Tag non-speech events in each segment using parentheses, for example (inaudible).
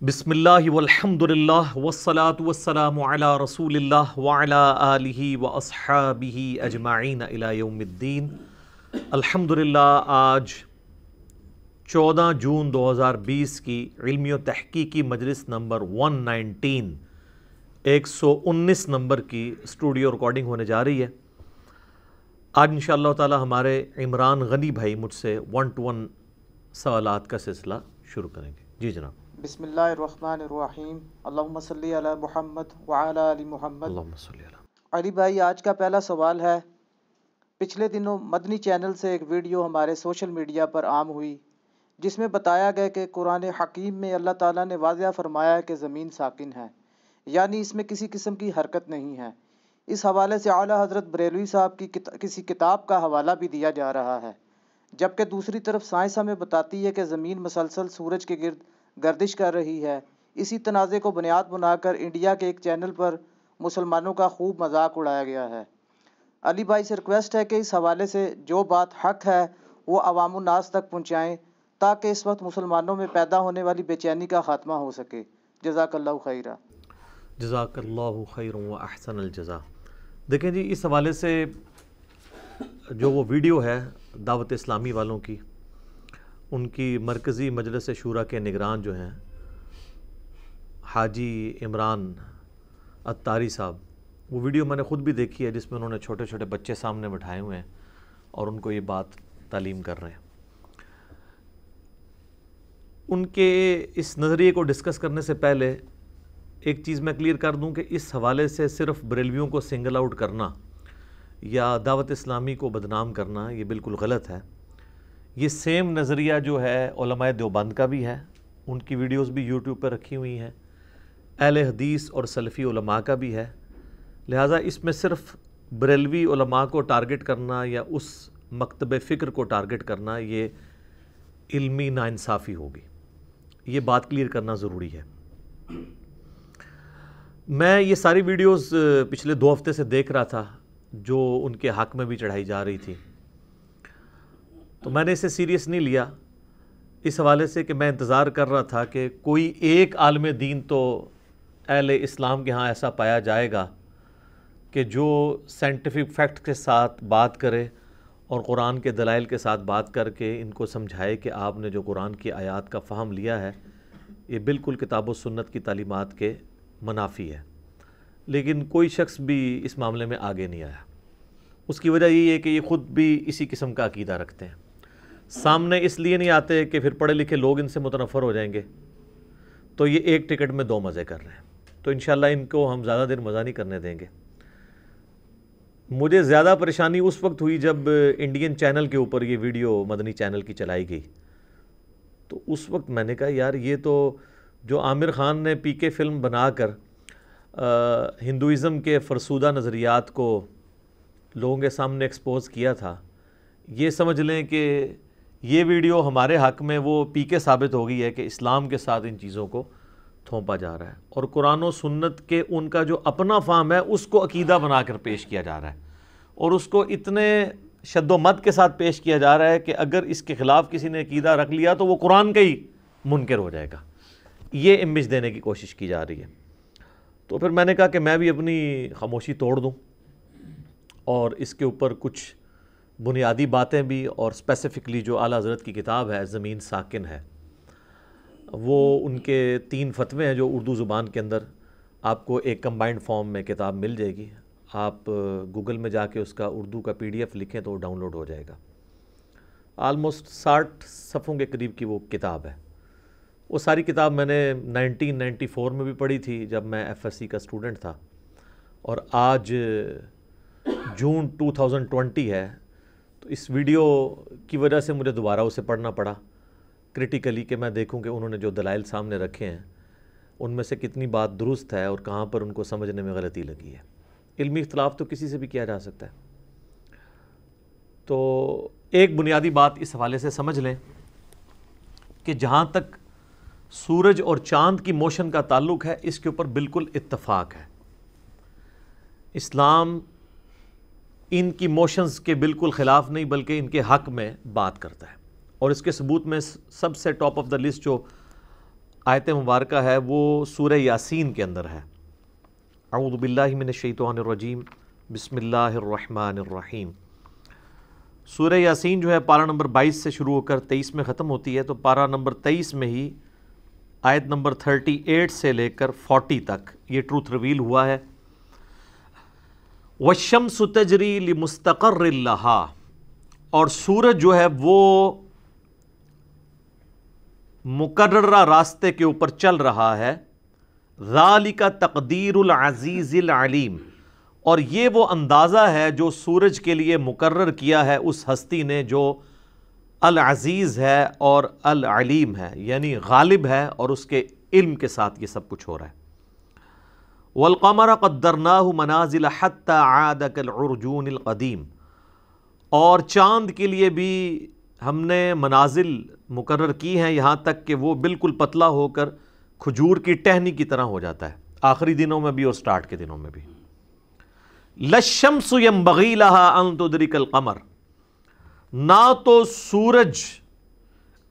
بسم اللہ والحمد للہ والصلاة والسلام علی رسول اللہ وعلی آلہ واصحابہ اجمعین الى یوم الدین الحمد للہ آج چودہ جون دو ہزار بیس کی علمی و تحقیقی مجلس نمبر ون نائنٹین ایک سو انیس نمبر کی اسٹوڈیو ریکارڈنگ ہونے جا رہی ہے آج ان شاء اللہ تعالی ہمارے عمران غنی بھائی مجھ سے ون ٹو ون سوالات کا سلسلہ شروع کریں گے جی جناب بسم اللہ الرحمن الرحیم۔ اللہم صلی علی محمد وعلی علی محمد۔ اللہم صلی اللہ علی بھائی آج کا پہلا سوال ہے۔ پچھلے دنوں مدنی چینل سے ایک ویڈیو ہمارے سوشل میڈیا پر عام ہوئی جس میں بتایا گیا کہ قرآن حکیم میں اللہ تعالیٰ نے واضح فرمایا ہے کہ زمین ساکن ہے یعنی اس میں کسی قسم کی حرکت نہیں ہے۔ اس حوالے سے اعلیٰ حضرت بریلوی صاحب کی کسی کتاب کا حوالہ بھی دیا جا رہا ہے جبکہ دوسری طرف سائنس ہمیں بتاتی ہے کہ زمین مسلسل سورج کے گرد گردش کر رہی ہے۔ اسی تنازع کو بنیاد بنا کر انڈیا کے ایک چینل پر مسلمانوں کا خوب مذاق اڑایا گیا ہے۔ علی بھائی سے ریکویسٹ ہے کہ اس حوالے سے جو بات حق ہے، وہ عوام الناس تک پہنچائیں تاکہ اس وقت مسلمانوں میں پیدا ہونے والی بے چینی کا خاتمہ ہو سکے۔ جزاک اللہ خیرہ جزاک اللہ خیر و احسن الجزا دیکھیں جی اس حوالے سے جو وہ ویڈیو ہے دعوت اسلامی والوں کی ان کی مرکزی مجلس شورا کے نگران جو ہیں، حاجی عمران اتاری صاحب، وہ ویڈیو میں نے خود بھی دیکھی ہے جس میں انہوں نے چھوٹے چھوٹے بچے سامنے بٹھائے ہوئے ہیں اور ان کو یہ بات تعلیم کر رہے ہیں۔ ان کے اس نظریے کو ڈسکس کرنے سے پہلے ایک چیز میں کلیئر کر دوں کہ اس حوالے سے صرف بریلویوں کو سنگل آؤٹ کرنا یا دعوت اسلامی کو بدنام کرنا یہ بالکل غلط ہے۔ یہ سیم نظریہ جو ہے علماء دیوبند کا بھی ہے، ان کی ویڈیوز بھی یوٹیوب پہ رکھی ہوئی ہیں، اہل حدیث اور سلفی علماء کا بھی ہے۔ لہٰذا اس میں صرف بریلوی علماء کو ٹارگٹ کرنا یا اس مکتب فکر کو ٹارگٹ کرنا، یہ علمی ناانصافی ہوگی۔ یہ بات کلیئر کرنا ضروری ہے۔ میں یہ ساری ویڈیوز پچھلے دو ہفتے سے دیکھ رہا تھا، جو ان کے حق میں بھی چڑھائی جا رہی تھی۔ تو میں نے اسے سیریس نہیں لیا۔ اس حوالے سے کہ میں انتظار کر رہا تھا کہ کوئی ایک عالم دین تو اہل اسلام کے ہاں ایسا پایا جائے گا کہ جو سائنٹیفک فیکٹ کے ساتھ بات کرے اور قرآن کے دلائل کے ساتھ بات کر کے ان کو سمجھائے کہ آپ نے جو قرآن کی آیات کا فہم لیا ہے، یہ بالکل کتاب و سنت کی تعلیمات کے منافی ہے۔ لیکن کوئی شخص بھی اس معاملے میں آگے نہیں آیا۔ اس کی وجہ یہ ہے کہ یہ خود بھی اسی قسم کا عقیدہ رکھتے ہیں۔ سامنے اس لیے نہیں آتے کہ پھر پڑھے لکھے لوگ ان سے متنفر ہو جائیں گے۔ تو یہ ایک ٹکٹ میں دو مزے کر رہے ہیں۔ تو انشاءاللہ ان کو ہم زیادہ دیر مزہ نہیں کرنے دیں گے۔ مجھے زیادہ پریشانی اس وقت ہوئی جب انڈین چینل کے اوپر یہ ویڈیو مدنی چینل کی چلائی گئی۔ تو اس وقت میں نے کہا، یار، یہ تو جو عامر خان نے پی کے فلم بنا کر ہندوازم کے فرسودہ نظریات کو لوگوں کے سامنے ایکسپوز کیا تھا، یہ سمجھ لیں کہ یہ ویڈیو ہمارے حق میں وہ پی کے ثابت ہو گئی ہے کہ اسلام کے ساتھ ان چیزوں کو تھونپا جا رہا ہے اور قرآن و سنت کے ان کا جو اپنا فام ہے، اس کو عقیدہ بنا کر پیش کیا جا رہا ہے۔ اور اس کو اتنے شد و مت کے ساتھ پیش کیا جا رہا ہے کہ اگر اس کے خلاف کسی نے عقیدہ رکھ لیا تو وہ قرآن کا ہی منکر ہو جائے گا۔ یہ امیج دینے کی کوشش کی جا رہی ہے۔ تو پھر میں نے کہا کہ میں بھی اپنی خاموشی توڑ دوں اور اس کے اوپر کچھ بنیادی باتیں بھی اور اسپیسیفکلی جو اعلیٰ حضرت کی کتاب ہے، زمین ساکن ہے۔ وہ ان کے تین فتوے ہیں جو اردو زبان کے اندر آپ کو ایک کمبائنڈ فارم میں کتاب مل جائے گی۔ آپ گوگل میں جا کے اس کا اردو کا پی ڈی ایف لکھیں تو وہ ڈاؤن لوڈ ہو جائے گا۔ آلموسٹ ساٹھ صفوں کے قریب کی وہ کتاب ہے۔ وہ ساری کتاب میں نے نائنٹین نائنٹی فور میں بھی پڑھی تھی جب میں ایف ایس سی کا اسٹوڈنٹ تھا۔ اور آج جون ٹو تھاؤزنڈ ٹونٹی ہے۔ اس ویڈیو کی وجہ سے مجھے دوبارہ اسے پڑھنا پڑا۔ کرٹیکلی کہ میں دیکھوں کہ انہوں نے جو دلائل سامنے رکھے ہیں، ان میں سے کتنی بات درست ہے اور کہاں پر ان کو سمجھنے میں غلطی لگی ہے۔ علمی اختلاف تو کسی سے بھی کیا جا سکتا ہے۔ تو ایک بنیادی بات اس حوالے سے سمجھ لیں کہ جہاں تک سورج اور چاند کی موشن کا تعلق ہے، اس کے اوپر بالکل اتفاق ہے۔ اسلام ان کی موشنز کے بالکل خلاف نہیں، بلکہ ان کے حق میں بات کرتا ہے۔ اور اس کے ثبوت میں سب سے ٹاپ آف دا لسٹ جو آیت مبارکہ ہے، وہ سورہ یاسین کے اندر ہے۔ اعوذ باللہ من الشیطان الرجیم۔ بسم اللہ الرحمن الرحیم۔ سورہ یاسین جو ہے، پارہ نمبر بائیس سے شروع ہو کر تیئیس میں ختم ہوتی ہے، تو پارہ نمبر تیئیس میں ہی آیت نمبر تھرٹی ایٹ سے لے کر فورٹی تک یہ ٹروتھ ریویل ہوا ہے۔ وشمس تجری لمستقر اللہ اور سورج جو ہے وہ مقررہ راستے کے اوپر چل رہا ہے۔ ذالک تقدیر العزیز العلیم۔ اور یہ وہ اندازہ ہے جو سورج کے لیے مقرر کیا ہے اس ہستی نے جو العزیز ہے اور العلیم ہے یعنی غالب ہے اور اس کے علم کے ساتھ یہ سب کچھ ہو رہا ہے۔ والقمر قدرناہ منازل حتی عاد کالعرجون القدیم اور چاند کے لیے بھی ہم نے منازل مقرر کی ہیں، یہاں تک کہ وہ بالکل پتلا ہو کر کھجور کی ٹہنی کی طرح ہو جاتا ہے۔ آخری دنوں میں بھی اور سٹارٹ کے دنوں میں بھی۔ لشمس ينبغي لها ان تدرك القمر۔ نہ تو سورج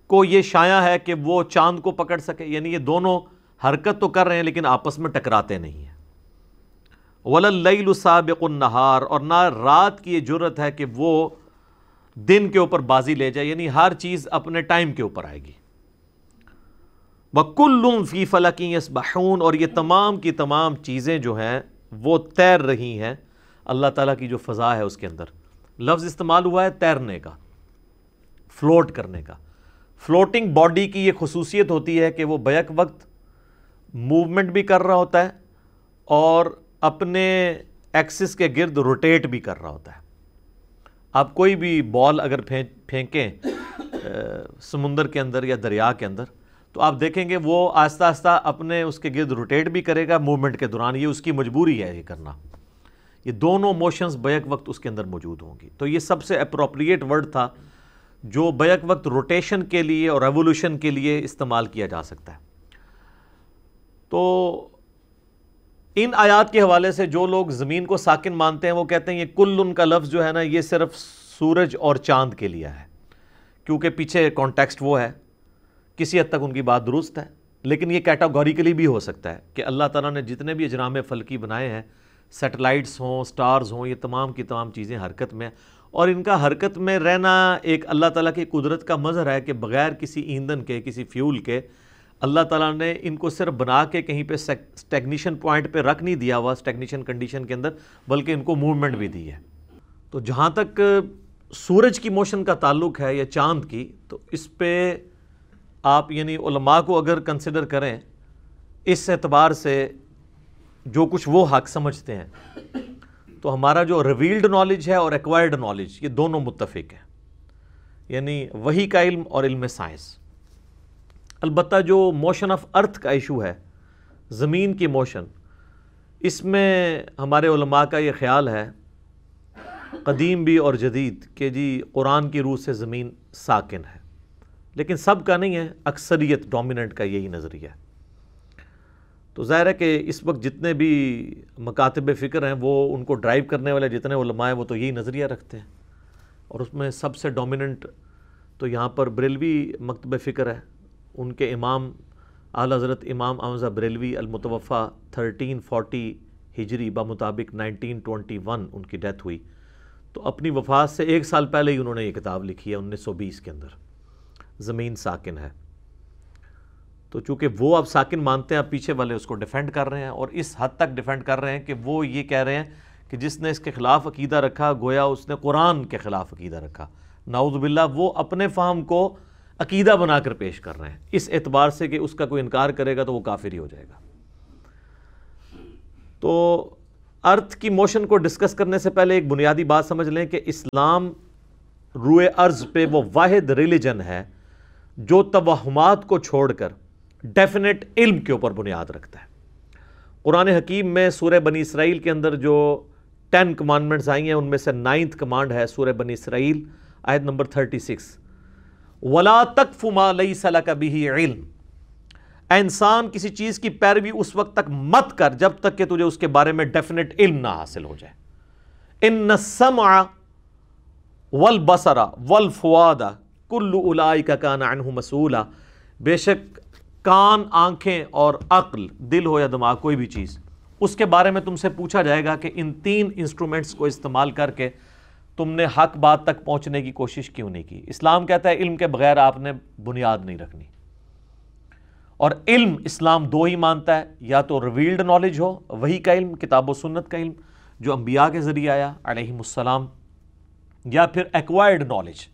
کو یہ شایع ہے کہ وہ چاند کو پکڑ سکے یعنی یہ دونوں حرکت تو کر رہے ہیں لیکن آپس میں ٹکراتے نہیں ہیں۔ وَلَلَّيْلُ سَابِقُ النَّهَارِ اور نہ رات کی یہ جرت ہے کہ وہ دن کے اوپر بازی لے جائے یعنی ہر چیز اپنے ٹائم کے اوپر آئے گی۔ وَكُلُّمْ فِي فَلَكِنْ يَسْبَحُونَ اور یہ تمام کی تمام چیزیں جو ہیں وہ تیر رہی ہیں۔ اللہ تعالیٰ کی جو فضا ہے اس کے اندر۔ لفظ استعمال ہوا ہے تیرنے کا، فلوٹ کرنے کا۔ فلوٹنگ باڈی کی یہ خصوصیت ہوتی ہے کہ وہ بیک وقت موومنٹ بھی کر رہا ہوتا ہے اور اپنے ایکسس کے گرد روٹیٹ بھی کر رہا ہوتا ہے۔ آپ کوئی بھی بال اگر پھینکیں سمندر کے اندر یا دریا کے اندر، تو آپ دیکھیں گے وہ آہستہ آہستہ اپنے اس کے گرد روٹیٹ بھی کرے گا موومنٹ کے دوران۔ یہ اس کی مجبوری ہے یہ کرنا۔ یہ دونوں موشنز بیک وقت اس کے اندر موجود ہوں گی۔ تو یہ سب سے اپروپریٹ ورڈ تھا جو بیک وقت روٹیشن کے لیے اور ریولوشن کے لیے استعمال کیا جا سکتا ہے۔ تو ان آیات کے حوالے سے جو لوگ زمین کو ساکن مانتے ہیں، وہ کہتے ہیں یہ کل ان کا لفظ جو ہے نا، یہ صرف سورج اور چاند کے لیے ہے۔ کیونکہ پیچھے کانٹیکسٹ وہ ہے، کسی حد تک ان کی بات درست ہے، لیکن یہ کیٹاگوریکلی بھی ہو سکتا ہے کہ اللہ تعالیٰ نے جتنے بھی اجرام فلکی بنائے ہیں سیٹلائٹس ہوں سٹارز ہوں، یہ تمام کی تمام چیزیں حرکت میں اور ان کا حرکت میں رہنا ایک اللہ تعالیٰ کی قدرت کا مظہر ہے کہ بغیر کسی ایندھن کے، کسی فیول کے اللہ تعالیٰ نے ان کو صرف بنا کے کہیں پہ اسٹیگنیشن پوائنٹ پہ رکھ نہیں دیا ہوا اسٹیگنیشن کنڈیشن کے اندر، بلکہ ان کو موومنٹ بھی دی ہے۔ تو جہاں تک سورج کی موشن کا تعلق ہے یا چاند کی، تو اس پہ آپ یعنی علماء کو اگر کنسیڈر کریں، اس اعتبار سے جو کچھ وہ حق سمجھتے ہیں، تو ہمارا جو ریویلڈ نالج ہے اور ایکوائرڈ نالج یہ دونوں متفق ہیں۔ یعنی وہی کا علم اور علم سائنس البتہ جو موشن آف ارتھ کا ایشو ہے، زمین کی موشن، اس میں ہمارے علماء کا یہ خیال ہے، قدیم بھی اور جدید، کہ جی قرآن کی روح سے زمین ساکن ہے۔ لیکن سب کا نہیں ہے، اکثریت ڈومیننٹ کا یہی نظریہ۔ ہے تو ظاہر ہے کہ اس وقت جتنے بھی مکاتب فکر ہیں، وہ ان کو ڈرائیو کرنے والے جتنے علماء ہیں، وہ تو یہی نظریہ رکھتے ہیں۔ اور اس میں سب سے ڈومیننٹ تو یہاں پر بریلوی مکتب فکر ہے۔ ان کے امام، اعلی حضرت امام احمزہ بریلوی المتوفہ تھرٹین فورٹی ہجری بمطابق نائنٹین ٹونٹی ون ان کی ڈیتھ ہوئی۔ تو اپنی وفات سے ایک سال پہلے ہی انہوں نے یہ کتاب لکھی ہے، انیس سو بیس کے اندر۔ زمین ساکن ہے۔ تو چونکہ وہ اب ساکن مانتے ہیں، اب پیچھے والے اس کو ڈیفینڈ کر رہے ہیں اور اس حد تک ڈیفینڈ کر رہے ہیں کہ وہ یہ کہہ رہے ہیں کہ جس نے اس کے خلاف عقیدہ رکھا، گویا اس نے قرآن کے خلاف عقیدہ رکھا۔ نعوذ باللہ، وہ اپنے فہم کو عقیدہ بنا کر پیش کر رہے ہیں۔ اس اعتبار سے کہ اس کا کوئی انکار کرے گا تو وہ کافر ہی ہو جائے گا۔ تو ارتھ کی موشن کو ڈسکس کرنے سے پہلے ایک بنیادی بات سمجھ لیں کہ اسلام روئے ارض پہ وہ واحد ریلیجن ہے جو توہمات کو چھوڑ کر ڈیفینیٹ علم کے اوپر بنیاد رکھتا ہے۔ قرآن حکیم میں سورہ بنی اسرائیل کے اندر جو ٹین کمانڈمنٹس آئی ہیں، ان میں سے نائنتھ کمانڈ ہے سورہ بنی اسرائیل، آیت نمبر تھرٹی سکس۔ ولا تک فما لئی صلاح کا بھی علم انسان، کسی چیز کی پیروی اس وقت تک مت کر جب تک کہ تجھے اس کے بارے میں ڈیفینیٹ علم نہ حاصل ہو جائے۔ ان سمع والبصر والفواد کل الائی کا کانا عنہ مسئولہ بے شک کان، آنکھیں اور عقل، دل ہو یا دماغ، کوئی بھی چیز، اس کے بارے میں تم سے پوچھا جائے گا کہ ان تین انسٹرومنٹس کو استعمال کر کے تم نے حق بات تک پہنچنے کی کوشش کیوں نہیں کی؟ اسلام کہتا ہے علم کے بغیر آپ نے بنیاد نہیں رکھنی۔ اور علم اسلام دو ہی مانتا ہے، یا تو ریویلڈ نالج ہو، وہی کا علم، کتاب و سنت کا علم، جو انبیاء کے ذریعے آیا علیہ السلام، یا پھر acquired knowledge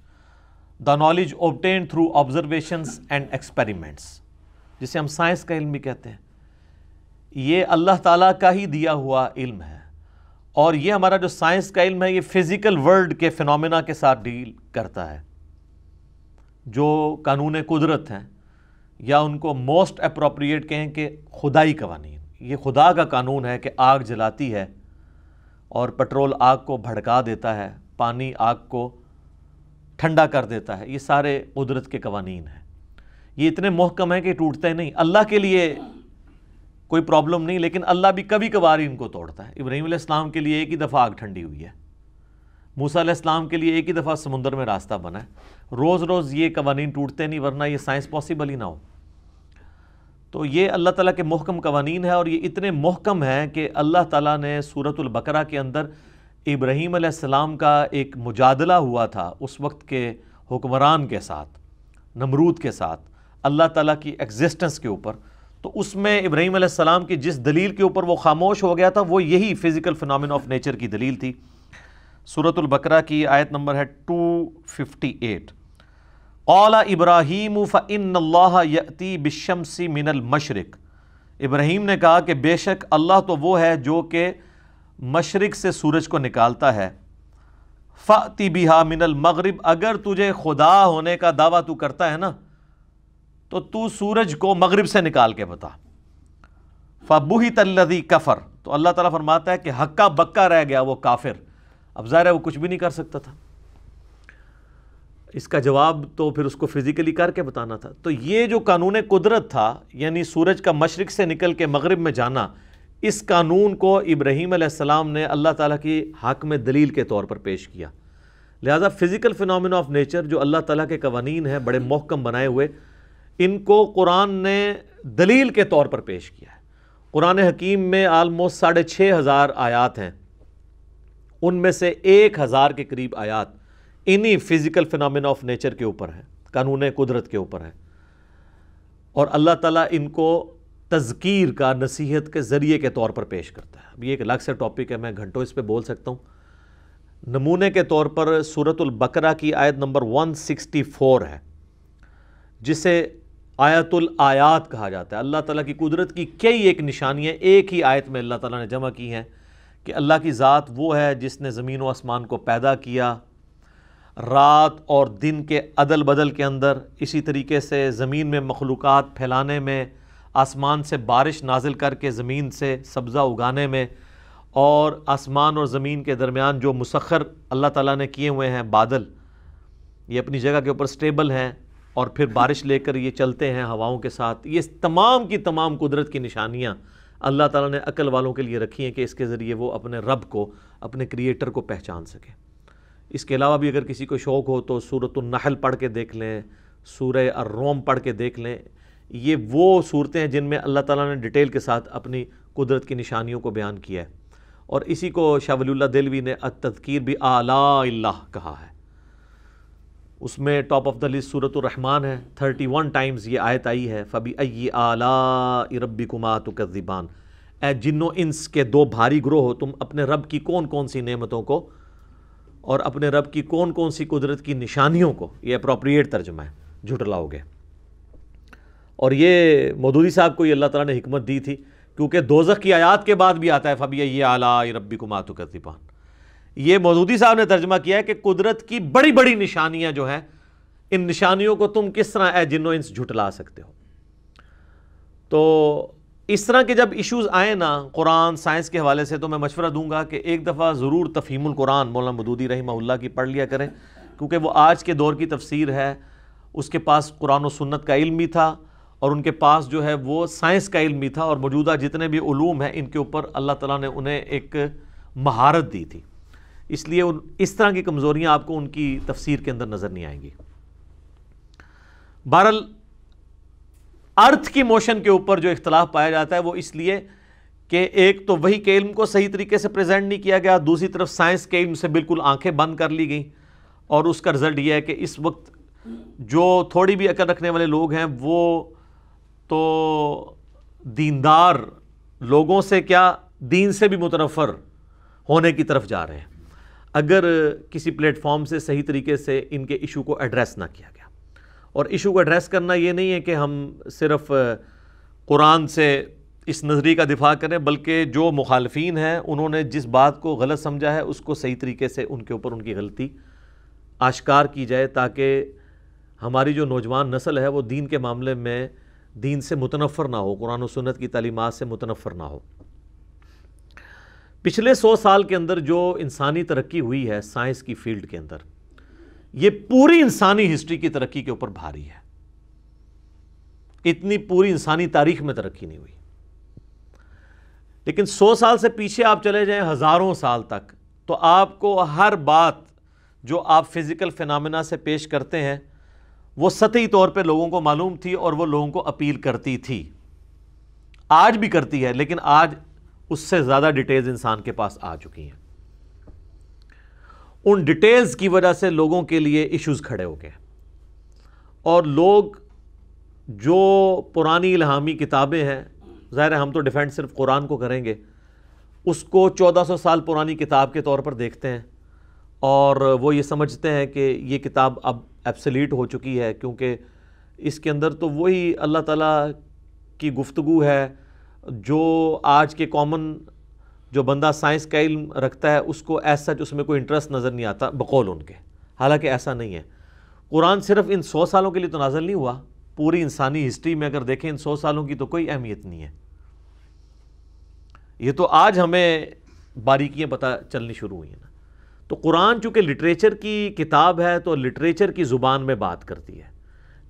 the knowledge obtain through observations and experiments جسے ہم سائنس کا علم بھی کہتے ہیں۔ یہ اللہ تعالیٰ کا ہی دیا ہوا علم ہے۔ اور یہ ہمارا جو سائنس کا علم ہے، یہ فزیکل ورلڈ کے فنومینا کے ساتھ ڈیل کرتا ہے۔ جو قانون قدرت ہیں، یا ان کو موسٹ اپروپریٹ کہیں کہ خدائی قوانین۔ یہ خدا کا قانون ہے کہ آگ جلاتی ہے اور پٹرول آگ کو بھڑکا دیتا ہے، پانی آگ کو ٹھنڈا کر دیتا ہے۔ یہ سارے قدرت کے قوانین ہیں۔ یہ اتنے محکم ہیں کہ ٹوٹتے نہیں۔ اللہ کے لیے کوئی پرابلم نہیں، لیکن اللہ بھی کبھی کبھار ان کو توڑتا ہے۔ ابراہیم علیہ السلام کے لیے ایک ہی دفعہ آگ ٹھنڈی ہوئی ہے۔ موسیٰ علیہ السلام کے لیے ایک ہی دفعہ سمندر میں راستہ بنا ہے۔ روز روز یہ قوانین ٹوٹتے نہیں، ورنہ یہ سائنس پاسبل ہی نہ ہو۔ تو یہ اللہ تعالیٰ کے محکم قوانین ہے اور یہ اتنے محکم ہیں کہ اللہ تعالیٰ نے صورت البقرہ کے اندر ابراہیم علیہ السلام کا ایک مجادلہ ہوا تھا اس وقت کے حکمران کے ساتھ، نمرود کے ساتھ، اللہ تعالیٰ کی ایگزسٹنس کے اوپر۔ تو اس میں ابراہیم علیہ السلام کی جس دلیل کے اوپر وہ خاموش ہو گیا تھا، وہ یہی فزیکل فنامن آف نیچر کی دلیل تھی۔ صورت البقرہ کی آیت نمبر ہے 258 قال ابراہیم فإن اللہ یأتی بالشمس من المشرق۔ ابراہیم نے کہا کہ بے شک اللہ تو وہ ہے جو کہ مشرق سے سورج کو نکالتا ہے۔ فَأْتِ بِهَا مِنَ الْمَغْرِبِ۔ اگر تجھے خدا ہونے کا دعویٰ تو کرتا ہے نا۔ تو تو سورج کو مغرب سے نکال کے بتا۔ فَبُهِتَ الَّذِي کفر۔ تو اللہ تعالیٰ فرماتا ہے کہ حقہ بکا رہ گیا وہ کافر۔ اب ظاہر ہے وہ کچھ بھی نہیں کر سکتا تھا۔ اس کا جواب تو پھر اس کو فزیکلی کر کے بتانا تھا۔ تو یہ جو قانون قدرت تھا یعنی سورج کا مشرق سے نکل کے مغرب میں جانا، اس قانون کو ابراہیم علیہ السلام نے اللہ تعالیٰ کی حق میں دلیل کے طور پر پیش کیا۔ لہٰذا فزیکل فنومن آف نیچر جو اللہ تعالیٰ کے قوانین ہیں، بڑے محکم بنائے ہوئے ان کو قرآن نے دلیل کے طور پر پیش کیا ہے۔ قرآن حکیم میں آلموسٹ ساڑھے چھ ہزار آیات ہیں۔ ان میں سے ایک ہزار کے قریب آیات انہی فزیکل فنامنا آف نیچر کے اوپر ہے قانون قدرت کے اوپر ہے اور اللہ تعالیٰ ان کو تذکیر کا، نصیحت کے ذریعے کے طور پر پیش کرتا ہے۔ اب یہ ایک الگ سے ٹاپک ہے، میں گھنٹوں اس پہ بول سکتا ہوں۔ نمونے کے طور پر صورت البقرہ کی آیت نمبر 164 ہے، جسے آیت الآیات کہا جاتا ہے۔ اللہ تعالیٰ کی قدرت کی کئی ایک نشانیاں ایک ہی آیت میں اللہ تعالیٰ نے جمع کی ہیں کہ اللہ کی ذات وہ ہے جس نے زمین و آسمان کو پیدا کیا، رات اور دن کے عدل بدل کے اندر اسی طریقے سے زمین میں مخلوقات پھیلانے میں، آسمان سے بارش نازل کر کے زمین سے سبزہ اگانے میں اور آسمان اور زمین کے درمیان جو مسخر اللہ تعالیٰ نے کیے ہوئے ہیں بادل، یہ اپنی جگہ کے اوپر سٹیبل ہیں۔ اور پھر بارش لے کر یہ چلتے ہیں ہواؤں کے ساتھ۔ یہ تمام کی تمام قدرت کی نشانیاں اللہ تعالیٰ نے عقل والوں کے لیے رکھی ہیں کہ اس کے ذریعے وہ اپنے رب کو، اپنے کریٹر کو پہچان سکے اس کے علاوہ بھی اگر کسی کو شوق ہو تو صورت النحل پڑھ کے دیکھ لیں، سورہ الروم پڑھ کے دیکھ لیں۔ یہ وہ صورتیں ہیں جن میں اللہ تعالیٰ نے ڈیٹیل کے ساتھ اپنی قدرت کی نشانیوں کو بیان کیا ہے۔ اور اسی کو شاہ ولی اللہ دلوی نے التذکیر بھی اعلیٰ اللہ کہا ہے۔ اس میں ٹاپ آف دا لسٹ صورت الرحمن ہے تھرٹی ون ٹائمز یہ آیت آئی ہے فبی ائی اعلیٰ ربی کمات کذبان اے جن و انس کے دو بھاری گروہ ہو، تم اپنے رب کی کون کون سی نعمتوں کو اور اپنے رب کی کون کون سی قدرت کی نشانیوں کو، یہ اپروپریٹ ترجمہ ہے جھٹلاؤ گے۔ اور یہ مودودی صاحب کو یہ اللہ تعالیٰ نے حکمت دی تھی، کیونکہ دوزخ کی آیات کے بعد بھی آتا ہے فبی یہ اعلیٰ ربی کو ماتو یہ مودودی صاحب نے ترجمہ کیا ہے کہ قدرت کی بڑی بڑی نشانیاں جو ہیں، ان نشانیوں کو تم کس طرح اے جنو انس جھٹلا سکتے ہو؟ تو اس طرح کے جب ایشوز آئیں نا، قرآن سائنس کے حوالے سے تو میں مشورہ دوں گا کہ ایک دفعہ ضرور تفہیم القرآن مولانا مدودی رحمہ اللہ کی پڑھ لیا کریں، کیونکہ وہ آج کے دور کی تفسیر ہے۔ اس کے پاس قرآن و سنت کا علم بھی تھا اور ان کے پاس جو ہے وہ سائنس کا علم بھی تھا اور موجودہ جتنے بھی علوم ہیں، ان کے اوپر اللہ تعالیٰ نے انہیں ایک مہارت دی تھی۔ اس لیے اس طرح کی کمزوریاں آپ کو ان کی تفسیر کے اندر نظر نہیں آئیں گی۔ بہرحال، ارتھ کی موشن کے اوپر جو اختلاف پایا جاتا ہے، وہ اس لیے کہ ایک تو وہی کے علم کو صحیح طریقے سے پریزنٹ نہیں کیا گیا، دوسری طرف سائنس کے علم سے بالکل آنکھیں بند کر لی گئیں۔ اور اس کا رزلٹ یہ ہے کہ اس وقت جو تھوڑی بھی عقل رکھنے والے لوگ ہیں، وہ تو دیندار لوگوں سے کیا، دین سے بھی متنفر ہونے کی طرف جا رہے ہیں۔ اگر کسی پلیٹ فارم سے صحیح طریقے سے ان کے ایشو کو ایڈریس نہ کیا گیا۔ اور ایشو کو ایڈریس کرنا یہ نہیں ہے کہ ہم صرف قرآن سے اس نظریے کا دفاع کریں، بلکہ جو مخالفین ہیں، انہوں نے جس بات کو غلط سمجھا ہے، اس کو صحیح طریقے سے ان کے اوپر ان کی غلطی آشکار کی جائے تاکہ ہماری جو نوجوان نسل ہے، وہ دین کے معاملے میں دین سے متنفر نہ ہو، قرآن و سنت کی تعلیمات سے متنفر نہ ہو۔ پچھلے سو سال کے اندر جو انسانی ترقی ہوئی ہے، سائنس کی فیلڈ کے اندر، یہ پوری انسانی ہسٹری کی ترقی کے اوپر بھاری ہے۔ اتنی پوری انسانی تاریخ میں ترقی نہیں ہوئی۔ لیکن سو سال سے پیچھے آپ چلے جائیں ہزاروں سال تک، تو آپ کو ہر بات جو آپ فزیکل فنامنا سے پیش کرتے ہیں، وہ سطحی طور پہ لوگوں کو معلوم تھی اور وہ لوگوں کو اپیل کرتی تھی۔ آج بھی کرتی ہے، لیکن آج اس سے زیادہ ڈیٹیلز انسان کے پاس آ چکی ہیں۔ ان ڈیٹیلز کی وجہ سے لوگوں کے لیے ایشوز کھڑے ہو گئے اور لوگ جو پرانی الہامی کتابیں ہیں، ظاہر ہے ہم تو ڈیفینڈ صرف قرآن کو کریں گے، اس کو چودہ سو سال پرانی کتاب کے طور پر دیکھتے ہیں۔ اور وہ یہ سمجھتے ہیں کہ یہ کتاب اب ایپسلیٹ ہو چکی ہے، کیونکہ اس کے اندر تو وہی اللہ تعالیٰ کی گفتگو ہے۔ جو آج کے کامن جو بندہ سائنس کا علم رکھتا ہے، اس کو ایسا سچ اس میں کوئی انٹرسٹ نظر نہیں آتا، بقول ان کے۔ حالانکہ ایسا نہیں ہے۔ قرآن صرف ان سو سالوں کے لیے تو نازل نہیں ہوا، پوری انسانی ہسٹری میں اگر دیکھیں، ان سو سالوں کی تو کوئی اہمیت نہیں ہے۔ یہ تو آج ہمیں باریکیاں پتہ چلنی شروع ہوئی ہیں نا۔ تو قرآن چونکہ لٹریچر کی کتاب ہے، تو لٹریچر کی زبان میں بات کرتی ہے۔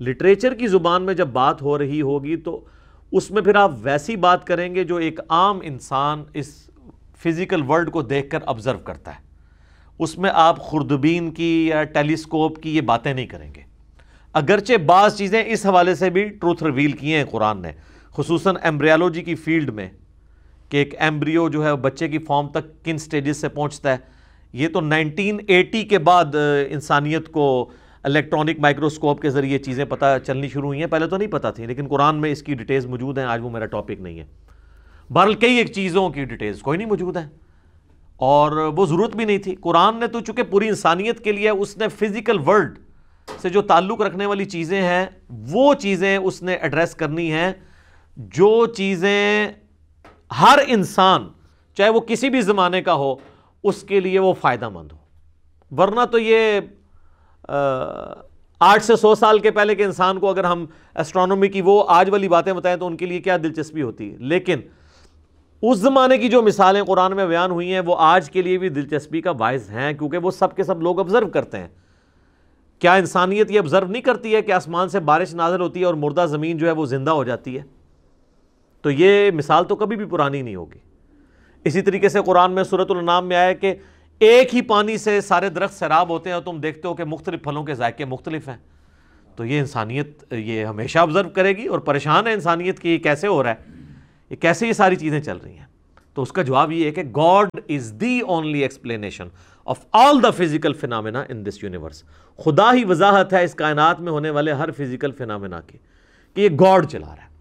لٹریچر کی زبان میں جب بات ہو رہی ہوگی تو اس میں پھر آپ ویسی بات کریں گے جو ایک عام انسان اس فزیکل ورلڈ کو دیکھ کر آبزرو کرتا ہے۔ اس میں آپ خردبین کی یا ٹیلیسکوپ کی یہ باتیں نہیں کریں گے۔ اگرچہ بعض چیزیں اس حوالے سے بھی ٹروتھ ریویل کیے ہیں قرآن نے، خصوصاً ایمبریالوجی کی فیلڈ میں کہ ایک ایمبریو جو ہے بچے کی فارم تک کن سٹیجز سے پہنچتا ہے۔ یہ تو نائنٹین ایٹی کے بعد انسانیت کو الیکٹرانک مائکروسکوپ کے ذریعے چیزیں پتہ چلنی شروع ہوئی ہیں۔ پہلے تو نہیں پتہ تھی، لیکن قرآن میں اس کی ڈیٹیلز موجود ہیں، آج وہ میرا ٹاپک نہیں ہے۔ بہرحال کئی ایک چیزوں کی ڈیٹیلز کوئی نہیں موجود ہے اور وہ ضرورت بھی نہیں تھی۔ قرآن نے تو چونکہ پوری انسانیت کے لیے اس نے فزیکل ورلڈ سے جو تعلق رکھنے والی چیزیں ہیں، وہ چیزیں اس نے ایڈریس کرنی ہیں۔ جو چیزیں ہر انسان، چاہے وہ کسی بھی زمانے کا ہو، اس کے لیے وہ فائدہ مند ہو۔ ورنہ تو یہ آٹھ سے سو سال کے پہلے کے انسان کو اگر ہم ایسٹرانومی کی وہ آج والی باتیں بتائیں تو ان کے لیے کیا دلچسپی ہوتی؟ ہے لیکن اس زمانے کی جو مثالیں قرآن میں بیان ہوئی ہیں، وہ آج کے لیے بھی دلچسپی کا باعث ہیں، کیونکہ وہ سب کے سب لوگ آبزرو کرتے ہیں۔ کیا انسانیت یہ آبزرو نہیں کرتی ہے کہ آسمان سے بارش نازل ہوتی ہے اور مردہ زمین جو ہے وہ زندہ ہو جاتی ہے؟ تو یہ مثال تو کبھی بھی پرانی نہیں ہوگی۔ اسی طریقے سے قرآن میں صورت النام میں آیا کہ ایک ہی پانی سے سارے درخت سیراب ہوتے ہیں اور تم دیکھتے ہو کہ مختلف پھلوں کے ذائقے مختلف ہیں۔ تو یہ انسانیت، یہ ہمیشہ آبزرو کرے گی اور پریشان ہے انسانیت کی یہ کیسے ہو رہا ہے۔ یہ کیسے یہ ساری چیزیں چل رہی ہیں۔ تو اس کا جواب یہ ہے کہ God is the only explanation of all the physical phenomena in this universe خدا ہی وضاحت ہے اس کائنات میں ہونے والے ہر فزیکل فینامنا کی کہ یہ گاڈ چلا رہا ہے۔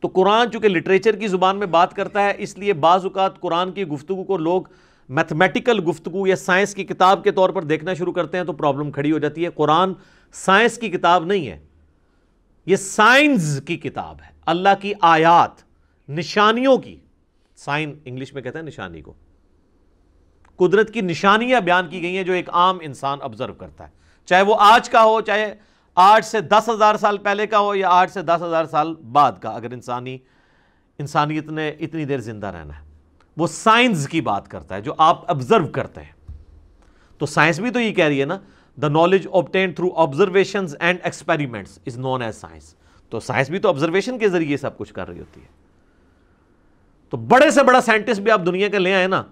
تو قرآن چونکہ لٹریچر کی زبان میں بات کرتا ہے، اس لیے بعض اوقات قرآن کی گفتگو کو لوگ میتھمیٹیکل گفتگو یا سائنس کی کتاب کے طور پر دیکھنا شروع کرتے ہیں تو پرابلم کھڑی ہو جاتی ہے۔ قرآن سائنس کی کتاب نہیں ہے۔ یہ سائنس کی کتاب ہے۔ اللہ کی آیات، نشانیوں کی۔ سائن انگلش میں کہتے ہیں نشانی کو۔ قدرت کی نشانیاں بیان کی گئی ہیں جو ایک عام انسان آبزرو کرتا ہے۔ چاہے وہ آج کا ہو، چاہے آٹھ سے دس ہزار سال پہلے کا ہو یا آٹھ سے دس ہزار سال بعد کا، اگر انسانی انسانیت نے اتنی دیر زندہ رہنا ہے۔ وہ سائنس کی بات کرتا ہے، جو آپ آبزرو کرتے ہیں۔ تو سائنس بھی تو یہ کہہ رہی ہے نا the knowledge obtain through observation and experiments is known as science تو سائنس بھی تو آبزرویشن کے ذریعے سب کچھ کر رہی ہوتی ہے۔ تو بڑے سے بڑا سائنٹسٹ بھی آپ دنیا کے لے آئے نا،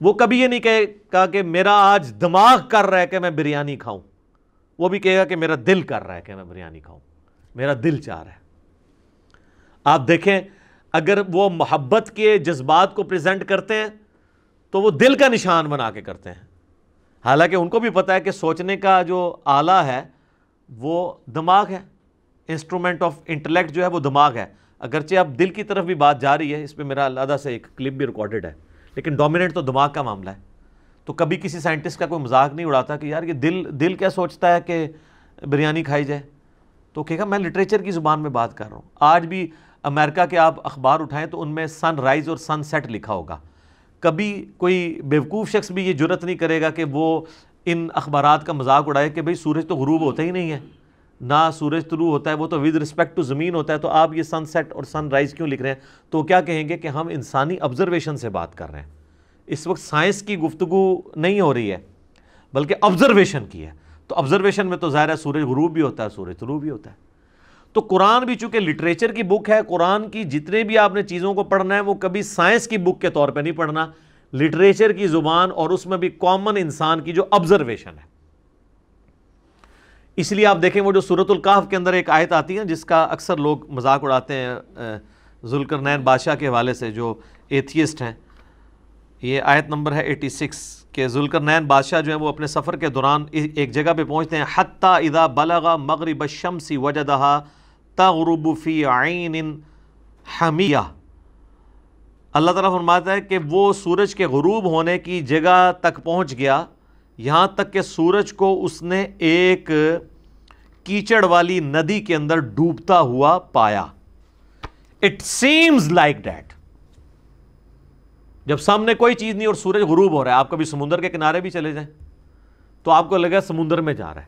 وہ کبھی یہ نہیں کہے گا کہ میرا آج دماغ کر رہا ہے کہ میں بریانی کھاؤں۔ وہ بھی کہے گا کہ میرا دل کر رہا ہے کہ میں بریانی کھاؤں۔ میرا دل چاہ رہا ہے۔ آپ دیکھیں اگر وہ محبت کے جذبات کو پریزنٹ کرتے ہیں، تو وہ دل کا نشان بنا کے کرتے ہیں۔ حالانکہ ان کو بھی پتا ہے کہ سوچنے کا جو آلہ ہے، وہ دماغ ہے۔ انسٹرومنٹ آف انٹلیکٹ جو ہے، وہ دماغ ہے۔ اگرچہ اب دل کی طرف بھی بات جا رہی ہے، اس پہ میرا علیحدہ سے ایک کلپ بھی ریکارڈڈ ہے۔ لیکن ڈومیننٹ تو دماغ کا معاملہ ہے۔ تو کبھی کسی سائنٹسٹ کا کوئی مذاق نہیں اڑاتا کہ یار یہ دل دل کیا سوچتا ہے کہ بریانی کھائی جائے؟ تو کہے گا، میں لٹریچر کی زبان میں بات کر رہا ہوں۔ آج بھی امریکہ کے آپ اخبار اٹھائیں تو ان میں سن رائز اور سن سیٹ لکھا ہوگا۔ کبھی کوئی بیوقوف شخص بھی یہ جرت نہیں کرے گا کہ وہ ان اخبارات کا مذاق اڑائے کہ بھئی سورج تو غروب ہوتا ہی نہیں ہے۔ نہ سورج طلوع ہوتا ہے، وہ تو ود رسپیکٹ ٹو زمین ہوتا ہے۔ تو آپ یہ سن سیٹ اور سن رائز کیوں لکھ رہے ہیں؟ تو کیا کہیں گے کہ ہم انسانی آبزرویشن سے بات کر رہے ہیں۔ اس وقت سائنس کی گفتگو نہیں ہو رہی ہے، بلکہ آبزرویشن کی ہے۔ تو آبزرویشن میں تو ظاہر ہے سورج غروب بھی ہوتا ہے، سورج طلوع بھی ہوتا ہے۔ تو قرآن بھی چونکہ لٹریچر کی بک ہے، قرآن کی جتنے بھی آپ نے چیزوں کو پڑھنا ہے، وہ کبھی سائنس کی بک کے طور پہ نہیں پڑھنا۔ لٹریچر کی زبان اور اس میں بھی کامن انسان کی جو آبزرویشن ہے۔ اس لیے آپ دیکھیں وہ جو صورت القاف کے اندر ایک آیت آتی ہے، جس کا اکثر لوگ مذاق اڑاتے ہیں ذوالکر نین بادشاہ کے حوالے سے جو ایتھیسٹ ہیں۔ یہ آیت نمبر ہے ایٹی سکس کہ ذوالکر نین بادشاہ جو ہیں وہ اپنے سفر کے دوران ایک جگہ پہ پہنچتے ہیں۔ حتیٰ اذا بلغ مغرب الشمس وجدہا تغرب فی عین حمیہ۔ اللہ تعالیٰ فرماتا ہے کہ وہ سورج کے غروب ہونے کی جگہ تک پہنچ گیا، یہاں تک کہ سورج کو اس نے ایک کیچڑ والی ندی کے اندر ڈوبتا ہوا پایا۔ اٹ سیمز لائک ڈیٹ جب سامنے کوئی چیز نہیں اور سورج غروب ہو رہا ہے، آپ کبھی سمندر کے کنارے بھی چلے جائیں تو آپ کو لگا سمندر میں جا رہا ہے۔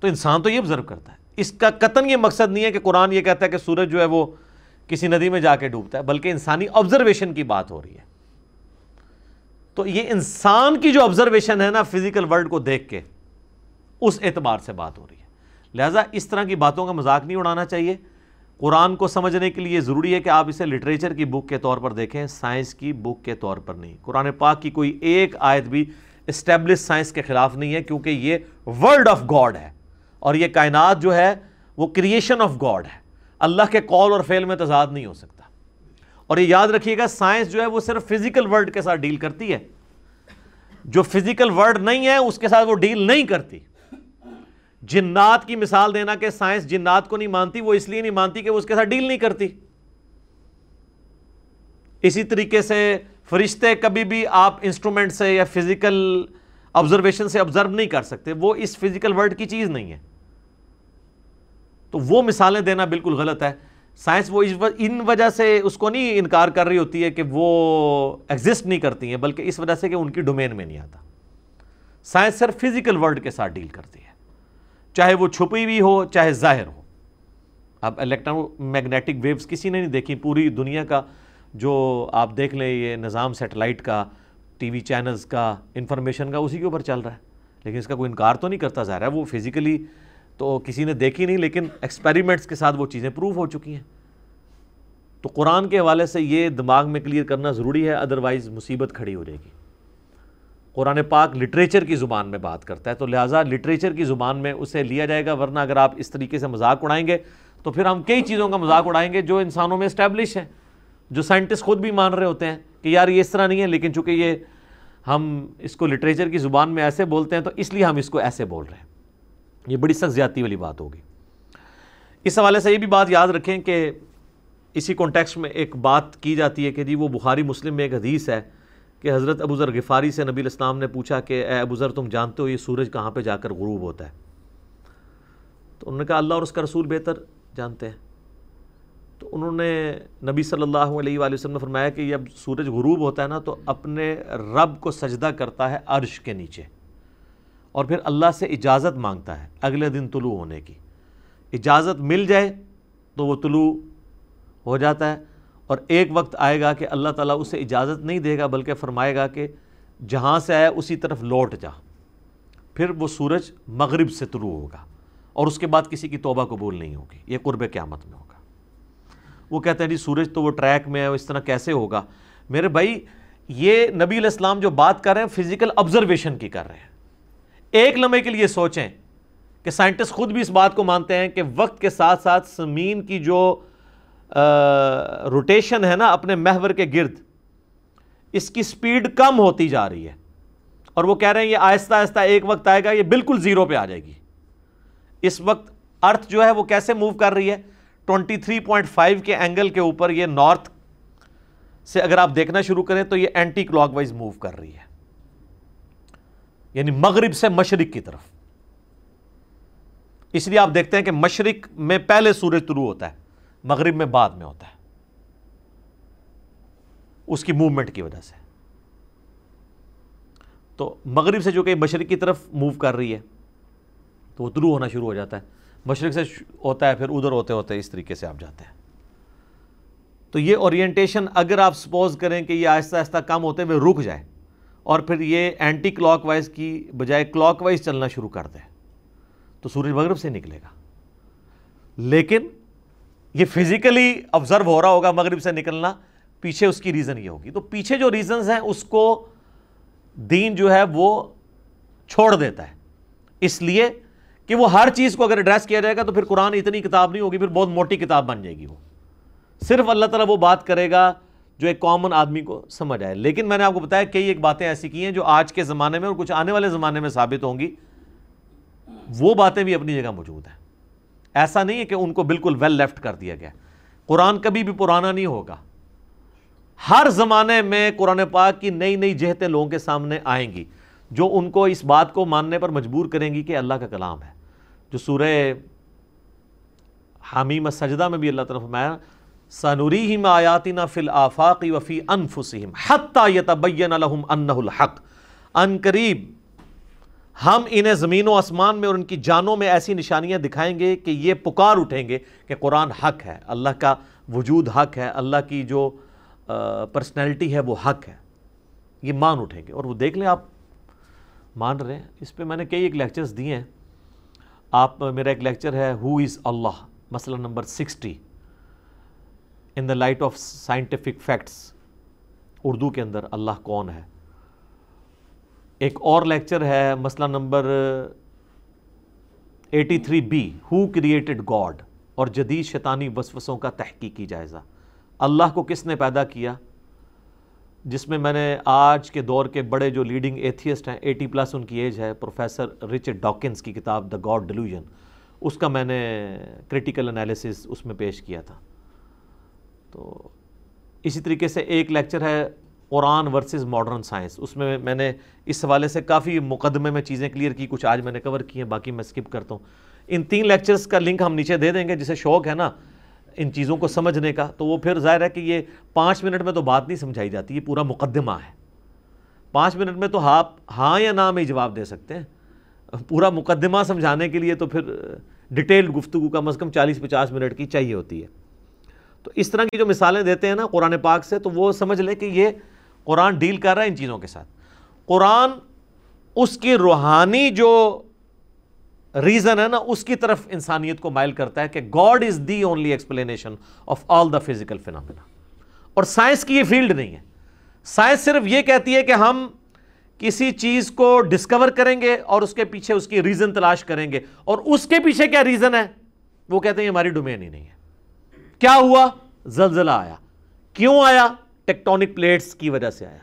تو انسان تو یہ آبزرو کرتا ہے۔ اس کا قطن یہ مقصد نہیں ہے کہ قرآن یہ کہتا ہے کہ سورج جو ہے وہ کسی ندی میں جا کے ڈوبتا ہے، بلکہ انسانی آبزرویشن کی بات ہو رہی ہے۔ تو یہ انسان کی جو آبزرویشن ہے نا فزیکل ورلڈ کو دیکھ کے اس اعتبار سے بات ہو رہی ہے۔ لہٰذا اس طرح کی باتوں کا مذاق نہیں اڑانا چاہیے۔ قرآن کو سمجھنے کے لیے ضروری ہے کہ آپ اسے لٹریچر کی بک کے طور پر دیکھیں سائنس کی بک کے طور پر نہیں۔ قرآن پاک کی کوئی ایک آیت بھی اسٹیبلش سائنس کے خلاف نہیں ہے، کیونکہ یہ ورلڈ آف گاڈ ہے۔ اور یہ کائنات جو ہے وہ کریشن آف گاڈ ہے۔ اللہ کے کال اور فیل میں تضاد نہیں ہو سکتا۔ اور یہ یاد رکھیے گا سائنس جو ہے وہ صرف فزیکل ورلڈ کے ساتھ ڈیل کرتی ہے۔ جو فزیکل ورلڈ نہیں ہے، اس کے ساتھ وہ ڈیل نہیں کرتی۔ جنات کی مثال دینا کہ سائنس جنات کو نہیں مانتی، وہ اس لیے نہیں مانتی کہ وہ اس کے ساتھ ڈیل نہیں کرتی۔ اسی طریقے سے فرشتے کبھی بھی آپ انسٹرومنٹ سے یا فزیکل آبزرویشن سے آبزرو نہیں کر سکتے۔ وہ اس فزیکل ورلڈ کی چیز نہیں ہے۔ تو وہ مثالیں دینا بالکل غلط ہے۔ سائنس وہ ان وجہ سے اس کو نہیں انکار کر رہی ہوتی ہے کہ وہ ایگزسٹ نہیں کرتی ہیں، بلکہ اس وجہ سے کہ ان کی ڈومین میں نہیں آتا۔ سائنس صرف فزیکل ورلڈ کے ساتھ ڈیل کرتی ہے۔ چاہے وہ چھپی ہوئی ہو، چاہے ظاہر ہو۔ اب الیکٹرو میگنیٹک ویوز کسی نے نہیں دیکھی، پوری دنیا کا جو آپ دیکھ لیں، یہ نظام سیٹلائٹ کا ٹی وی چینلز کا انفارمیشن کا، اسی کے اوپر چل رہا ہے۔ لیکن اس کا کوئی انکار تو نہیں کرتا، ظاہر ہے وہ فزیکلی تو کسی نے دیکھی نہیں، لیکن ایکسپیریمنٹس کے ساتھ وہ چیزیں پروف ہو چکی ہیں۔ تو قرآن کے حوالے سے یہ دماغ میں کلیئر کرنا ضروری ہے ادروائز مصیبت کھڑی ہو جائے گی۔ قرآن پاک لٹریچر کی زبان میں بات کرتا ہے، تو لہٰذا لٹریچر کی زبان میں اسے لیا جائے گا، ورنہ اگر آپ اس طریقے سے مذاق اڑائیں گے، تو پھر ہم کئی چیزوں کا مذاق اڑائیں گے جو انسانوں میں اسٹیبلش ہیں، جو سائنٹسٹ خود بھی مان رہے ہوتے ہیں کہ یار یہ اس طرح نہیں ہے، لیکن چونکہ یہ ہم اس کو لٹریچر کی زبان میں ایسے بولتے ہیں، تو اس لیے ہم اس کو ایسے بول رہے ہیں۔ یہ بڑی سخت زیادتی والی بات ہوگی۔ اس حوالے سے یہ بھی بات یاد رکھیں کہ اسی کانٹیکس میں ایک بات کی جاتی ہے کہ جی وہ بخاری مسلم میں ایک حدیث ہے کہ حضرت ابو ذر غفاری سے نبی الاسلام نے پوچھا کہ اے ابو ذر تم جانتے ہو یہ سورج کہاں پہ جا کر غروب ہوتا ہے؟ تو انہوں نے کہا اللہ اور اس کا رسول بہتر جانتے ہیں۔ تو انہوں نے نبی صلی اللہ علیہ وآلہ وسلم نے فرمایا کہ جب سورج غروب ہوتا ہے نا تو اپنے رب کو سجدہ کرتا ہے عرش کے نیچے۔ اور پھر اللہ سے اجازت مانگتا ہے اگلے دن طلوع ہونے کی۔ اجازت مل جائے تو وہ طلوع ہو جاتا ہے اور ایک وقت آئے گا کہ اللہ تعالیٰ اسے اجازت نہیں دے گا، بلکہ فرمائے گا کہ جہاں سے آیا اسی طرف لوٹ جا۔ پھر وہ سورج مغرب سے طلوع ہوگا اور اس کے بعد کسی کی توبہ قبول نہیں ہوگی، یہ قرب قیامت میں ہوگا۔ وہ کہتے ہیں جی سورج تو وہ ٹریک میں ہے، اس طرح کیسے ہوگا؟ میرے بھائی، یہ نبی علیہ السلام جو بات کر رہے ہیں فزیکل آبزرویشن کی کر رہے ہیں۔ ایک لمحے کے لیے سوچیں کہ سائنٹسٹ خود بھی اس بات کو مانتے ہیں کہ وقت کے ساتھ ساتھ زمین کی جو روٹیشن ہے نا اپنے محور کے گرد، اس کی سپیڈ کم ہوتی جا رہی ہے۔ اور وہ کہہ رہے ہیں یہ آہستہ آہستہ ایک وقت آئے گا، یہ بالکل زیرو پہ آ جائے گی۔ اس وقت ارتھ جو ہے وہ کیسے موو کر رہی ہے؟ ٹونٹی تھری پوائنٹ فائیو کے اینگل کے اوپر یہ نارتھ سے اگر آپ دیکھنا شروع کریں تو یہ اینٹی کلاک وائز موو کر رہی ہے۔ یعنی مغرب سے مشرق کی طرف۔ اس لیے آپ دیکھتے ہیں کہ مشرق میں پہلے سورج طلوع ہوتا ہے، مغرب میں بعد میں ہوتا ہے۔ اس کی موومنٹ کی وجہ سے۔ تو مغرب سے جو کہ مشرق کی طرف موو کر رہی ہے، تو وہ طلوع ہونا شروع ہو جاتا ہے۔ مشرق سے ہوتا ہے، پھر ادھر ہوتے ہوتے اس طریقے سے آپ جاتے ہیں۔ تو یہ اورینٹیشن اگر آپ سپوز کریں کہ یہ آہستہ آہستہ کم ہوتے ہوئے رک جائے اور پھر یہ اینٹی کلاک وائز کی بجائے کلاک وائز چلنا شروع کر دے۔ تو سورج مغرب سے نکلے گا۔ لیکن یہ فزیکلی آبزرو ہو رہا ہوگا مغرب سے نکلنا، پیچھے اس کی ریزن یہ ہوگی۔ تو پیچھے جو ریزنز ہیں، اس کو دین جو ہے وہ چھوڑ دیتا ہے۔ اس لیے کہ وہ ہر چیز کو اگر ایڈریس کیا جائے گا تو پھر قرآن اتنی کتاب نہیں ہوگی، پھر بہت موٹی کتاب بن جائے گی وہ۔ صرف اللہ تعالیٰ وہ بات کرے گا جو ایک کامن آدمی کو سمجھ آئے۔ لیکن میں نے آپ کو بتایا کئی ایک باتیں ایسی کی ہیں جو آج کے زمانے میں اور کچھ آنے والے زمانے میں ثابت ہوں گی۔ وہ باتیں بھی اپنی جگہ موجود ہیں۔ ایسا نہیں ہے کہ ان کو بالکل ویل لیفٹ کر دیا گیا۔ قرآن کبھی بھی پرانا نہیں ہوگا۔ ہر زمانے میں قرآن پاک کی نئی نئی جہتیں لوگوں کے سامنے آئیں گی۔ جو ان کو اس بات کو ماننے پر مجبور کریں گی کہ اللہ کا کلام ہے۔ جو سورہ حامیم سجدہ میں بھی اللہ تعالیٰ فرمایا سنوریہم آیاتنا فی الافاق وفی انفسہم حتی یتبین لہم انہ الحق۔ ان قریب، ہم انہیں زمین و اسمان میں اور ان کی جانوں میں ایسی نشانیاں دکھائیں گے کہ یہ پکار اٹھیں گے کہ قرآن حق ہے، اللہ کا وجود حق ہے، اللہ کی جو پرسنالٹی ہے وہ حق ہے۔ یہ مان اٹھیں گے۔ اور وہ دیکھ لیں آپ، مان رہے ہیں۔ اس پہ میں نے کئی ایک لیکچرز دیے ہیں۔ آپ، میرا ایک لیکچر ہے ہو از اللہ مسئلہ number sixty in the light of scientific facts Urdu کے اندر اللہ کون ہے؟ ایک اور لیکچر ہے، مسئلہ number eighty three B who created God اور جدید شیطانی وسوسوں کا تحقیقی جائزہ۔ اللہ کو کس نے پیدا کیا؟ جس میں میں نے آج کے دور کے بڑے جو لیڈنگ ایتھیسٹ ہیں ایٹی پلس ان کی ایج ہے، پروفیسر رچرڈ ڈاکنز کی کتاب دا گاڈ ڈیلیوژن اس کا میں نے کریٹیکل انالیسس اس میں پیش کیا تھا۔ تو اسی طریقے سے ایک لیکچر ہے قرآن ورسز ماڈرن سائنس۔ اس میں میں نے اس حوالے سے کافی مقدمے میں چیزیں کلیئر کی، کچھ آج میں نے کور کی ہیں، باقی میں سکپ کرتا ہوں۔ ان تین لیکچرز کا لنک ہم نیچے دے دیں گے، جسے شوق ہے نا ان چیزوں کو سمجھنے کا۔ تو وہ پھر ظاہر ہے کہ یہ پانچ منٹ میں تو بات نہیں سمجھائی جاتی، یہ پورا مقدمہ ہے۔ پانچ منٹ میں تو آپ ہاں یا نہ میں جواب دے سکتے ہیں۔ پورا مقدمہ سمجھانے کے لیے تو پھر ڈیٹیلڈ گفتگو کم از کم چالیس پچاس منٹ کی چاہیے ہوتی ہے۔ تو اس طرح کی جو مثالیں دیتے ہیں نا قرآن پاک سے، تو وہ سمجھ لیں کہ یہ قرآن ڈیل کر رہا ہے ان چیزوں کے ساتھ۔ قرآن اس کی روحانی جو ریزن ہے نا، اس کی طرف انسانیت کو مائل کرتا ہے کہ God is the only explanation of all the physical phenomena اور سائنس کی یہ فیلڈ نہیں ہے۔ سائنس صرف یہ کہتی ہے کہ ہم کسی چیز کو ڈسکور کریں گے اور اس کے پیچھے اس کی ریزن تلاش کریں گے۔ اور اس کے پیچھے کیا ریزن ہے؟ وہ کہتے ہیں ہماری ڈومین ہی نہیں ہے۔ کیا ہوا؟ زلزلہ آیا۔ کیوں آیا؟ ٹیکٹونک پلیٹس کی وجہ سے آیا۔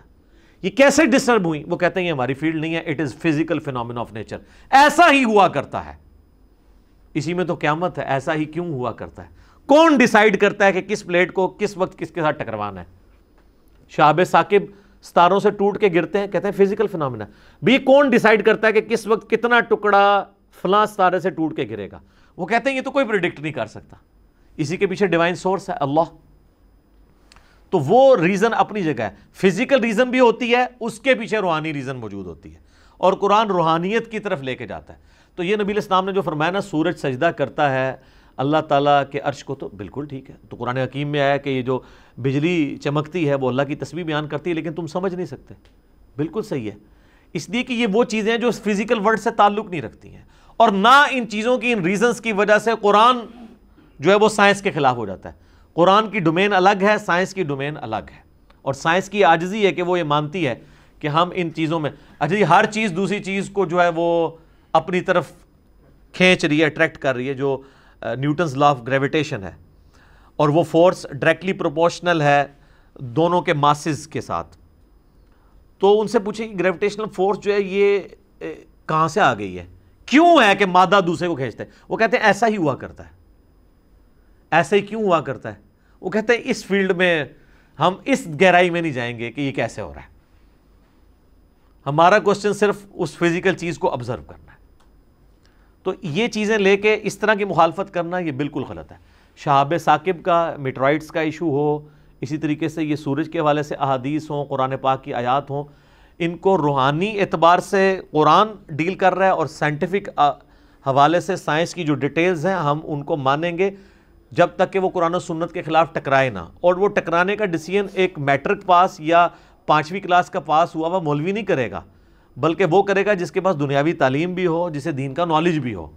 یہ کیسے ڈسٹرب ہوئی وہ کہتے ہیں یہ ہماری فیلڈ نہیں ہے it is physical phenomenon of nature ایسا ہی ہوا کرتا ہے۔ اسی میں تو قیامت ہے، ایسا ہی کیوں ہوا کرتا ہے؟ کون ڈیسائیڈ کرتا ہے کہ کس پلیٹ کو کس وقت کس کے ساتھ ٹکروانا ہے؟ شاب ثاقب ستاروں سے ٹوٹ کے گرتے ہیں، کہتے ہیں فزیکل فینومینا بھی کون ڈیسائیڈ کرتا ہے کہ کس وقت کتنا ٹکڑا فلاں ستارے سے ٹوٹ کے گرے گا؟ وہ کہتے ہیں یہ تو کوئی پریڈکٹ نہیں کر سکتا۔ اسی کے پیچھے ڈیوائن سورس ہے، اللہ۔ تو وہ ریزن اپنی جگہ ہے۔ فزیکل ریزن بھی ہوتی ہے، اس کے پیچھے روحانی ریزن موجود ہوتی ہے۔ اور قرآن روحانیت کی طرف لے کے جاتا ہے۔ تو یہ نبی اسلام نے جو فرمایا نا، سورج سجدہ کرتا ہے، اللہ تعالیٰ کے عرش کو تو بالکل ٹھیک ہے۔ تو قرآن حکیم میں آیا کہ یہ جو بجلی چمکتی ہے، وہ اللہ کی تصویر بیان کرتی ہے، لیکن تم سمجھ نہیں سکتے۔ بالکل صحیح ہے۔ اس لیے کہ یہ وہ چیزیں ہیں جو فزیکل ورڈ سے تعلق نہیں رکھتی ہیں۔ اور نہ ان چیزوں کی، ان ریزنز کی وجہ سے قرآن جو ہے وہ سائنس کے خلاف ہو جاتا ہے۔ قرآن کی ڈومین الگ ہے، سائنس کی ڈومین الگ ہے۔ اور سائنس کی عاجزی ہے کہ وہ یہ مانتی ہے کہ ہم ان چیزوں میں اچھا جی ہر چیز دوسری چیز کو جو ہے وہ اپنی طرف کھینچ رہی ہے اٹریکٹ کر رہی ہے، جو نیوٹنز لا آف گریویٹیشن ہے۔ اور وہ فورس ڈائریکٹلی پروپورشنل ہے دونوں کے ماسز کے ساتھ۔ تو ان سے پوچھیں کہ گریویٹیشنل فورس جو ہے یہ کہاں سے آ گئی ہے؟ کیوں ہے کہ مادہ دوسرے کو کھینچتا ہے؟ وہ کہتے ہیں ایسا ہی ہوا کرتا ہے۔ ایسا ہی کیوں ہوا کرتا ہے؟ وہ کہتے ہیں اس فیلڈ میں ہم اس گہرائی میں نہیں جائیں گے کہ یہ کیسے ہو رہا ہے۔ ہمارا کوشچن صرف اس فزیکل چیز کو آبزرو کرنا ہے۔ تو یہ چیزیں لے کے اس طرح کی مخالفت کرنا یہ بالکل غلط ہے۔ شہاب ثاقب کا میٹرائٹس کا ایشو ہو، اسی طریقے سے یہ سورج کے حوالے سے احادیث ہوں، قرآن پاک کی آیات ہوں، ان کو روحانی اعتبار سے قرآن ڈیل کر رہا ہے اور سائنٹیفک حوالے سے سائنس کی جو ڈیٹیلز ہیں ہم ان کو مانیں گے۔ جب تک کہ وہ قرآن و سنت کے خلاف ٹکرائے نہ۔ اور وہ ٹکرانے کا ڈیسیجن ایک میٹرک پاس یا پانچویں کلاس کا پاس ہوا، وہ مولوی نہیں کرے گا۔ بلکہ وہ کرے گا جس کے پاس دنیاوی تعلیم بھی ہو، جسے دین کا نالج بھی ہو۔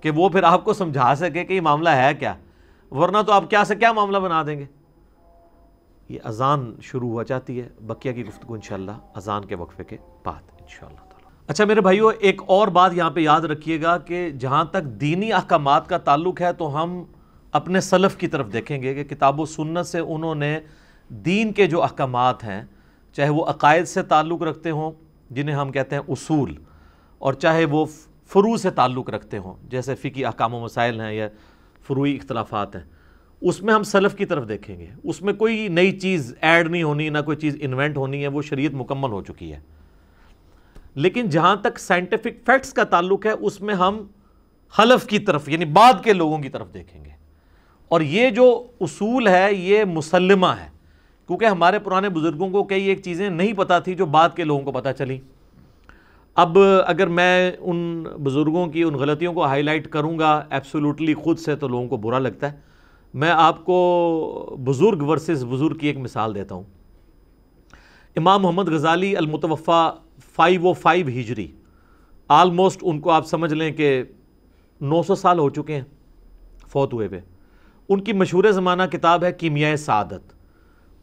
کہ وہ پھر آپ کو سمجھا سکے کہ یہ معاملہ ہے کیا۔ ورنہ تو آپ کیا سے کیا معاملہ بنا دیں گے؟ یہ اذان شروع ہوا چاہتی ہے۔ بقیہ کی گفتگو انشاءاللہ اذان کے وقفے کے بعد انشاءاللہ اچھا میرے بھائیو، ایک اور بات یہاں پہ یاد رکھیے گا کہ جہاں تک دینی احکامات کا تعلق ہے، تو ہم اپنے سلف کی طرف دیکھیں گے کہ کتاب و سنت سے انہوں نے دین کے جو احکامات ہیں، چاہے وہ عقائد سے تعلق رکھتے ہوں، جنہیں ہم کہتے ہیں اصول، اور چاہے وہ فرو سے تعلق رکھتے ہوں، جیسے فقی احکام و مسائل ہیں یا فروئی اختلافات ہیں، اس میں ہم سلف کی طرف دیکھیں گے۔ اس میں کوئی نئی چیز ایڈ نہیں ہونی، نہ کوئی چیز انوینٹ ہونی ہے، وہ شریعت مکمل ہو چکی ہے۔ لیکن جہاں تک سائنٹیفک فیکٹس کا تعلق ہے، اس میں ہم حلف کی طرف یعنی بعد کے لوگوں کی طرف دیکھیں گے۔ اور یہ جو اصول ہے، یہ مسلمہ ہے۔ کیونکہ ہمارے پرانے بزرگوں کو کئی ایک چیزیں نہیں پتا تھی جو بعد کے لوگوں کو پتا چلی۔ اب اگر میں ان بزرگوں کی، ان غلطیوں کو ہائی لائٹ کروں گا ایبسولوٹلی خود سے تو لوگوں کو برا لگتا ہے۔ میں آپ کو بزرگ ورسز بزرگ کی ایک مثال دیتا ہوں۔ امام محمد غزالی المتوفہ فائیو او فائیو ہجری۔ آلموسٹ ان کو آپ سمجھ لیں کہ نو سو سال ہو چکے ہیں فوت ہوئے پہ ان کی مشہور زمانہ کتاب ہے کیمیائے سعادت۔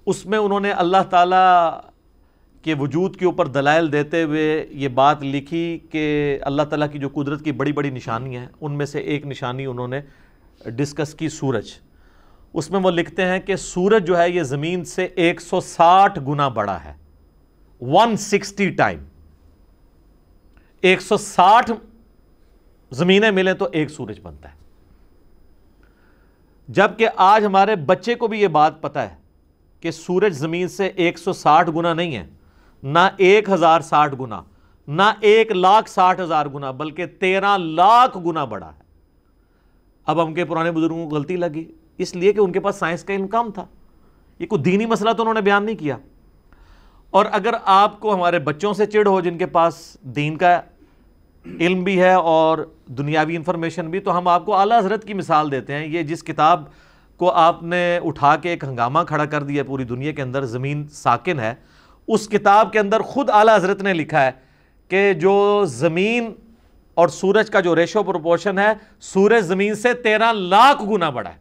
اس میں انہوں نے اللہ تعالیٰ کے وجود کے اوپر دلائل دیتے ہوئے یہ بات لکھی کہ اللہ تعالیٰ کی جو قدرت کی بڑی بڑی نشانی ہیں، ان میں سے ایک نشانی انہوں نے ڈسکس کی، سورج۔ اس میں وہ لکھتے ہیں کہ سورج جو ہے، یہ زمین سے ایک سو ساٹھ گنا بڑا ہے۔ One sixty time. ایک سو ساٹھ زمینیں ملیں تو ایک سورج بنتا ہے۔ جبکہ آج ہمارے بچے کو بھی یہ بات پتا ہے کہ سورج زمین سے ایک سو ساٹھ گنا نہیں ہے، نہ ایک ہزار ساٹھ گنا، نہ ایک لاکھ ساٹھ ہزار گنا، بلکہ تیرہ لاکھ گنا بڑا ہے۔ اب ہم کے پرانے بزرگوں کو غلطی لگی، اس لیے کہ ان کے پاس سائنس کا علم کم تھا۔ یہ کوئی دینی مسئلہ تو انہوں نے بیان نہیں کیا۔ اور اگر آپ کو ہمارے بچوں سے چڑ ہو جن کے پاس دین کا علم بھی ہے اور دنیاوی انفارمیشن بھی، تو ہم آپ کو اعلیٰ حضرت کی مثال دیتے ہیں۔ یہ جس کتاب کو آپ نے اٹھا کے ایک ہنگامہ کھڑا کر دیا پوری دنیا کے اندر زمین ساکن ہے، اس کتاب کے اندر خود اعلیٰ حضرت نے لکھا ہے کہ جو زمین اور سورج کا جو ریشو پروپورشن ہے، سورج زمین سے تیرہ لاکھ گنا بڑا ہے۔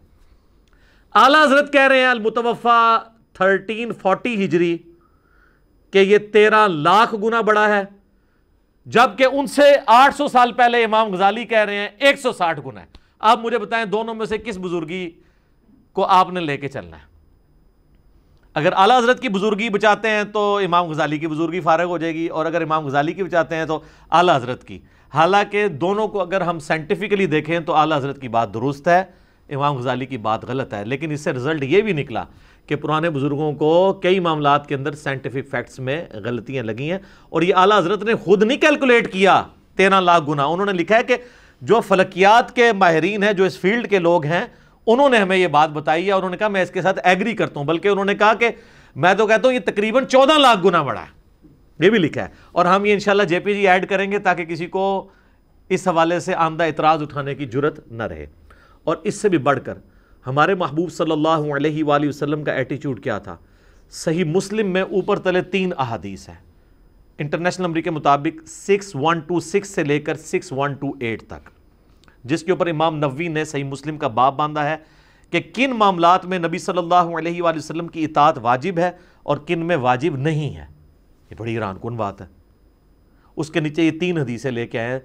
اعلیٰ حضرت کہہ رہے ہیں المتوفہ تھرٹین فورٹی ہجری، کہ یہ تیرہ لاکھ گنا بڑا ہے۔ جبکہ ان سے آٹھ سو سال پہلے امام غزالی کہہ رہے ہیں ایک سو ساٹھ گنا ہے۔ آپ مجھے بتائیں دونوں میں سے کس بزرگی کو آپ نے لے کے چلنا ہے؟ اگر اعلیٰ حضرت کی بزرگی بچاتے ہیں تو امام غزالی کی بزرگی فارغ ہو جائے گی، اور اگر امام غزالی کی بچاتے ہیں تو اعلیٰ حضرت کی۔ حالانکہ دونوں کو اگر ہم سائنٹیفکلی دیکھیں تو اعلیٰ حضرت کی بات درست ہے، امام غزالی کی بات غلط ہے، لیکن اس سے رزلٹ یہ بھی نکلا کہ پرانے بزرگوں کو کئی معاملات کے اندر سائنٹیفک فیکٹس میں غلطیاں لگی ہیں اور یہ اعلیٰ حضرت نے خود نہیں کیلکولیٹ کیا، تیرہ لاکھ گنا انہوں نے لکھا ہے کہ جو فلکیات کے ماہرین ہیں، جو اس فیلڈ کے لوگ ہیں، انہوں نے ہمیں یہ بات بتائی ہے انہوں نے کہا میں اس کے ساتھ ایگری کرتا ہوں، بلکہ انہوں نے کہا کہ میں تو کہتا ہوں یہ تقریباً چودہ لاکھ گنا بڑا ہے۔ یہ بھی لکھا ہے۔ اور ہم یہ انشاءاللہ جے پی جی ایڈ کریں گے تاکہ کسی کو اس حوالے سے آمدہ اعتراض اٹھانے کی جرت نہ رہے۔ اور اس سے بھی بڑھ کر ہمارے محبوب صلی اللہ علیہ وآلہ وسلم کا ایٹیچیوڈ کیا تھا؟ صحیح مسلم میں اوپر تلے تین احادیث ہیں۔ انٹرنیشنل نمبر کے مطابق سکس ون ٹو سکس سے لے کر سکس ون ٹو ایٹ تک۔ جس کے اوپر امام نوی نے صحیح مسلم کا باب باندھا ہے کہ کن معاملات میں نبی صلی اللہ علیہ وآلہ وسلم کی اطاعت واجب ہے اور کن میں واجب نہیں ہے۔ یہ بڑی حیران کن بات ہے۔ اس کے نیچے یہ تین حدیثیں لے کے آئے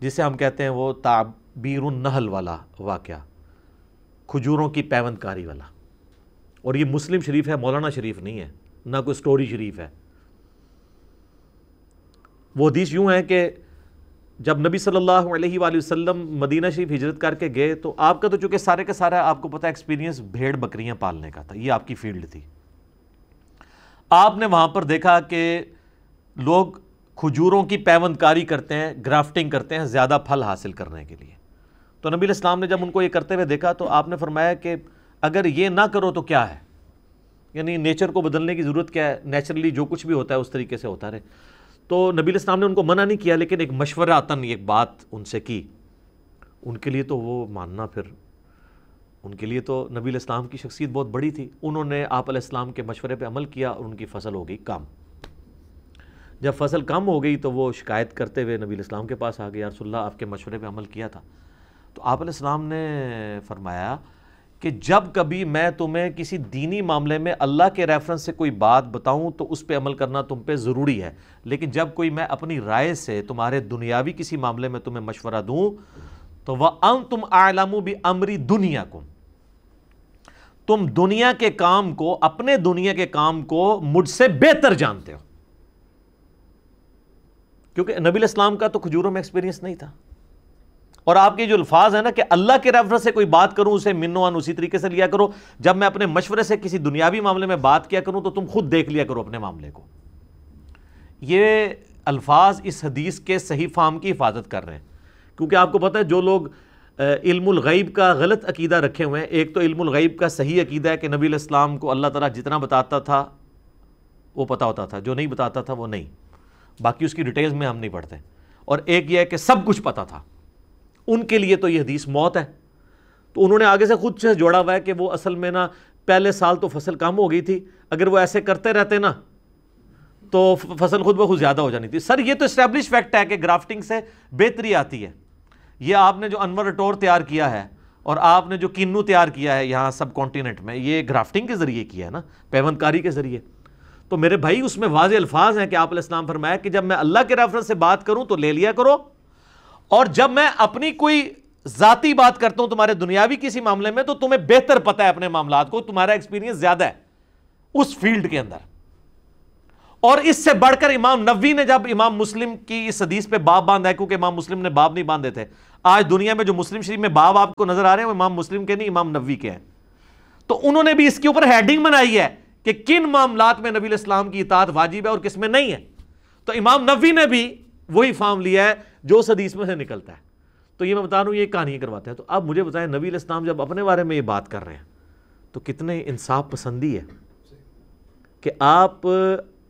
جسے ہم کہتے ہیں وہ تعبیر النحل والا واقعہ۔ کھجوروں کی پیوند کاری والا۔ اور یہ مسلم شریف ہے، مولانا شریف نہیں ہے، نہ کوئی سٹوری شریف ہے۔ وہ حدیث یوں ہے کہ جب نبی صلی اللہ علیہ وآلہ وسلم مدینہ شریف ہجرت کر کے گئے تو آپ کا تو چونکہ سارے کا سارا آپ کو پتا ایکسپیرینس بھیڑ بکریاں پالنے کا تھا، یہ آپ کی فیلڈ تھی۔ آپ نے وہاں پر دیکھا کہ لوگ کھجوروں کی پیوند کاری کرتے ہیں گرافٹنگ کرتے ہیں زیادہ پھل حاصل کرنے کے لیے۔ تو نبی الاسلام نے جب ان کو یہ کرتے ہوئے دیکھا تو آپ نے فرمایا کہ اگر یہ نہ کرو تو کیا ہے؟ یعنی نیچر کو بدلنے کی ضرورت کیا ہے؟ نیچرلی جو کچھ بھی ہوتا ہے اس طریقے سے ہوتا رہے۔ تو نبی الاسلام نے ان کو منع نہیں کیا، لیکن ایک مشورہ تن ایک بات ان سے کی۔ ان کے لیے تو وہ ماننا پھر، ان کے لیے تو نبی الاسلام کی شخصیت بہت بڑی تھی۔ انہوں نے آپ علیہ السلام کے مشورے پہ عمل کیا اور ان کی فصل ہو گئی کم جب فصل کم ہو گئی تو وہ شکایت کرتے ہوئے نبی الاسلام کے پاس آ گیا رسول اللہ، آپ کے مشورے پہ عمل کیا تھا۔ تو آپ علیہ السلام نے فرمایا کہ جب کبھی میں تمہیں کسی دینی معاملے میں اللہ کے ریفرنس سے کوئی بات بتاؤں تو اس پہ عمل کرنا تم پہ ضروری ہے۔ لیکن جب کوئی میں اپنی رائے سے تمہارے دنیاوی کسی معاملے میں تمہیں مشورہ دوں تو وہ ان تم عالم بھی امری دنیا کو تم دنیا کے کام کو، اپنے دنیا کے کام کو مجھ سے بہتر جانتے ہو۔ کیونکہ نبی الاسلام کا تو کھجوروں میں ایکسپیرینس نہیں تھا۔ اور آپ کے جو الفاظ ہیں نا کہ اللہ کے ریفرنس سے کوئی بات کروں، اسے منوان اسی طریقے سے لیا کرو۔ جب میں اپنے مشورے سے کسی دنیاوی معاملے میں بات کیا کروں، تو تم خود دیکھ لیا کرو اپنے معاملے کو۔ یہ الفاظ اس حدیث کے صحیح فام کی حفاظت کر رہے ہیں۔ کیونکہ آپ کو پتہ ہے، جو لوگ علم الغیب کا غلط عقیدہ رکھے ہوئے ہیں، ایک تو علم الغیب کا صحیح عقیدہ ہے کہ نبی الاسلام کو اللہ تعالیٰ جتنا بتاتا تھا، وہ پتہ ہوتا تھا۔ جو نہیں بتاتا تھا، وہ نہیں۔ باقی اس کی ڈیٹیلز میں ہم نہیں پڑھتے۔ اور ایک یہ ہے کہ سب کچھ پتہ تھا۔ ان کے لیے تو یہ حدیث موت ہے۔ تو انہوں نے آگے سے خود سے جوڑا ہوا ہے کہ وہ اصل میں نا پہلے سال تو فصل کم ہو گئی تھی، اگر وہ ایسے کرتے رہتے نا تو فصل خود بخود زیادہ ہو جانی تھی۔ سر، یہ تو اسٹیبلش فیکٹ ہے کہ گرافٹنگ سے بہتری آتی ہے۔ یہ آپ نے جو انور اٹور تیار کیا ہے اور آپ نے جو کینو تیار کیا ہے یہاں سب کانٹیننٹ میں، یہ گرافٹنگ کے ذریعے کیا ہے نا پیوند کاری کے ذریعے۔ تو میرے بھائی، اس میں واضح الفاظ ہیں کہ آپ علیہ السلام فرمایا کہ جب میں اللہ کے ریفرنس سے بات کروں تو لے لیا کرو۔ اور جب میں اپنی کوئی ذاتی بات کرتا ہوں تمہارے دنیاوی کسی معاملے میں، تو تمہیں بہتر پتا ہے اپنے معاملات کو، تمہارا ایکسپیرینس زیادہ ہے اس فیلڈ کے اندر۔ اور اس سے بڑھ کر امام نبی نے جب امام مسلم کی اس حدیث پہ باب باندھا ہے، کیونکہ امام مسلم نے باب نہیں باندھے تھے۔ آج دنیا میں جو مسلم شریف میں باب آپ کو نظر آ رہے ہیں، وہ امام مسلم کے نہیں، امام نبی کے ہیں۔ تو انہوں نے بھی اس کے اوپر ہیڈنگ بنائی ہے کہ کن معاملات میں نبی الاسلام کی اطاعت واجب ہے اور کس میں نہیں ہے۔ تو امام نبی نے بھی وہی فارم لیا ہے جو اس حدیث میں سے نکلتا ہے۔ تو یہ میں بتا رہا ہوں، یہ کہانی کرواتے ہیں۔ تو اب مجھے بتائیں، نبی الاسلام جب اپنے بارے میں یہ بات کر رہے ہیں، تو کتنے انصاف پسندی ہے کہ آپ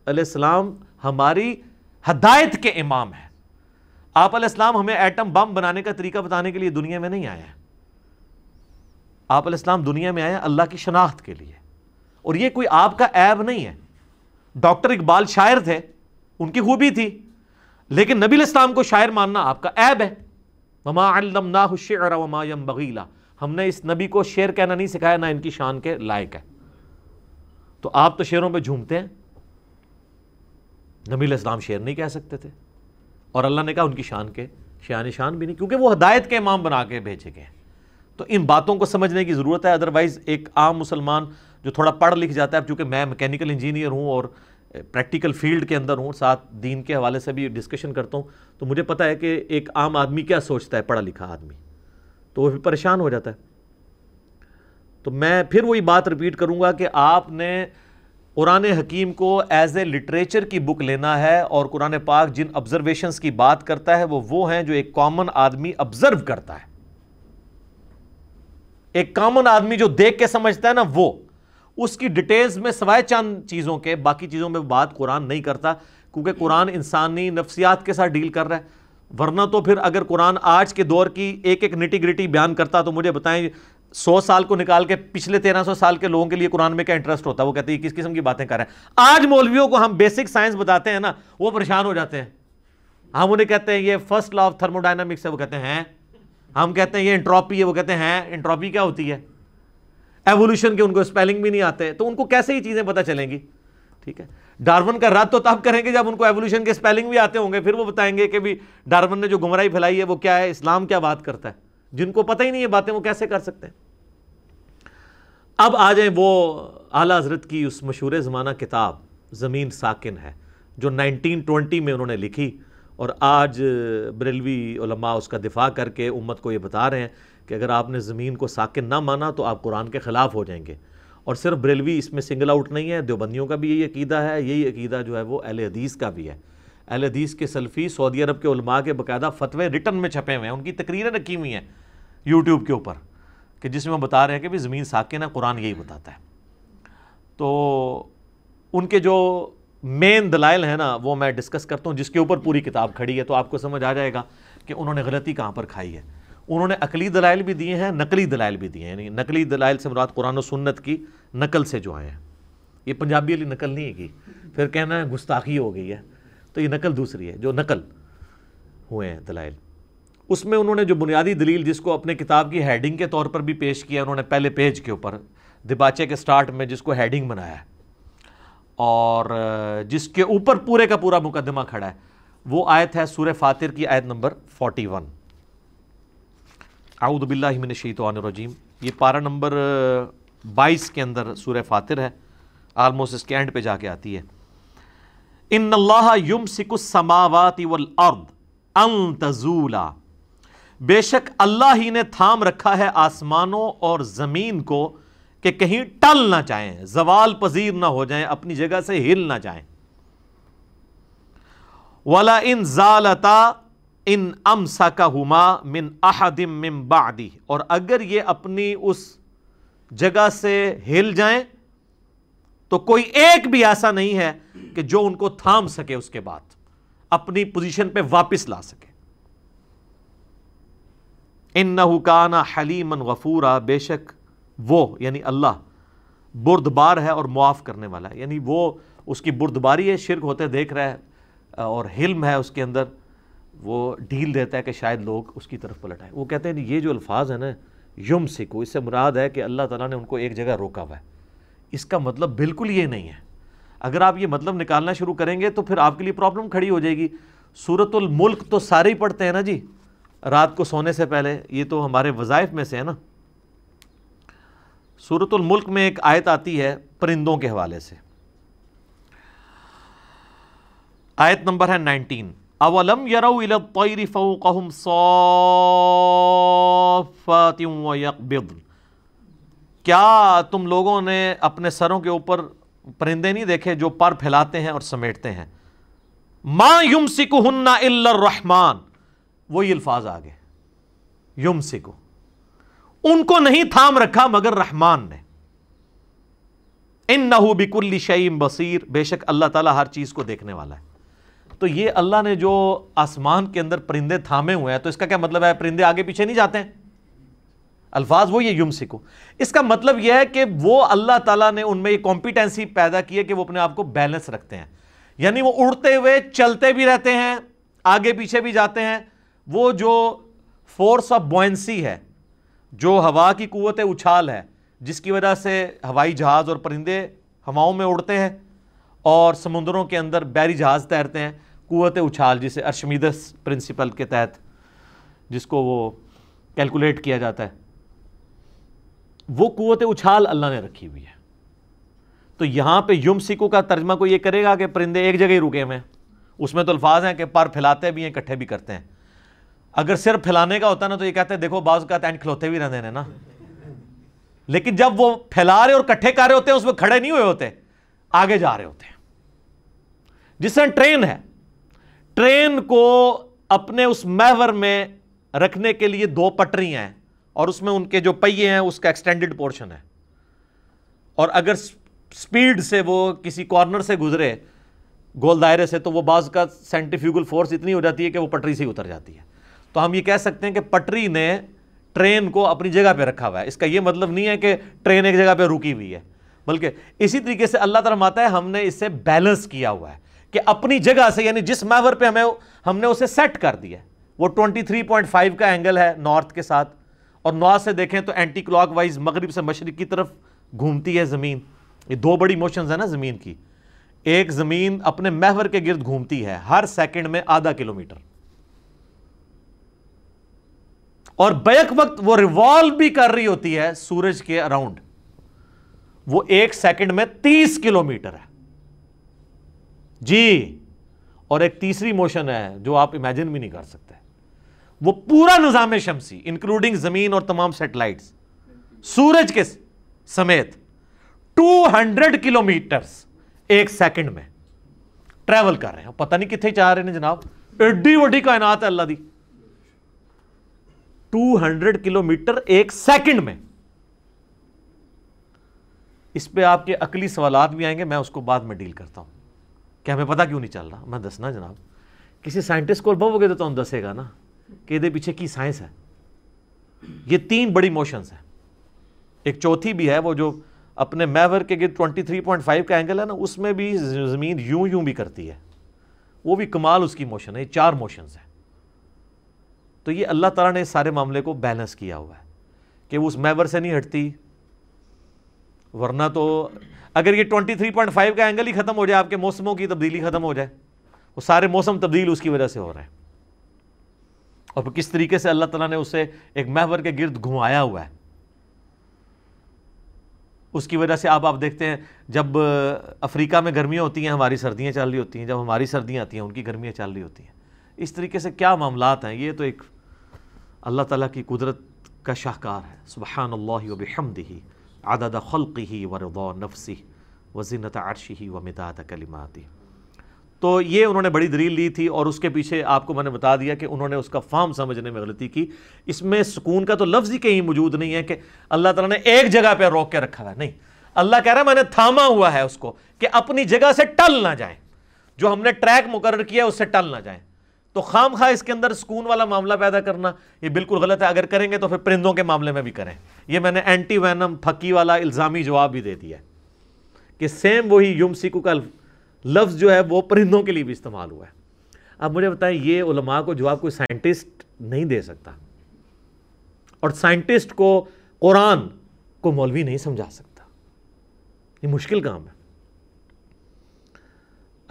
علیہ السلام ہماری ہدایت کے امام ہیں۔ آپ علیہ السلام ہمیں ایٹم بم بنانے کا طریقہ بتانے کے لیے دنیا میں نہیں آئے ہیں۔ آپ علیہ السلام دنیا میں آئے ہیں اللہ کی شناخت کے لیے۔ اور یہ کوئی آپ کا عیب نہیں ہے۔ ڈاکٹر اقبال شاعر تھے، ان کی خوبی تھی۔ لیکن نبی الاسلام کو شاعر ماننا آپ کا عیب ہے۔ وما علمناہ الشعر وما ينبغیلا ہم نے اس نبی کو شعر کہنا نہیں سکھایا، نہ ان کی شان کے لائق ہے۔ تو آپ تو شعروں پہ جھومتے ہیں۔ نبی الاسلام شعر نہیں کہہ سکتے تھے۔ اور اللہ نے کہا ان کی شان کے شان شان بھی نہیں، کیونکہ وہ ہدایت کے امام بنا کے بھیجے گئے ہیں۔ تو ان باتوں کو سمجھنے کی ضرورت ہے۔ ادروائز ایک عام مسلمان جو تھوڑا پڑھ لکھ جاتا ہے چونکہ میں میکینیکل انجینئر ہوں اور پریکٹیکل فیلڈ کے اندر ہوں، ساتھ دین کے حوالے سے بھی ڈسکشن کرتا ہوں، تو مجھے پتہ ہے کہ ایک عام آدمی کیا سوچتا ہے، پڑھا لکھا آدمی۔ تو وہ بھی پریشان ہو جاتا ہے۔ تو میں پھر وہی بات رپیٹ کروں گا کہ آپ نے قرآن حکیم کو ایز اے لٹریچر کی بک لینا ہے اور قرآن پاک جن آبزرویشنس کی بات کرتا ہے، وہ وہ ہیں جو ایک کامن آدمی آبزرو کرتا ہے۔ ایک کامن آدمی جو دیکھ کے سمجھتا ہے نا، وہ۔ اس کی ڈیٹیلز میں سوائے چند چیزوں کے، باقی چیزوں میں بات قرآن نہیں کرتا، کیونکہ قرآن انسانی نفسیات کے ساتھ ڈیل کر رہا ہے۔ ورنہ تو پھر اگر قرآن آج کے دور کی ایک ایک نٹی گریٹی بیان کرتا تو مجھے بتائیں، سو سال کو نکال کے پچھلے تیرہ سو سال کے لوگوں کے لیے قرآن میں کیا انٹرسٹ ہوتا ہے؟ وہ کہتے ہیں کس قسم کی باتیں کر رہے ہیں؟ آج مولویوں کو ہم بیسک سائنس بتاتے ہیں نا، وہ پریشان ہو جاتے ہیں۔ ہم انہیں کہتے ہیں، یہ first law of thermodynamics ہے، وہ کہتے ہیں ہم کہتے ہیں، یہ انٹراپی ہے، وہ کہتے ہیں انٹراپی کیا ہوتی ہے؟ ایولیوشن کے ان کو اسپیلنگ بھی نہیں آتے تو ان کو کیسے ہی چیزیں پتہ چلیں گی؟ ٹھیک ہے۔ ڈارون کا رد تو تب کریں گے جب ان کو ایولیوشن کے سپیلنگ بھی آتے ہوں گے، پھر وہ بتائیں گے کہ بھی ڈارون نے جو گمراہی پھیلائی ہے، وہ کیا ہے؟ اسلام کیا بات کرتا ہے؟ جن کو پتہ ہی نہیں ہے باتیں، وہ کیسے کر سکتے ہیں؟ اب آ جائیں وہ اعلیٰ حضرت کی اس مشہور زمانہ کتاب، زمین ساکن ہے، جو نائنٹین ٹونٹی میں انہوں نے لکھی اور آج بریلوی علماء اس کا دفاع کر کے امت کو یہ بتا رہے ہیں کہ اگر آپ نے زمین کو ساکن نہ مانا تو آپ قرآن کے خلاف ہو جائیں گے۔ اور صرف بریلوی اس میں سنگل آؤٹ نہیں ہے، دیوبندیوں کا بھی یہی عقیدہ ہے، یہی عقیدہ جو ہے وہ اہل حدیث کا بھی ہے۔ اہل حدیث کے سلفی سعودی عرب کے علماء کے باقاعدہ فتوے ریٹن میں چھپے ہوئے ہیں۔ ان کی تقریریں رکھی ہوئی ہیں یوٹیوب کے اوپر کہ جس میں وہ بتا رہے ہیں کہ بھی زمین ساکن ہے، قرآن یہی بتاتا ہے۔ تو ان کے جو مین دلائل ہیں نا، وہ میں ڈسکس کرتا ہوں۔ جس کے اوپر پوری کتاب کھڑی ہے تو آپ کو سمجھ آ جائے گا کہ انہوں نے غلطی کہاں پر کھائی ہے۔ انہوں نے عقلی دلائل بھی دیے ہیں، نقلی دلائل بھی دیے ہیں۔ یعنی نقلی دلائل سے مراد قرآن و سنت کی نقل سے جو آئے ہیں۔ یہ پنجابی والی نقل نہیں ہے کی پھر کہنا ہے گستاخی ہو گئی ہے۔ تو یہ نقل دوسری ہے، جو نقل ہوئے ہیں دلائل۔ اس میں انہوں نے جو بنیادی دلیل جس کو اپنے کتاب کی ہیڈنگ کے طور پر بھی پیش کیا، انہوں نے پہلے پیج کے اوپر دباچے کے سٹارٹ میں جس کو ہیڈنگ بنایا ہے۔ اور جس کے اوپر پورے کا پورا مقدمہ کھڑا ہے، وہ آیت ہے سورہ فاتر کی آیت نمبر فورٹی ون اعوذ باللہ من الشیطان الرجیم. یہ پارہ نمبر بائیس کے اندر سورہ فاتر ہے آلموسٹ اس کے اینڈ پہ جا کے آتی ہے۔ ان اللہ یمسک السماوات والارض ان تزولا۔ بے شک اللہ ہی نے تھام رکھا ہے آسمانوں اور زمین کو کہ کہیں ٹل نہ چاہیں زوال پذیر نہ ہو جائیں، اپنی جگہ سے ہل نہ جائیں۔ ولا ان زالتا ان ام کا ہما من احدم من بعدی، اور اگر یہ اپنی اس جگہ سے ہل جائیں تو کوئی ایک بھی ایسا نہیں ہے کہ جو ان کو تھام سکے اس کے بعد، اپنی پوزیشن پہ واپس لا سکے۔ ان نہ حلیمن غفورا، بے شک وہ یعنی اللہ، بردبار ہے اور معاف کرنے والا ہے۔ یعنی وہ، اس کی بردباری ہے، شرک ہوتے دیکھ رہا ہے اور حلم ہے اس کے اندر۔ وہ ڈھیل دیتا ہے کہ شاید لوگ اس کی طرف پلٹ آئے وہ کہتے ہیں یہ جو الفاظ ہیں نا یم سکو، اس سے مراد ہے کہ اللہ تعالیٰ نے ان کو ایک جگہ روکا ہوا ہے۔ اس کا مطلب بالکل یہ نہیں ہے۔ اگر آپ یہ مطلب نکالنا شروع کریں گے تو پھر آپ کے لیے پرابلم کھڑی ہو جائے گی۔ صورت الملک تو سارے ہی پڑھتے ہیں نا جی۔ رات کو سونے سے پہلے، یہ تو ہمارے وظائف میں سے ہے نا۔ صورت الملک میں ایک آیت آتی ہے پرندوں کے حوالے سے۔ آیت نمبر ہے نائنٹین۔ اولم یرو الطیر فوقہم صافات و یقبض کیا تم لوگوں نے اپنے سروں کے اوپر پرندے نہیں دیکھے جو پر پھیلاتے ہیں اور سمیٹتے ہیں؟ ما یمسکہن الا الرحمن وہی الفاظ آگے۔ یمسکو ان کو نہیں تھام رکھا مگر رحمان نے۔ ان نہ بکل شعیم بصیر بے شک اللہ تعالیٰ ہر چیز کو دیکھنے والا ہے۔ تو یہ اللہ نے جو آسمان کے اندر پرندے تھامے ہوئے ہیں، تو اس کا کیا مطلب ہے؟ پرندے آگے پیچھے نہیں جاتے ہیں؟ الفاظ وہ یہ یم سکھو اس کا مطلب یہ ہے کہ وہ اللہ تعالیٰ نے ان میں یہ کمپیٹنسی پیدا کی ہے کہ وہ اپنے آپ کو بیلنس رکھتے ہیں۔ یعنی وہ اڑتے ہوئے چلتے بھی رہتے ہیں، آگے پیچھے بھی جاتے ہیں۔ وہ جو فورس آف بوئنسی ہے، جو ہوا کی قوت اچھال ہے، جس کی وجہ سے ہوائی جہاز اور پرندے ہواؤں میں اڑتے ہیں اور سمندروں کے اندر بیری جہاز تیرتے ہیں قوت اچھال جسے ارشمیدس پرنسپل کے تحت جس کو وہ کیلکولیٹ کیا جاتا ہے، وہ قوت اچھال اللہ نے رکھی ہوئی ہے۔ تو یہاں پہ یم سکو کا ترجمہ کو یہ کرے گا کہ پرندے ایک جگہ ہی رکے ہوئے اس میں تو الفاظ ہیں کہ پر پھیلاتے بھی ہیں، اکٹھے بھی کرتے ہیں۔ اگر صرف پھیلانے کا ہوتا نا تو یہ کہتے ہیں، دیکھو بعض کا اینڈ کھلوتے بھی رہتے ہیں نا۔ لیکن جب وہ پھیلا رہے اور کٹھے کر رہے ہوتے ہیں، اس میں کھڑے نہیں ہوئے ہوتے، آگے جا رہے ہوتے ہیں۔ جس طرح ٹرین ہے ٹرین کو اپنے اس محور میں رکھنے کے لیے دو پٹری ہیں اور اس میں ان کے جو پہیے ہیں، اس کا ایکسٹینڈڈ پورشن ہے۔ اور اگر سپیڈ سے وہ کسی کارنر سے گزرے، گول دائرے سے، تو وہ بعض کا سینٹیفیوگل فورس اتنی ہو جاتی ہے کہ وہ پٹری سے ہی اتر جاتی ہے۔ تو ہم یہ کہہ سکتے ہیں کہ پٹری نے ٹرین کو اپنی جگہ پہ رکھا ہوا ہے۔ اس کا یہ مطلب نہیں ہے کہ ٹرین ایک جگہ پہ رکی ہوئی ہے، بلکہ اسی طریقے سے اللہ تعالیٰ ماتا ہے، ہم نے اسے بیلنس کیا ہوا ہے۔ کہ اپنی جگہ سے یعنی جس محور پہ ہمیں ہم نے اسے سیٹ کر دیا وہ 23.5 کا اینگل ہے نارتھ کے ساتھ۔ اور نارتھ سے دیکھیں تو اینٹی کلاک وائز مغرب سے مشرق کی طرف گھومتی ہے زمین۔ یہ دو بڑی موشنز ہیں نا زمین کی۔ ایک زمین اپنے محور کے گرد گھومتی ہے ہر سیکنڈ میں آدھا کلومیٹر۔ اور بیک وقت وہ ریوالو بھی کر رہی ہوتی ہے سورج کے اراؤنڈ وہ ایک سیکنڈ میں تیس کلومیٹر ہے۔ جی اور ایک تیسری موشن ہے جو آپ امیجن بھی نہیں کر سکتے۔ وہ پورا نظام شمسی انکلوڈنگ زمین اور تمام سیٹلائٹس سورج کے سمیت ٹو ہنڈریڈ کلو ایک سیکنڈ میں ٹریول کر رہے ہیں۔ پتہ نہیں کتنے چاہ رہے ہیں جناب۔ ایڈی وڈی کائنات ہے اللہ دی۔ ٹو ہنڈریڈ کلو میٹر ایک سیکنڈ میں۔ اس پہ آپ کے عقلی سوالات بھی آئیں گے، میں اس کو بعد میں ڈیل کرتا ہوں۔ کہ ہمیں پتا کیوں نہیں چل رہا؟ میں دسنا جناب، کسی سائنٹسٹ کو بہو گے تو ہم دسے گا نا کہ یہ پیچھے کی سائنس ہے؟ یہ تین بڑی موشنز ہیں۔ ایک چوتھی بھی ہے، وہ جو اپنے میور کے گرد ٹوئنٹی تھری پوائنٹ فائیو کا اینگل ہے نا، اس میں بھی زمین یوں یوں بھی کرتی ہے۔ وہ بھی کمال اس کی موشن ہے، یہ چار موشنز ہیں۔ تو یہ اللہ تعالیٰ نے سارے معاملے کو بیلنس کیا ہوا ہے کہ وہ اس میور سے نہیں ہٹتی۔ ورنہ تو اگر یہ ٹوئنٹی تھری پوائنٹ فائیو کا اینگل ہی ختم ہو جائے، آپ کے موسموں کی تبدیلی ختم ہو جائے۔ وہ سارے موسم تبدیل اس کی وجہ سے ہو رہے ہیں۔ اور کس طریقے سے اللہ تعالیٰ نے اسے ایک محور کے گرد گھمایا ہوا ہے؟ اس کی وجہ سے آپ آپ دیکھتے ہیں، جب افریقہ میں گرمیاں ہوتی ہیں، ہماری سردیاں چل رہی ہوتی ہیں، جب ہماری سردیاں آتی ہیں، ان کی گرمیاں چل رہی ہوتی ہیں۔ اس طریقے سے کیا معاملات ہیں؟ یہ تو ایک اللہ تعالیٰ کی قدرت کا شاہکار ہے۔ سبحان اللہ و بحمدہ عدد خلقہ و رضا نفسہ و زنت عرشہ تو یہ انہوں نے بڑی دلیل لی تھی اور اس کے پیچھے آپ کو میں نے بتا دیا کہ انہوں نے اس کا فام سمجھنے میں غلطی کی۔ اس میں سکون کا تو لفظ ہی کہیں موجود نہیں ہے کہ اللہ تعالیٰ نے ایک جگہ پہ روک کے رکھا ہے۔ نہیں، اللہ کہہ رہا ہے میں نے تھاما ہوا ہے اس کو کہ اپنی جگہ سے ٹل نہ جائیں۔ جو ہم نے ٹریک مقرر کیا اس سے ٹل نہ جائیں۔ تو خام خواہ اس کے اندر سکون والا معاملہ پیدا کرنا یہ بالکل غلط ہے۔ اگر کریں گے تو پھر پرندوں کے معاملے میں بھی کریں۔ یہ میں نے اینٹی وینم پھکی والا الزامی جواب بھی دے دیا ہے کہ سیم وہی یم سیکو کا لفظ جو ہے وہ پرندوں کے لیے بھی استعمال ہوا ہے۔ اب مجھے بتائیں، یہ علماء کو جواب کوئی سائنٹسٹ نہیں دے سکتا۔ اور سائنٹسٹ کو قرآن کو مولوی نہیں سمجھا سکتا۔ یہ مشکل کام ہے۔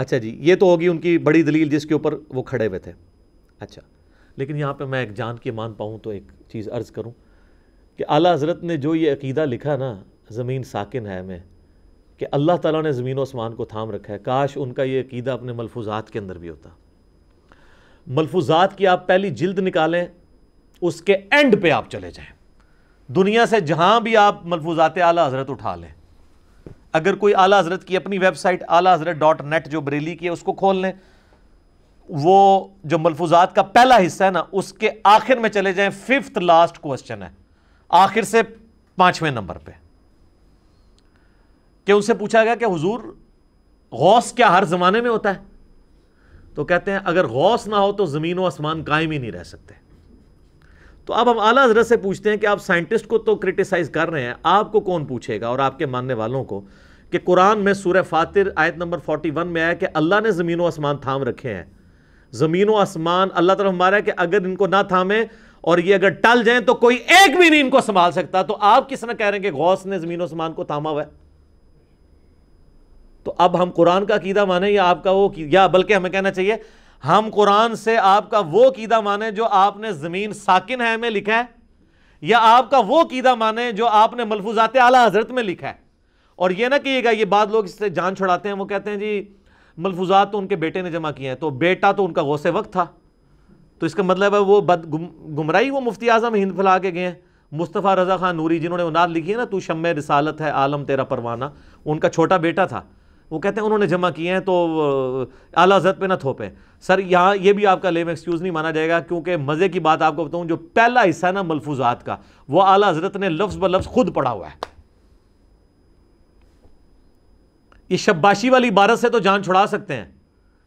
اچھا جی یہ تو ہوگی ان کی بڑی دلیل جس کے اوپر وہ کھڑے ہوئے تھے۔ اچھا۔ لیکن یہاں پہ میں ایک جان کے مان پاؤں تو ایک چیز عرض کروں کہ اعلیٰ حضرت نے جو یہ عقیدہ لکھا نا، زمین ساکن ہے میں، کہ اللہ تعالیٰ نے زمین و اسمان کو تھام رکھا ہے۔ کاش ان کا یہ عقیدہ اپنے ملفوظات کے اندر بھی ہوتا۔ ملفوظات کی آپ پہلی جلد نکالیں، اس کے اینڈ پہ آپ چلے جائیں۔ دنیا سے جہاں بھی آپ ملفوظات اعلیٰ حضرت اٹھا لیں۔ اگر کوئی اعلیٰ حضرت کی اپنی ویب سائٹ اعلیٰ حضرت ڈاٹ نیٹ جو بریلی کی ہے، اس کو کھول لیں، وہ جو ملفوظات کا پہلا حصہ ہے نا، اس کے آخر میں چلے جائیں ففتھ لاسٹ کوشچن ہے۔ آخر سے پانچویں نمبر پہ۔ کہ ان سے پوچھا گیا کہ حضور، غوث کیا ہر زمانے میں ہوتا ہے؟ تو کہتے ہیں، اگر غوث نہ ہو تو زمین و آسمان قائم ہی نہیں رہ سکتے۔ تو اب ہم اعلیٰ حضرت سے پوچھتے ہیں کہ آپ سائنٹسٹ کو تو کرٹیسائز کر رہے ہیں، آپ کو کون پوچھے گا اور آپ کے ماننے والوں کو کہ قرآن میں سورہ فاتر آیت نمبر 41 میں آیا کہ اللہ نے زمین و آسمان تھام رکھے ہیں۔ زمین و آسمان اللہ طرف ہمارا ہے کہ اگر ان کو نہ تھامے اور یہ اگر ٹل جائیں تو کوئی ایک بھی نہیں ان کو سنبھال سکتا۔ تو آپ کس طرح کہہ رہے ہیں کہ غوث نے زمین و آسمان کو تھاما ہوا ہے؟ تو اب ہم قرآن کا عقیدہ مانیں یا آپ کا وہ یا بلکہ ہمیں کہنا چاہیے ہم قرآن سے آپ کا وہ عقیدہ مانیں جو آپ نے زمین ساکن ہے میں لکھا ہے، یا آپ کا وہ عقیدہ مانیں جو آپ نے ملفوظات اعلیٰ حضرت میں لکھا ہے۔ اور یہ نہ کہیے گا، یہ بعد لوگ اس سے جان چھڑاتے ہیں، وہ کہتے ہیں جی ملفوظات تو ان کے بیٹے نے جمع کیے ہیں، تو بیٹا تو ان کا غوث وقت تھا۔ تو اس کا مطلب ہے وہ بد گمرائی وہ مفتی اعظم ہند پھیلا کے گئے ہیں۔ مصطفیٰ رضا خان نوری جنہوں نے وہ نعت لکھی ہے نا، تو شم رسالت ہے، عالم تیرا پروانہ۔ ان کا چھوٹا بیٹا تھا۔ وہ کہتے ہیں انہوں نے جمع کیے ہیں تو، اعلیٰ حضرت پہ نہ تھوپیں۔ سر، یہاں یہ بھی آپ کا لیم ایکسکیوز نہیں مانا جائے گا کیونکہ مزے کی بات آپ کو بتاؤں، جو پہلا حصہ ہے نا ملفوظات کا، وہ اعلیٰ حضرت نے لفظ ب لفظ خود پڑھا ہوا ہے۔ یہ شباشی والی عبارت سے تو جان چھڑا سکتے ہیں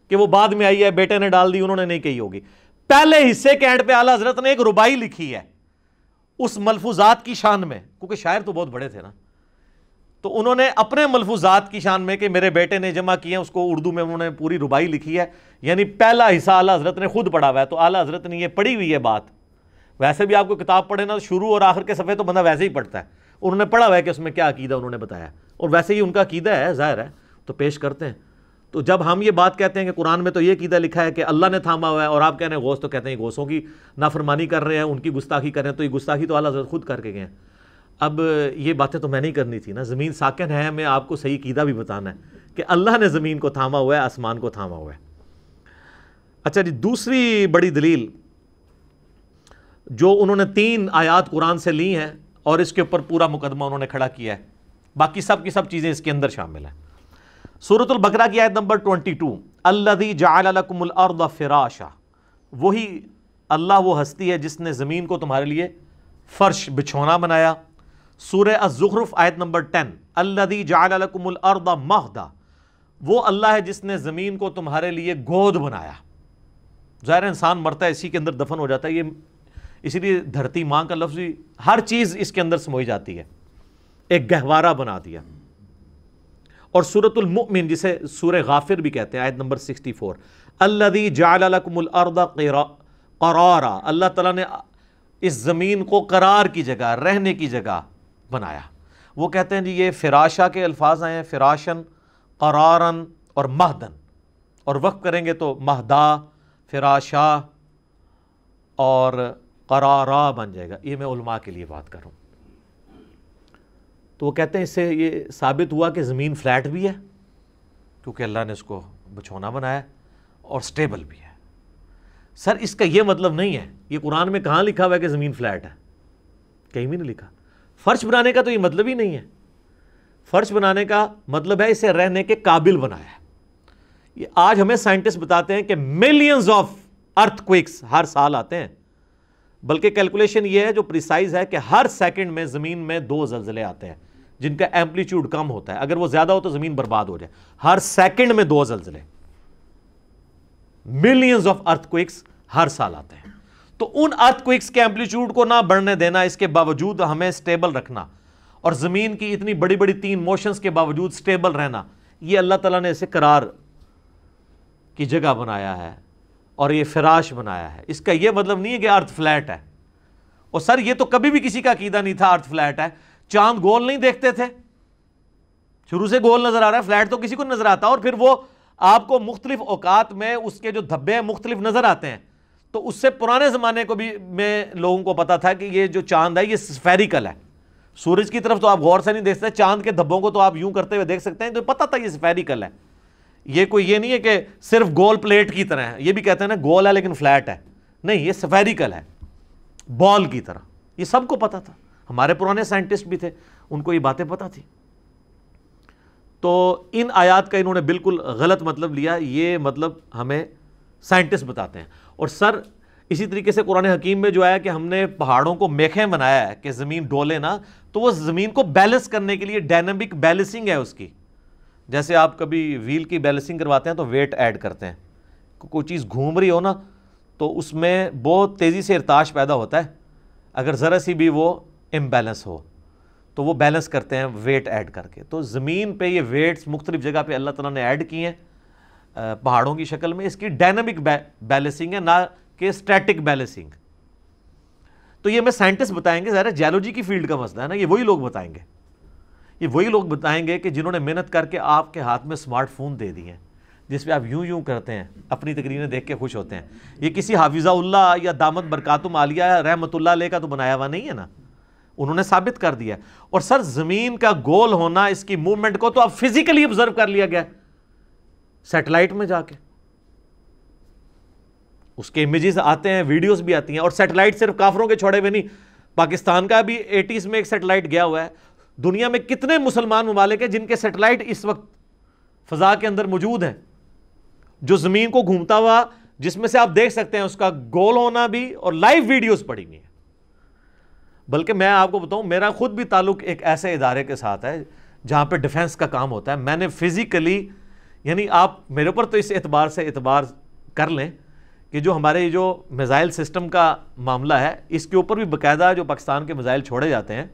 کہ وہ بعد میں آئی ہے، بیٹے نے ڈال دی، انہوں نے نہیں کہی ہوگی۔ پہلے حصے کے اینڈ پہ اعلیٰ حضرت نے ایک ربائی لکھی ہے، اس ملفوظات کی شان میں، کیونکہ شاعر تو بہت بڑے تھے نا۔ تو انہوں نے اپنے ملفوظات کی شان میں کہ میرے بیٹے نے جمع کیے اس کو اردو میں انہوں نے پوری ربائی لکھی ہے۔ یعنی پہلا حصہ اعلیٰ حضرت نے خود پڑھا ہوا ہے۔ تو اعلیٰ حضرت نے یہ پڑھی ہوئی ہے بات۔ ویسے بھی آپ کو کتاب پڑھے نا، شروع اور آخر کے صفحے تو بندہ ویسے ہی پڑھتا ہے۔ انہوں نے پڑھا ہوا ہے کہ اس میں کیا عقیدہ انہوں نے بتایا اور ویسے ہی ان کا عقیدہ ہے، ظاہر ہے۔ تو پیش کرتے ہیں۔ تو جب ہم یہ بات کہتے ہیں کہ قرآن میں تو یہ قیدہ لکھا ہے کہ اللہ نے تھاما ہوا ہے اور آپ کہنے ہیں غوث، تو کہتے ہیں غوثوں کی نافرمانی کر رہے ہیں، ان کی گستاخی کر رہے ہیں۔ تو یہ گستاخی تو اللہ حضرت خود کر کے گئے ہیں۔ اب یہ باتیں تو میں نہیں کرنی تھی نا۔ زمین ساکن ہے میں آپ کو صحیح قیدہ بھی بتانا ہے کہ اللہ نے زمین کو تھاما ہوا ہے، آسمان کو تھاما ہوا ہے۔ اچھا جی دوسری بڑی دلیل جو انہوں نے تین آیات قرآن سے لی ہیں اور اس کے اوپر پورا مقدمہ انہوں نے کھڑا کیا ہے۔ باقی سب کی سب چیزیں اس کے اندر شامل ہیں۔ سورت البقرہ کی آیت نمبر 22 اللہ جعل لکم الارض فراشا۔ وہی اللہ وہ ہستی ہے جس نے زمین کو تمہارے لیے فرش بچھونا بنایا۔ سورہ الزخرف آیت نمبر 10 اللہ جعل لکم الارض مہدا وہ اللہ ہے جس نے زمین کو تمہارے لیے گود بنایا۔ ظاہر انسان مرتا ہے، اسی کے اندر دفن ہو جاتا ہے، یہ اسی لیے دھرتی ماں کا لفظ ہر چیز اس کے اندر سموئی جاتی ہے۔ ایک گہوارہ بنا دیا۔ اور سورت المؤمن، جسے سورہ غافر بھی کہتے ہیں، آیت نمبر 64 اللہ جعل لکم الارض قرارا۔ اللہ تعالیٰ نے اس زمین کو قرار کی جگہ، رہنے کی جگہ بنایا۔ وہ کہتے ہیں جی یہ فراشا کے الفاظ آئے ہیں، فراشن، قرارن اور مہدن۔ اور وقت کریں گے تو مہدا فراشا اور قرارا بن جائے گا۔ یہ میں علماء کے لیے بات کروں تو وہ کہتے ہیں اس سے یہ ثابت ہوا کہ زمین فلیٹ بھی ہے، کیونکہ اللہ نے اس کو بچھونا بنایا، اور سٹیبل بھی ہے۔ سر، اس کا یہ مطلب نہیں ہے۔ یہ قرآن میں کہاں لکھا ہوا ہے کہ زمین فلیٹ ہے؟ کہیں بھی نہیں لکھا۔ فرش بنانے کا تو یہ مطلب ہی نہیں ہے۔ فرش بنانے کا مطلب ہے اسے رہنے کے قابل بنایا ہے۔ یہ آج ہمیں سائنٹسٹ بتاتے ہیں کہ ملینز آف ارتھ کوئکس ہر سال آتے ہیں۔ بلکہ کیلکولیشن یہ ہے جو پریسائز ہے کہ ہر سیکنڈ میں زمین میں دو زلزلے آتے ہیں، جن کا ایمپلیٹیوڈ کم ہوتا ہے۔ اگر وہ زیادہ ہو تو زمین برباد ہو جائے۔ ہر سیکنڈ میں دو زلزلے۔ ملینز آف ارتھ کوئکس ہر سال آتے ہیں۔ تو ان ارتھ کوئکس کے ایمپلیٹیوڈ کو نہ بڑھنے دینا، اس کے باوجود ہمیں سٹیبل رکھنا۔ اور زمین کی اتنی بڑی بڑی تین موشنز کے باوجود سٹیبل رہنا۔ یہ اللہ تعالیٰ نے اسے قرار کی جگہ بنایا ہے اور یہ فراش بنایا ہے۔ اس کا یہ مطلب نہیں ہے کہ ارتھ فلیٹ ہے۔ اور سر، یہ تو کبھی بھی کسی کا عقیدہ نہیں تھا ارتھ فلیٹ ہے۔ چاند گول نہیں دیکھتے تھے۔ شروع سے گول نظر آ رہا ہے فلیٹ تو کسی کو نظر آتا۔ اور پھر وہ آپ کو مختلف اوقات میں اس کے جو دھبے ہیں مختلف نظر آتے ہیں۔ تو اس سے پرانے زمانے کو بھی میں لوگوں کو پتا تھا کہ یہ جو چاند ہے، یہ سفیریکل ہے۔ سورج کی طرف تو آپ غور سے نہیں دیکھ سکتے، چاند کے دھبوں کو تو آپ یوں کرتے ہوئے دیکھ سکتے ہیں، تو پتا تھا یہ سفیریکل ہے۔ یہ کوئی یہ نہیں ہے کہ صرف گول پلیٹ کی طرح ہے، یہ بھی کہتے ہیں نا گول ہے لیکن فلیٹ ہے۔ نہیں، یہ سفیریکل ہے، بال کی طرح۔ یہ سب کو پتا تھا۔ ہمارے پرانے سائنٹسٹ بھی تھے، ان کو یہ باتیں پتا تھی تو ان آیات کا انہوں نے بالکل غلط مطلب لیا، یہ مطلب ہمیں سائنٹسٹ بتاتے ہیں۔ اور سر، اسی طریقے سے قرآن حکیم میں جو آیا کہ ہم نے پہاڑوں کو میکھیں بنایا ہے، کہ زمین ڈولے نا، تو وہ زمین کو بیلنس کرنے کے لیے ڈائنمک بیلنسنگ ہے اس کی۔ جیسے آپ کبھی ویل کی بیلنسنگ کرواتے ہیں تو ویٹ ایڈ کرتے ہیں۔ کوئی چیز گھوم رہی ہو نا، تو اس میں بہت تیزی سے ارتاش پیدا ہوتا ہے۔ اگر ذرا سی بھی وہ امبیلنس ہو، تو وہ بیلنس کرتے ہیں ویٹ ایڈ کر کے۔ تو زمین پہ یہ ویٹس مختلف جگہ پہ اللہ تعالیٰ نے ایڈ کی ہیں۔ پہاڑوں کی شکل میں اس کی ڈائنمک بیلنسنگ ہے، نہ کہ اسٹیٹک بیلنسنگ تو یہ میں سائنٹسٹ بتائیں گے ذرا جیولوجی کی فیلڈ کا مسئلہ ہے نا، یہ وہی لوگ بتائیں گے۔ یہ وہی لوگ بتائیں گے کہ جنہوں نے محنت کر کے آپ کے ہاتھ میں سمارٹ فون دے دی ہیں، جس پہ آپ یوں یوں کرتے ہیں، اپنی تقریریں دیکھ کے خوش ہوتے ہیں۔ یہ کسی حافظہ اللہ یا دامت برکاتم عالیہ رحمت اللہ علیہ کا تو بنایا ہوا نہیں ہے نا۔ انہوں نے ثابت کر دیا اور سر، زمین کا گول ہونا، اس کی موومنٹ کو تو اب فزیکلی آبزرو کر لیا گیا۔ سیٹلائٹ میں جا کے۔ اس کے امیجز آتے ہیں ویڈیوز بھی آتی ہیں۔ اور سیٹلائٹ صرف کافروں کے چھوڑے ہوئے نہیں، پاکستان کا بھی ایٹیز میں ایک سیٹلائٹ گیا ہوا ہے۔ دنیا میں کتنے مسلمان ممالک ہیں جن کے سیٹلائٹ اس وقت فضا کے اندر موجود ہیں۔ جو زمین کو گھومتا ہوا، جس میں سے آپ دیکھ سکتے ہیں، اس کا گول ہونا بھی اور لائیو ویڈیوز پڑی ہوئی ہیں۔ بلکہ میں آپ کو بتاؤں، میرا خود بھی تعلق ایک ایسے ادارے کے ساتھ ہے جہاں پہ ڈیفنس کا کام ہوتا ہے۔ میں نے فزیکلی یعنی آپ میرے اوپر تو اس اعتبار سے اعتبار کر لیں کہ جو ہمارے جو میزائل سسٹم کا معاملہ ہے، اس کے اوپر بھی باقاعدہ جو پاکستان کے میزائل چھوڑے جاتے ہیں،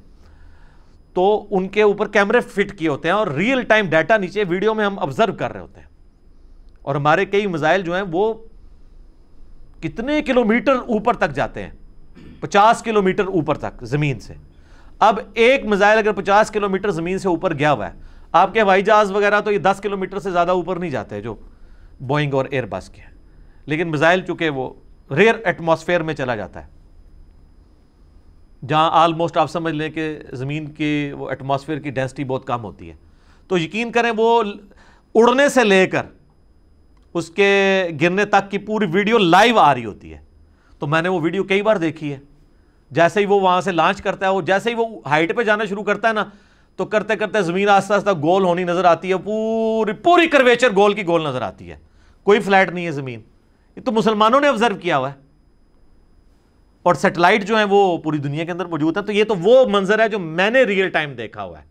تو ان کے اوپر کیمرے فٹ کیے ہوتے ہیں اور ریئل ٹائم ڈیٹا نیچے ویڈیو میں ہم آبزرو کر رہے ہوتے ہیں۔ اور ہمارے کئی میزائل جو ہیں، وہ کتنے کلومیٹر اوپر تک جاتے ہیں؟ پچاس کلومیٹر اوپر تک زمین سے۔ اب ایک میزائل اگر پچاس کلومیٹر زمین سے اوپر گیا ہوا ہے آپ کے ہوائی جہاز وغیرہ تو یہ دس کلومیٹر سے زیادہ اوپر نہیں جاتے جو بوئنگ اور ایئر بس کے ہیں۔ لیکن میزائل چونکہ وہ ریئر ایٹماسفیئر میں چلا جاتا ہے۔ جہاں آلموسٹ آپ سمجھ لیں کہ زمین کی وہ ایٹماسفیئر کی ڈینسٹی بہت کم ہوتی ہے۔ تو یقین کریں وہ اڑنے سے لے کر اس کے گرنے تک کی پوری ویڈیو لائیو آ رہی ہوتی ہے۔ تو میں نے وہ ویڈیو کئی بار دیکھی ہے۔ جیسے ہی وہ وہاں سے لانچ کرتا ہے وہ جیسے ہی وہ ہائٹ پہ جانا شروع کرتا ہے نا تو کرتے کرتے زمین آستہ آستہ گول ہونی نظر آتی ہے، پوری پوری کرویچر گول کی گول نظر آتی ہے۔ کوئی فلیٹ نہیں ہے زمین۔ یہ تو مسلمانوں نے آبزرو کیا ہوا ہے۔ اور سیٹلائٹ جو ہیں وہ پوری دنیا کے اندر موجود ہے تو یہ تو وہ منظر ہے جو میں نے ریئل ٹائم دیکھا ہوا ہے۔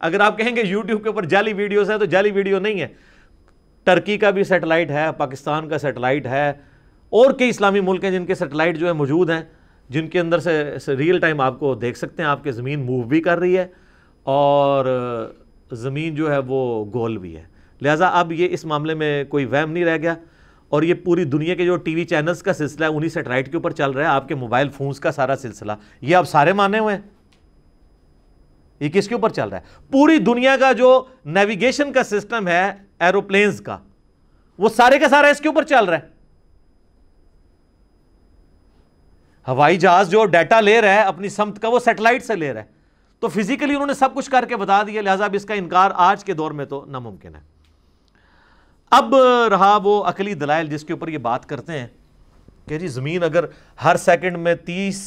اگر آپ کہیں گے یوٹیوب کے اوپر جعلی ویڈیوز ہیں تو جعلی ویڈیو نہیں ہے۔ ٹرکی کا بھی سیٹلائٹ ہے، پاکستان کا سیٹلائٹ ہے۔ اور کئی اسلامی ملک ہیں جن کے سیٹلائٹ جو ہے موجود ہیں، جن کے اندر سے ریئل ٹائم آپ کو دیکھ سکتے ہیں۔ آپ کے زمین موو بھی کر رہی ہے۔ اور زمین جو ہے وہ گول بھی ہے۔ لہٰذا اب یہ اس معاملے میں کوئی وہم نہیں رہ گیا۔ اور یہ پوری دنیا کے جو ٹی وی چینلز کا سلسلہ ہے، انہی سیٹلائٹ کے اوپر چل رہا ہے۔ آپ کے موبائل فونز کا سارا سلسلہ۔ یہ آپ سارے مانے ہوئے ہیں۔ یہ کس کے اوپر چل رہا ہے؟ پوری دنیا کا جو نیویگیشن کا سسٹم ہے ایروپلینز کا، وہ سارے کا سارا اس کے اوپر چل رہا ہے۔ ہوائی جہاز جو ڈیٹا لے رہا ہے، اپنی سمت کا وہ سیٹلائٹ سے لے رہا ہے۔ تو فزیکلی انہوں نے سب کچھ کر کے بتا دیا، لہٰذا اب اس کا انکار آج کے دور میں تو ناممکن ہے۔ اب رہا وہ عقلی دلائل جس کے اوپر یہ بات کرتے ہیں کہ جی زمین اگر ہر سیکنڈ میں تیس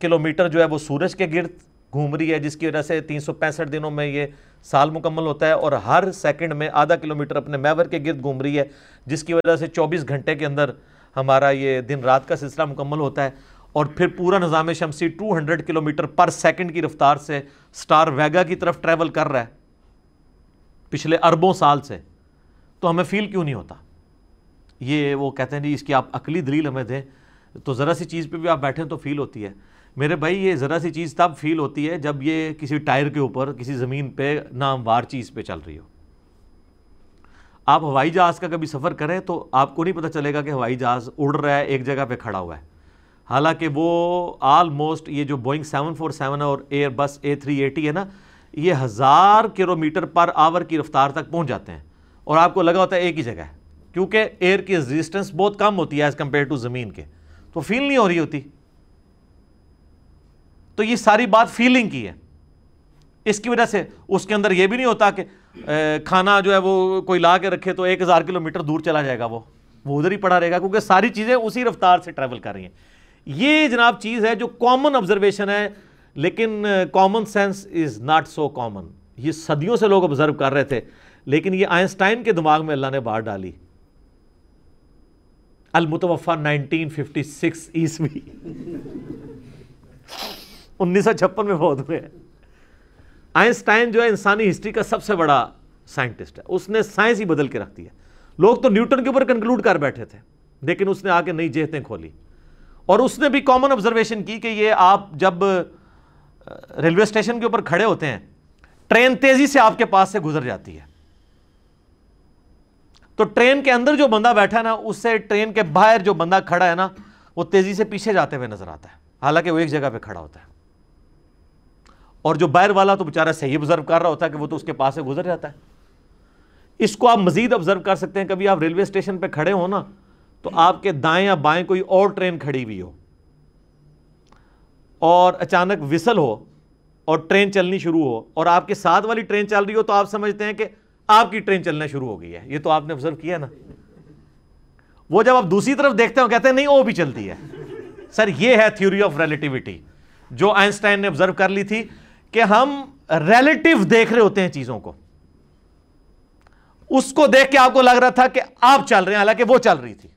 کلومیٹر جو ہے وہ سورج کے گرد گھوم رہی ہے، جس کی وجہ سے تین سو پینسٹھ دنوں میں یہ سال مکمل ہوتا ہے اور ہر سیکنڈ میں آدھا کلومیٹر اپنے میور کے گرد گھوم رہی ہے، جس کی وجہ سے چوبیس گھنٹے کے اندر ہمارا یہ دن رات کا سلسلہ مکمل ہوتا ہے۔ اور پھر پورا نظام شمسی two hundred kilometre per second کی رفتار سے سٹار ویگا کی طرف ٹریول کر رہا ہے پچھلے اربوں سال سے، تو ہمیں فیل کیوں نہیں ہوتا؟ یہ وہ کہتے ہیں جی اس کی آپ عقلی دلیل ہمیں دیں۔ تو ذرا سی چیز پہ بھی آپ بیٹھیں تو فیل ہوتی ہے۔ میرے بھائی، یہ ذرا سی چیز تب فیل ہوتی ہے جب یہ کسی ٹائر کے اوپر، کسی زمین پہ ناموار چیز پہ چل رہی ہو۔ آپ ہوائی جہاز کا کبھی سفر کریں تو آپ کو نہیں پتہ چلے گا کہ ہوائی جہاز اڑ رہا ہے، ایک جگہ پہ کھڑا ہوا ہے۔ حالانکہ وہ آلموسٹ یہ جو بوئنگ سیون فور سیون اور Airbus A three eighty ہے نا، یہ ہزار کلو میٹر پر آور کی رفتار تک پہنچ جاتے ہیں۔ اور آپ کو لگا ہوتا ہے ایک ہی جگہ ہے، کیونکہ ایئر کی ریزسٹنس بہت کم ہوتی ہے ایز کمپیئر ٹو زمین کے۔ تو فیل نہیں ہو رہی ہوتی۔ تو یہ ساری بات فیلنگ کی ہے۔ اس کی وجہ سے اس کے اندر یہ بھی نہیں ہوتا کہ کھانا جو ہے وہ کوئی لا کے رکھے تو ایک ہزار کلو میٹر دور چلا جائے گا وہ۔ وہ ادھر ہی پڑا رہے گا، کیونکہ ساری چیزیں اسی رفتار سے ٹریول کر رہی ہیں۔ یہ جناب چیز ہے جو کامن آبزرویشن ہے، لیکن common sense is not so common یہ صدیوں سے لوگ آبزرو کر رہے تھے، لیکن یہ آئنسٹائن کے دماغ میں اللہ نے بار ڈالی۔ المتوفا نائنٹین ففٹی سکس عیسوی۔ (laughs) انیس سو چھپن میں بہت ہوئے۔ آئنسٹائن جو ہے، انسانی ہسٹری کا سب سے بڑا سائنٹسٹ ہے۔ اس نے سائنس ہی بدل کے رکھ دیا لوگ تو نیوٹن کے اوپر کنکلوڈ کر بیٹھے تھے، لیکن اس نے آ کے نئی جہتیں کھولی۔ اور اس نے بھی کامن آبزرویشن کی کہ یہ آپ جب ریلوے اسٹیشن کے اوپر کھڑے ہوتے ہیں، ٹرین تیزی سے آپ کے پاس سے گزر جاتی ہے۔ تو ٹرین کے اندر جو بندہ بیٹھا ہے نا، اس سے ٹرین کے باہر جو بندہ کھڑا ہے نا، وہ تیزی سے پیچھے جاتے ہوئے نظر آتا ہے۔ حالانکہ وہ ایک جگہ پہ کھڑا ہوتا ہے۔ اور جو باہر والا تو بیچارہ صحیح آبزرو کر رہا ہوتا ہے کہ وہ تو اس کے پاس سے گزر جاتا ہے۔ اس کو آپ مزید آبزرو کر سکتے ہیں۔ کبھی آپ ریلوے اسٹیشن پہ کھڑے ہو نا تو آپ کے دائیں یا بائیں کوئی اور ٹرین کھڑی ہوئی ہو اور اچانک وسل ہو اور ٹرین چلنی شروع ہو اور آپ کے ساتھ والی ٹرین چل رہی ہو تو آپ سمجھتے ہیں کہ آپ کی ٹرین چلنا شروع ہو گئی ہے۔ یہ تو آپ نے آبزرو کیا نا۔ وہ جب آپ دوسری طرف دیکھتے ہو کہتے ہیں نہیں، وہ بھی چلتی ہے۔ سر، یہ ہے تھیوری آف ریلیٹیوٹی جو آئنسٹائن نے آبزرو کر لی تھی کہ ہم ریلیٹیو دیکھ رہے ہوتے ہیں چیزوں کو۔ اس کو دیکھ کے آپ کو لگ رہا تھا کہ آپ چل رہے ہیں، حالانکہ وہ چل رہی تھی۔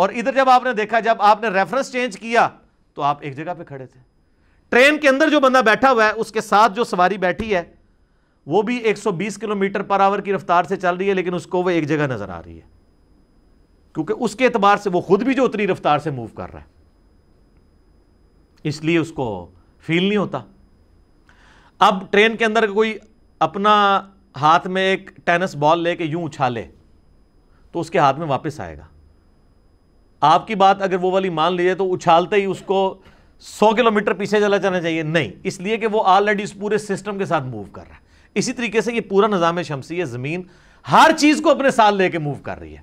اور ادھر جب آپ نے دیکھا، جب آپ نے ریفرنس چینج کیا، تو آپ ایک جگہ پہ کھڑے تھے۔ ٹرین کے اندر جو بندہ بیٹھا ہوا ہے، اس کے ساتھ جو سواری بیٹھی ہے، وہ بھی ایک سو بیس کلو میٹر پر آور کی رفتار سے چل رہی ہے، لیکن اس کو وہ ایک جگہ نظر آ رہی ہے۔ کیونکہ اس کے اعتبار سے وہ خود بھی جو اتنی رفتار سے موو کر رہا ہے۔ اس لیے اس کو فیل نہیں ہوتا۔ اب ٹرین کے اندر کوئی اپنا ہاتھ میں ایک ٹینس بال لے کے یوں اچھالے، تو اس کے ہاتھ میں واپس آئے گا۔ آپ کی بات اگر وہ والی مان لیجیے تو اچھالتے ہی اس کو سو کلو میٹر پیچھے چلا جانا چاہیے۔ نہیں، اس لیے کہ وہ آلریڈی اس پورے سسٹم کے ساتھ موو کر رہا ہے۔ اسی طریقے سے یہ پورا نظام شمسی ہے زمین ہر چیز کو اپنے ساتھ لے کے موو کر رہی ہے۔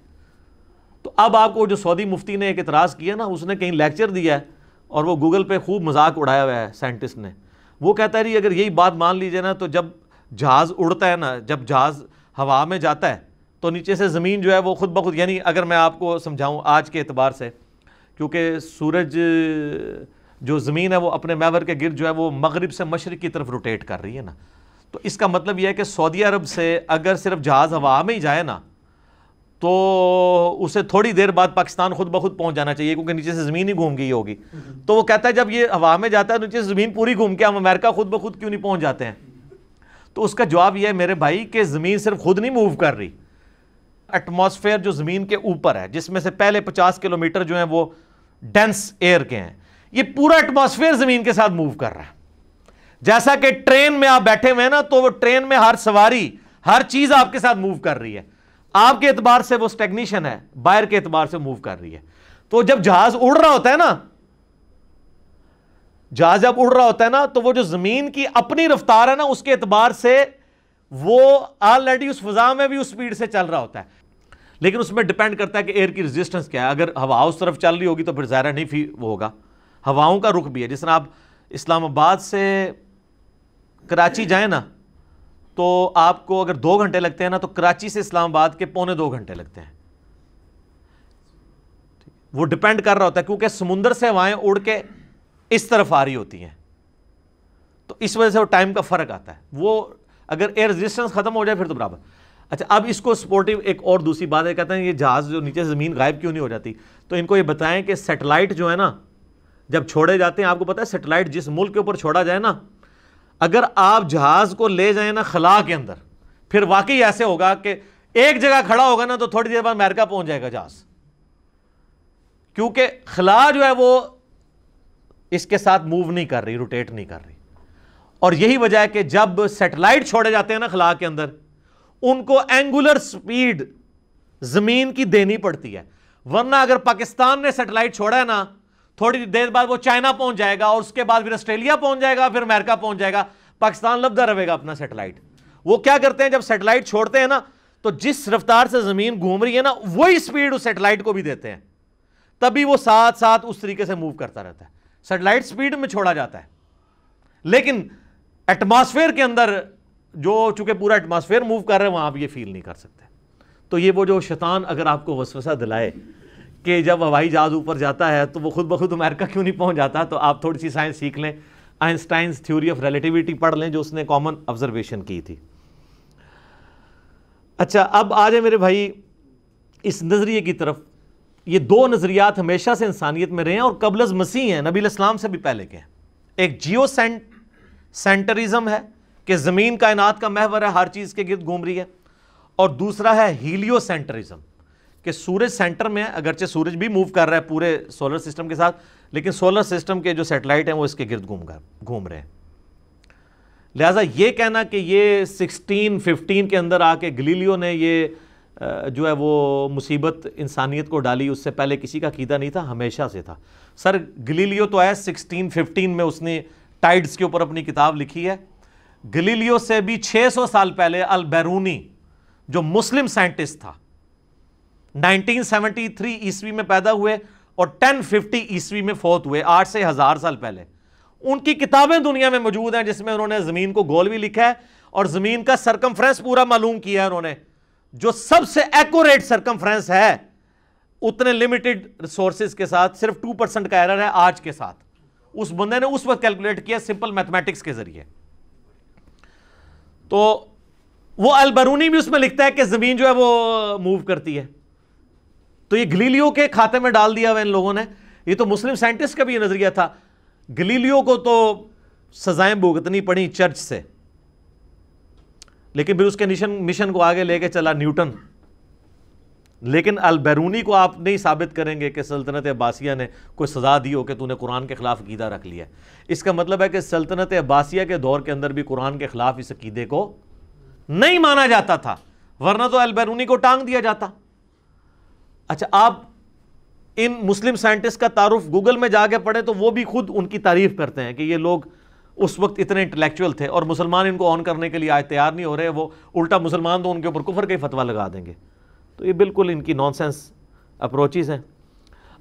تو اب آپ کو جو سعودی مفتی نے ایک اعتراض کیا نا، اس نے کہیں لیکچر دیا ہے اور وہ گوگل پہ خوب مذاق اڑایا ہوا ہے سائنٹسٹ نے۔ وہ کہتا ہے جی اگر یہی بات مان لیجیے نا تو جب جہاز اڑتا ہے نا، جب جہاز ہوا میں جاتا ہے تو نیچے سے زمین جو ہے وہ خود بخود یعنی اگر میں آپ کو سمجھاؤں آج کے اعتبار سے، کیونکہ سورج جو زمین ہے وہ اپنے میور کے گرد جو ہے وہ مغرب سے مشرق کی طرف روٹیٹ کر رہی ہے نا۔ تو اس کا مطلب یہ ہے کہ سعودی عرب سے اگر صرف جہاز ہوا میں ہی جائے نا، تو اسے تھوڑی دیر بعد پاکستان خود بخود پہنچ جانا چاہیے، کیونکہ نیچے سے زمین ہی گھوم گئی ہوگی۔ تو وہ کہتا ہے جب یہ ہوا میں جاتا ہے نیچے سے زمین پوری گھوم کے ہم امریکہ خود بخود کیوں نہیں پہنچ جاتے ہیں؟ تو اس کا جواب یہ ہے میرے بھائی، کہ زمین صرف خود نہیں موو کر رہی۔ ایٹماسفیئر جو زمین کے اوپر ہے، جس میں سے پہلے پچاس کلومیٹر جو ہیں وہ ڈینس ایئر کے ہیں۔ یہ پورا ایٹماسفیئر زمین کے ساتھ موو کر رہا ہے۔ جیسا کہ ٹرین میں آپ بیٹھے ہوئے ہیں نا، تو وہ ٹرین میں ہر سواری، ہر چیز آپ کے ساتھ موو کر رہی ہے۔ آپ کے اعتبار سے وہ سٹیگنیشن ہے، باہر کے اعتبار سے موو کر رہی ہے۔ تو جب جہاز اڑ رہا ہوتا ہے نا، جہاز جب اڑ رہا ہوتا ہے نا، تو وہ جو زمین کی اپنی رفتار ہے نا، اس کے اعتبار سے وہ آلریڈی اس فضا میں بھی اس سپیڈ سے چل رہا ہوتا ہے۔ لیکن اس میں ڈپینڈ کرتا ہے کہ ایئر کی ریزسٹنس کیا ہے۔ اگر ہوا اس طرف چل رہی ہوگی تو پھر ظاہرہ نہیں فی وہ ہوگا۔ ہواؤں کا رخ بھی ہے۔ جس طرح آپ اسلام آباد سے کراچی جائیں نا، تو آپ کو اگر دو گھنٹے لگتے ہیں نا، تو کراچی سے اسلام آباد کے پونے دو گھنٹے لگتے ہیں۔ وہ ڈپینڈ کر رہا ہوتا ہے کیونکہ سمندر سے ہوائیں اڑ کے اس طرف آ رہی ہوتی ہیں۔ تو اس وجہ سے وہ ٹائم کا فرق آتا ہے۔ وہ اگر ایئر ریزسٹنس ختم ہو جائے پھر تو برابر۔ اچھا اب اس کو سپورٹیو ایک اور دوسری بات ہے، کہتے ہیں یہ جہاز جو نیچے زمین غائب کیوں نہیں ہو جاتی؟ تو ان کو یہ بتائیں کہ سیٹلائٹ جو ہے نا، جب چھوڑے جاتے ہیں، آپ کو پتا ہے سیٹلائٹ جس ملک کے اوپر چھوڑا جائے نا، اگر آپ جہاز کو لے جائیں نا خلا کے اندر، پھر واقعی ایسے ہوگا کہ ایک جگہ کھڑا ہوگا نا تو تھوڑی دیر بعد امریکہ پہنچ جائے گا جہاز۔ کیونکہ خلا جو ہے وہ اس کے ساتھ موو نہیں کر رہی روٹیٹ نہیں کر رہی۔ اور یہی وجہ ہے کہ جب سیٹلائٹ چھوڑے جاتے ہیں نا خلا کے اندر، ان کو اینگولر سپیڈ زمین کی دینی پڑتی ہے۔ ورنہ اگر پاکستان نے سیٹلائٹ چھوڑا ہے نا، تھوڑی دیر بعد وہ چائنا پہنچ جائے گا اور اس کے بعد پھر آسٹریلیا پہنچ جائے گا، پھر امریکہ پہنچ جائے گا۔ پاکستان لبدہ رہے گا اپنا سیٹلائٹ۔ وہ کیا کرتے ہیں؟ جب سیٹلائٹ چھوڑتے ہیں نا، تو جس رفتار سے زمین گھوم رہی ہے نا، وہی سپیڈ اس سیٹلائٹ کو بھی دیتے ہیں۔ تبھی وہ ساتھ ساتھ اس طریقے سے موو کرتا رہتا ہے۔ سیٹلائٹ سپیڈ میں چھوڑا جاتا ہے۔ لیکن ایٹماسفیئر کے اندر جو چونکہ پورا ایٹماسفیئر موو کر رہے ہیں، وہاں آپ یہ فیل نہیں کر سکتے۔ تو یہ وہ جو شیطان اگر آپ کو وسوسہ دلائے کہ جب ہوائی جہاز اوپر جاتا ہے تو وہ خود بخود امریکہ کیوں نہیں پہنچ جاتا، تو آپ تھوڑی سی سائنس سیکھ لیں۔ آئنسٹائنس تھیوری آف ریلیٹیوٹی پڑھ لیں، جو اس نے کامن آبزرویشن کی تھی۔ اچھا اب آ جائیں میرے بھائی اس نظریے کی طرف۔ یہ دو نظریات ہمیشہ سے انسانیت میں رہے ہیں اور قبل از مسیح ہیں، نبی الاسلام سے بھی پہلے کے ہیں۔ ایک جیو سینٹ سینٹرزم ہے کہ زمین کائنات کا محور ہے، ہر چیز کے گرد گھوم رہی ہے۔ اور دوسرا ہے ہیلیو سینٹرزم کہ سورج سینٹر میں ہے، اگرچہ سورج بھی موو کر رہا ہے پورے سولر سسٹم کے ساتھ، لیکن سولر سسٹم کے جو سیٹلائٹ ہیں وہ اس کے گرد گھوم گھوم رہے ہیں۔ لہٰذا یہ کہنا کہ یہ سکسٹین، ففٹین کے اندر آ کے گلیلیو نے یہ جو ہے وہ مصیبت انسانیت کو ڈالی، اس سے پہلے کسی کا قیدہ نہیں تھا، ہمیشہ سے تھا۔ سر، گلیلیو تو ہے سکسٹین، ففٹین میں، اس نے ٹائڈز کے اوپر اپنی کتاب لکھی ہے۔ گلیلیو سے بھی چھ سو سال پہلے البیرونی جو مسلم سائنٹسٹ تھا، نائنٹین سیونٹی تھری عیسوی میں پیدا ہوئے اور ٹین ففٹی عیسوی میں فوت ہوئے، آٹھ سے ہزار سال پہلے۔ ان کی کتابیں دنیا میں موجود ہیں جس میں انہوں نے زمین کو گول بھی لکھا ہے اور زمین کا سرکمفرنس پورا معلوم کیا ہے انہوں نے۔ جو سب سے ایکوریٹ سرکمفرنس ہے، اتنے لمیٹڈ ریسورسز کے ساتھ صرف ٹو پرسنٹ کا ایرر ہے آج کے ساتھ۔ اس بندے نے اس وقت کیلکولیٹ کیا سمپل میتھمیٹکس کے ذریعے۔ تو وہ البرونی بھی اس میں لکھتا ہے کہ زمین جو ہے وہ موو کرتی ہے۔ تو یہ گلیلیو کے کھاتے میں ڈال دیا ہوا ان لوگوں نے۔ یہ تو مسلم سائنٹسٹ کا بھی یہ نظریہ تھا۔ گلیلیو کو تو سزائیں بھگتنی پڑی چرچ سے۔ لیکن پھر اس کے مشن کو آگے لے کے چلا نیوٹن۔ لیکن البیرونی کو آپ نہیں ثابت کریں گے کہ سلطنت عباسیہ نے کوئی سزا دی ہو کہ تو نے قرآن کے خلاف عقیدہ رکھ لیا اس کا مطلب ہے کہ سلطنت عباسیہ کے دور کے اندر بھی قرآن کے خلاف اس عقیدے کو نہیں مانا جاتا تھا، ورنہ تو البیرونی کو ٹانگ دیا جاتا۔ اچھا آپ ان مسلم سائنٹسٹ کا تعارف گوگل میں جا کے پڑھے تو وہ بھی خود ان کی تعریف کرتے ہیں کہ یہ لوگ اس وقت اتنے انٹلیکچوئل تھے اور مسلمان ان کو آن کرنے کے لیے آج تیار نہیں ہو رہے، وہ الٹا مسلمان تو ان کے اوپر کفر کا ہی فتویٰ لگا دیں گے۔ تو یہ بالکل ان کی نان سینس اپروچز ہیں۔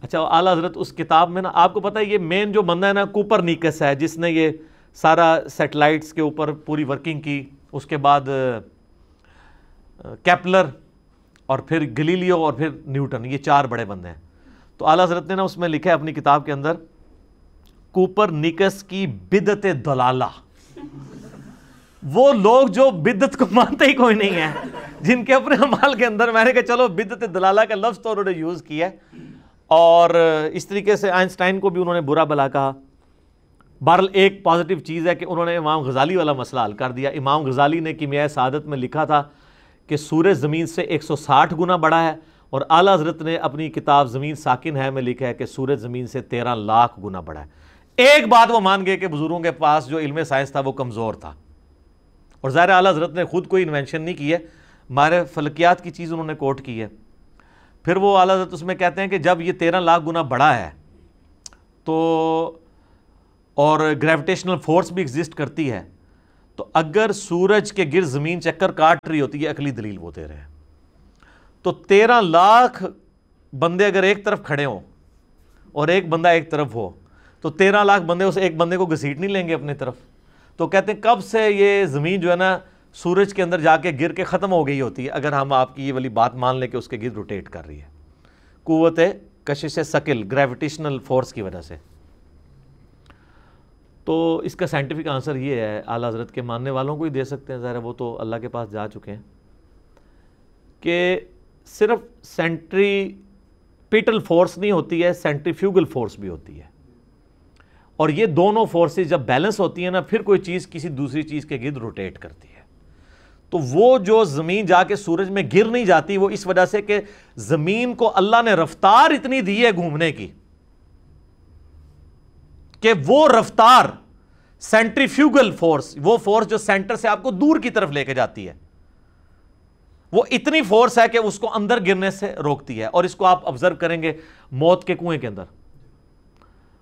اچھا اعلیٰ حضرت، اس کتاب میں نا آپ کو پتہ ہے، یہ مین جو بندہ ہے نا، کوپر نیکس ہے، جس نے یہ سارا سیٹلائٹس کے اوپر پوری ورکنگ کی۔ اس کے بعد کیپلر اور پھر گلیلیو اور پھر نیوٹن، یہ چار بڑے بندے ہیں۔ تو اعلیٰ حضرت نے نا اس میں لکھا ہے اپنی کتاب کے اندر، کوپر نکس کی بدت دلالہ۔ وہ لوگ جو بدت کو مانتے ہی کوئی نہیں ہے جن کے اپنے عمال کے اندر میں نے کہا، چلو بدت دلالہ کا لفظ تو انہوں نے یوز کیا اور اس طریقے سے آئنسٹائن کو بھی انہوں نے برا بلا کہا۔ بہرحال ایک پازیٹیو چیز ہے کہ انہوں نے امام غزالی والا مسئلہ حل کر دیا۔ امام غزالی نے کیمیائے سعادت میں لکھا تھا کہ سورج زمین سے ایک سو ساٹھ گنا بڑا ہے اور اعلیٰ حضرت نے اپنی کتاب زمین ساکن ہے میں لکھا ہے کہ سورج زمین سے تیرہ لاکھ گنا بڑا ہے۔ ایک بات وہ مان گئے کہ بزرگوں کے پاس جو علم سائنس تھا وہ کمزور تھا۔ اور ظاہر اعلیٰ حضرت نے خود کوئی انوینشن نہیں کی ہے۔ ہمارے فلکیات کی چیز انہوں نے کوٹ کی ہے۔ پھر وہ اعلیٰ حضرت اس میں کہتے ہیں کہ جب یہ تیرہ لاکھ گنا بڑا ہے تو اور گریویٹیشنل فورس بھی ایگزسٹ کرتی ہے، تو اگر سورج کے گر زمین چکر کاٹ رہی ہوتی ہے اگلی دلیل وہ دے رہے ہیں۔ تو تیرہ لاکھ بندے اگر ایک طرف کھڑے ہوں اور ایک بندہ ایک طرف ہو، تو تیرہ لاکھ بندے اس ایک بندے کو گھسیٹ نہیں لیں گے اپنی طرف۔ تو کہتے ہیں کب سے یہ زمین جو ہے نا سورج کے اندر جا کے گر کے ختم ہو گئی ہوتی ہے اگر ہم آپ کی یہ والی بات مان لیں کہ اس کے گر روٹیٹ کر رہی ہے۔ قوت کشش سکل گریویٹیشنل فورس کی وجہ سے۔ تو اس کا سائنٹیفک آنسر یہ ہے، اعلیٰ حضرت کے ماننے والوں کو ہی دے سکتے ہیں۔ ظاہر وہ تو اللہ کے پاس جا چکے ہیں۔ کہ صرف سینٹری پیٹل فورس نہیں ہوتی ہے سینٹریفیوگل فورس بھی ہوتی ہے۔ اور یہ دونوں فورسز جب بیلنس ہوتی ہیں نا، پھر کوئی چیز کسی دوسری چیز کے گرد روٹیٹ کرتی ہے۔ تو وہ جو زمین جا کے سورج میں گر نہیں جاتی، وہ اس وجہ سے کہ زمین کو اللہ نے رفتار اتنی دی ہے گھومنے کی کہ وہ رفتار سینٹریفیوگل فورس وہ فورس جو سینٹر سے آپ کو دور کی طرف لے کے جاتی ہے۔ وہ اتنی فورس ہے کہ اس کو اندر گرنے سے روکتی ہے اور اس کو آپ آبزرو کریں گے موت کے کنویں کے اندر۔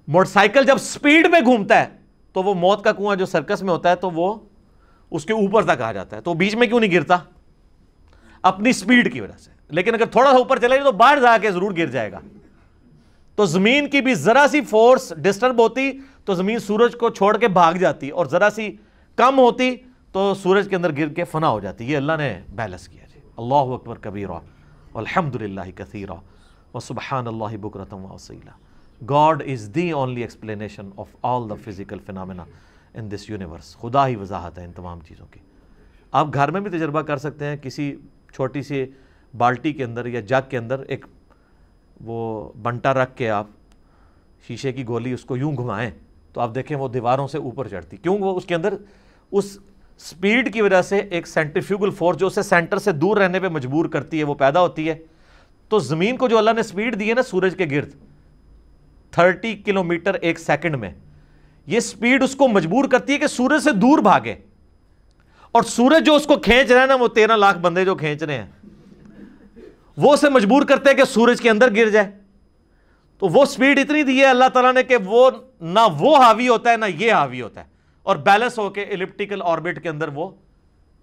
موٹر سائیکل جب سپیڈ میں گھومتا ہے، تو وہ موت کا کنواں جو سرکس میں ہوتا ہے، تو وہ اس کے اوپر تک آ جاتا ہے۔ تو بیچ میں کیوں نہیں گرتا؟ اپنی سپیڈ کی وجہ سے۔ لیکن اگر تھوڑا سا اوپر چلے تو باہر جا کے ضرور گر جائے گا۔ تو زمین کی بھی ذرا سی فورس ڈسٹرب ہوتی، تو زمین سورج کو چھوڑ کے بھاگ جاتی اور ذرا سی کم ہوتی، تو سورج کے اندر گر کے فنا ہو جاتی۔ یہ اللہ نے بیلنس کیا جی۔ اللہ اکبر کبیرہ۔ الحمد للہ کثیرہ۔ و سبحان اللہ بکرتم وسیلہ God is the only explanation of all the physical phenomena in this universe خدا ہی وضاحت ہے ان تمام چیزوں کی۔ آپ گھر میں بھی تجربہ کر سکتے ہیں، کسی چھوٹی سی بالٹی کے اندر یا جگ کے اندر ایک وہ بنٹا رکھ کے آپ شیشے کی گولی اس کو یوں گھمائیں تو آپ دیکھیں وہ دیواروں سے اوپر چڑھتی۔ کیوں؟ وہ اس کے اندر اس سپیڈ کی وجہ سے ایک سینٹریفیوگل فورس جو اسے سینٹر سے دور رہنے پہ مجبور کرتی ہے، وہ پیدا ہوتی ہے۔ تو زمین کو جو اللہ نے سپیڈ دی ہے نا، سورج کے گرد تھرٹی کلو میٹر ایک سیکنڈ میں۔ یہ سپیڈ اس کو مجبور کرتی ہے کہ سورج سے دور بھاگے۔ اور سورج جو اس کو کھینچ رہا ہے نا، وہ تیرہ لاکھ بندے جو کھینچ رہے ہیں۔ وہ اسے مجبور کرتے ہیں کہ سورج کے اندر گر جائے۔ تو وہ سپیڈ اتنی دی ہے اللہ تعالیٰ نے کہ وہ نہ وہ حاوی ہوتا ہے، نہ یہ حاوی ہوتا ہے۔ اور بیلنس ہو کے الپٹیکل آربٹ کے اندر وہ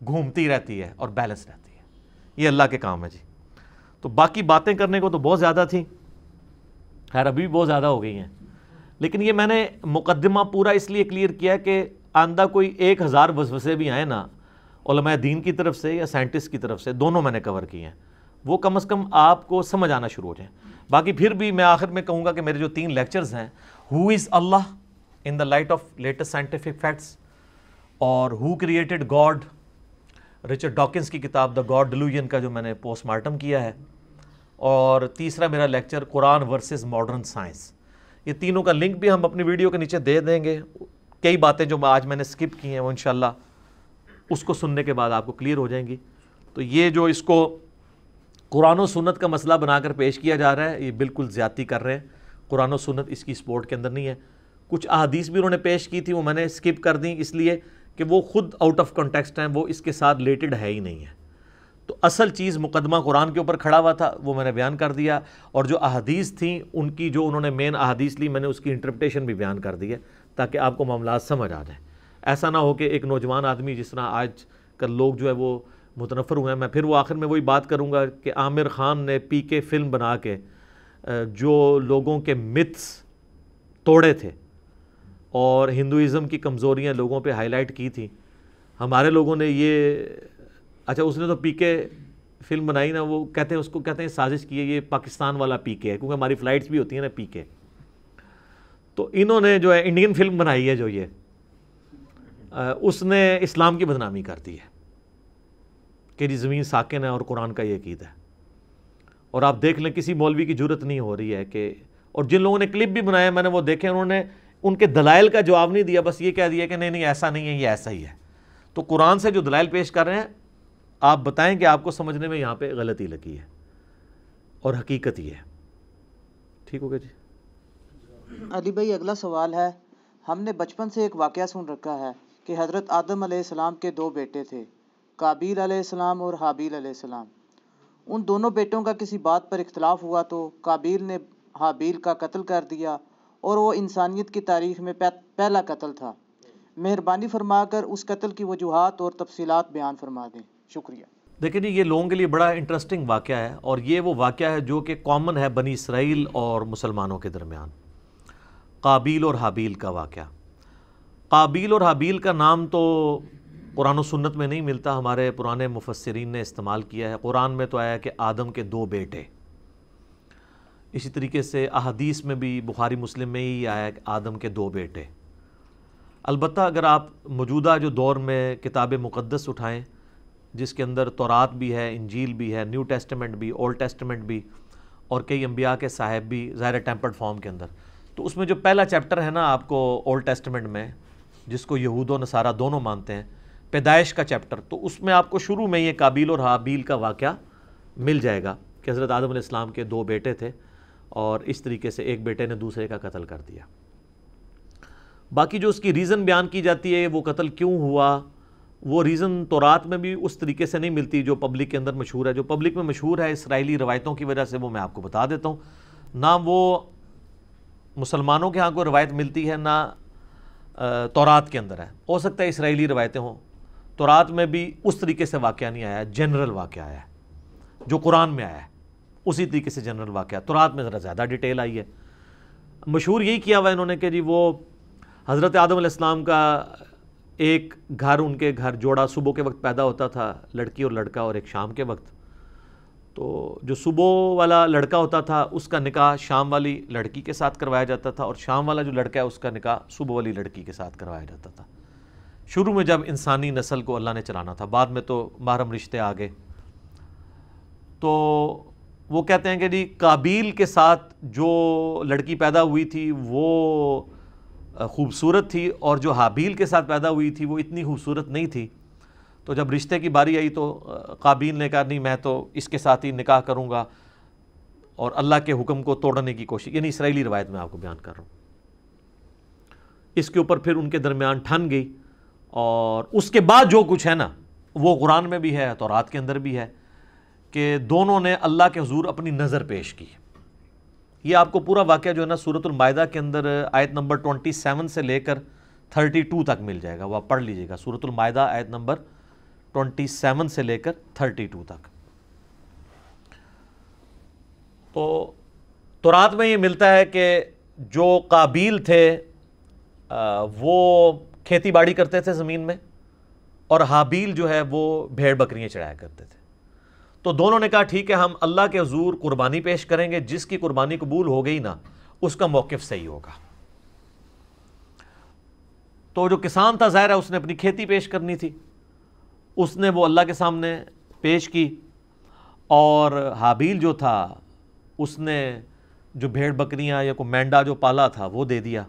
گھومتی رہتی ہے اور بیلنس رہتی ہے۔ یہ اللہ کے کام ہے جی۔ تو باقی باتیں کرنے کو تو بہت زیادہ تھیں۔ خیر، ابھی بھی بہت زیادہ ہو گئی ہیں۔ لیکن یہ میں نے مقدمہ پورا اس لیے کلیئر کیا کہ آندہ کوئی ایک ہزار وسوسے بھی آئے نا، علماء دین کی طرف سے یا سائنٹسٹ کی طرف سے، دونوں میں نے کور کیے ہیں۔ وہ کم از کم آپ کو سمجھ آنا شروع ہو جائیں۔ باقی پھر بھی میں آخر میں کہوں گا کہ میرے جو تین لیکچرز ہیں who is Allah in the light of latest scientific facts اور who created God Richard Dawkins کی کتاب دا گاڈ ڈلوژن کا جو میں نے پوسٹ مارٹم کیا ہے۔ اور تیسرا میرا lecture Quran versus modern science. یہ تینوں کا لنک بھی ہم اپنی ویڈیو کے نیچے دے دیں گے۔ کئی باتیں جو آج میں نے سکپ کی ہیں وہ انشاءاللہ اس کو سننے کے بعد آپ کو کلیئر ہو جائیں گی۔ تو یہ جو اس کو قرآن و سنت کا مسئلہ بنا کر پیش کیا جا رہا ہے، یہ بالکل زیادتی کر رہے ہیں۔ قرآن و سنت اس کی سپورٹ کے اندر نہیں ہے۔ کچھ احادیث بھی انہوں نے پیش کی تھی وہ میں نے سکپ کر دیں۔ اس لیے کہ وہ خود آؤٹ آف کنٹیکسٹ ہیں، وہ اس کے ساتھ ریلیٹڈ ہے ہی نہیں ہے۔ تو اصل چیز مقدمہ قرآن کے اوپر کھڑا ہوا تھا، وہ میں نے بیان کر دیا۔ اور جو احادیث تھیں، ان کی جو انہوں نے مین احادیث لی، میں نے اس کی انٹرپٹیشن بھی بیان کر دی ہے تاکہ آپ کو معاملات سمجھ آ جائیں۔ ایسا نہ ہو کہ ایک نوجوان آدمی جس طرح آج کل لوگ جو ہے وہ متنفر ہوئے ہیں، میں پھر وہ آخر میں وہی بات کروں گا کہ عامر خان نے پی کے فلم بنا کے جو لوگوں کے متس توڑے تھے اور ہندوازم کی کمزوریاں لوگوں پہ ہائی لائٹ کی تھیں۔ ہمارے لوگوں نے یہ اچھا اس نے تو پی کے فلم بنائی نا، وہ کہتے ہیں، اس کو کہتے ہیں سازش کی ہے، یہ پاکستان والا پی کے ہے، کیونکہ ہماری فلائٹس بھی ہوتی ہیں نا پی کے تو انہوں نے جو ہے انڈین فلم بنائی ہے جو یہ اس نے اسلام کی بدنامی کر دی ہے۔ کہ جی زمین ساکن ہے اور قرآن کا یہ عقید ہے۔ اور آپ دیکھ لیں، کسی مولوی کی ضرورت نہیں ہو رہی ہے کہ، اور جن لوگوں نے کلپ بھی بنایا، میں نے وہ دیکھے، انہوں نے ان کے دلائل کا جواب نہیں دیا، بس یہ کہہ دیا کہ نہیں نہیں، ایسا نہیں ہے، یہ ایسا ہی ہے۔ تو قرآن سے جو دلائل پیش کر رہے ہیں آپ بتائیں کہ آپ کو سمجھنے میں یہاں پہ غلطی لگی ہے اور حقیقت ہی ہے۔ ٹھیک ہو گیا جی؟ علی بھائی، اگلا سوال ہے۔ ہم نے بچپن سے ایک واقعہ سن رکھا ہے کہ حضرت آدم علیہ السلام کے دو بیٹے تھے، کابیل علیہ السلام اور حابیل علیہ السلام۔ ان دونوں بیٹوں کا کسی بات پر اختلاف ہوا تو کابیل نے حابیل کا قتل کر دیا اور وہ انسانیت کی تاریخ میں پہلا قتل تھا۔ مہربانی فرما کر اس قتل کی وجوہات اور تفصیلات بیان فرما دیں۔ شکریہ۔ دیکھیں جی یہ لوگوں کے لیے بڑا انٹرسٹنگ واقعہ ہے اور یہ وہ واقعہ ہے جو کہ کامن ہے بنی اسرائیل اور مسلمانوں کے درمیان۔ قابیل اور حابیل کا واقعہ۔ قابیل اور حابیل کا نام تو قرآن و سنت میں نہیں ملتا، ہمارے پرانے مفسرین نے استعمال کیا ہے۔ قرآن میں تو آیا کہ آدم کے دو بیٹے۔ اسی طریقے سے احادیث میں بھی، بخاری مسلم میں ہی آیا کہ آدم کے دو بیٹے۔ البتہ اگر آپ موجودہ جو دور میں کتاب مقدس اٹھائیں جس کے اندر تورات بھی ہے، انجیل بھی ہے، نیو ٹیسٹمنٹ بھی، اولڈ ٹیسٹمنٹ بھی، اور کئی انبیاء کے صاحب بھی ظاہر ٹیمپرڈ فارم کے اندر۔ تو اس میں جو پہلا چیپٹر ہے نا آپ کو اولڈ ٹیسٹمنٹ میں، جس کو یہود و نصارہ دونوں مانتے ہیں، پیدائش کا چیپٹر۔ تو اس میں آپ کو شروع میں یہ قابیل اور حابیل کا واقعہ مل جائے گا کہ حضرت آدم علیہ السلام کے دو بیٹے تھے، اور اس طریقے سے ایک بیٹے نے دوسرے کا قتل کر دیا۔ باقی جو اس کی ریزن بیان کی جاتی ہے، وہ قتل کیوں ہوا؟ وہ ریزن تو رات میں بھی اس طریقے سے نہیں ملتی جو پبلک کے اندر مشہور ہے۔ جو پبلک میں مشہور ہے اسرائیلی روایتوں کی وجہ سے وہ میں آپ کو بتا دیتا ہوں۔ نہ وہ مسلمانوں کے ہاں کوئی روایت ملتی ہے، نہ تورات کے اندر ہے۔ ہو سکتا ہے اسرائیلی روایتیں ہوں۔ تورات میں بھی اس طریقے سے واقعہ نہیں آیا جنرل واقعہ آیا ہے۔ جو قرآن میں آیا ہے، اسی طریقے سے جنرل واقعہ۔ تورات میں ذرا زیادہ ڈیٹیل آئی ہے۔ مشہور یہی کیا ہوا انہوں نے کہ جی وہ حضرت آدم علیہ السلام کا ایک گھر ان کے گھر جوڑا صبح کے وقت پیدا ہوتا تھا، لڑکی اور لڑکا اور ایک شام کے وقت۔ تو جو صبح والا لڑکا ہوتا تھا، اس کا نکاح شام والی لڑکی کے ساتھ کروایا جاتا تھا اور شام والا جو لڑکا ہے، اس کا نکاح صبح والی لڑکی کے ساتھ کروایا جاتا تھا۔ شروع میں جب انسانی نسل کو اللہ نے چلانا تھا، بعد میں تو محرم رشتے آگے تو وہ کہتے ہیں کہ جی کابیل کے ساتھ جو لڑکی پیدا ہوئی تھی، وہ خوبصورت تھی اور جو حابیل کے ساتھ پیدا ہوئی تھی وہ اتنی خوبصورت نہیں تھی۔ تو جب رشتے کی باری آئی تو قابیل نے کہا، نہیں، میں تو اس کے ساتھ ہی نکاح کروں گا اور اللہ کے حکم کو توڑنے کی کوشش یعنی اسرائیلی روایت میں آپ کو بیان کر رہا ہوں۔ اس کے اوپر پھر ان کے درمیان ٹھن گئی اور اس کے بعد جو کچھ ہے نا، وہ قرآن میں بھی ہے تو رات کے اندر بھی ہے کہ دونوں نے اللہ کے حضور اپنی نظر پیش کی۔ یہ آپ کو پورا واقعہ جو ہے نا صورت المائدہ کے اندر، آیت نمبر ٹونٹی سیون سے لے کر تھرٹی ٹو تک مل جائے گا۔ وہ آپ پڑھ لیجیے گا۔ صورت المائدہ، آیت نمبر ٹونٹی سیون سے لے کر تھرٹی ٹو تک۔ تو تورات میں یہ ملتا ہے کہ جو قابیل تھے وہ کھیتی باڑی کرتے تھے زمین میں اور حابیل جو ہے وہ بھیڑ بکریاں چڑھایا کرتے تھے۔ تو دونوں نے کہا، ٹھیک ہے، ہم اللہ کے حضور قربانی پیش کریں گے، جس کی قربانی قبول ہو گئی نا، اس کا موقف صحیح ہوگا۔ تو جو کسان تھا، ظاہر ہے، اس نے اپنی کھیتی پیش کرنی تھی۔ اس نے وہ اللہ کے سامنے پیش کی اور حابیل جو تھا، اس نے جو بھیڑ بکریاں یا کوئی مینڈا جو پالا تھا، وہ دے دیا۔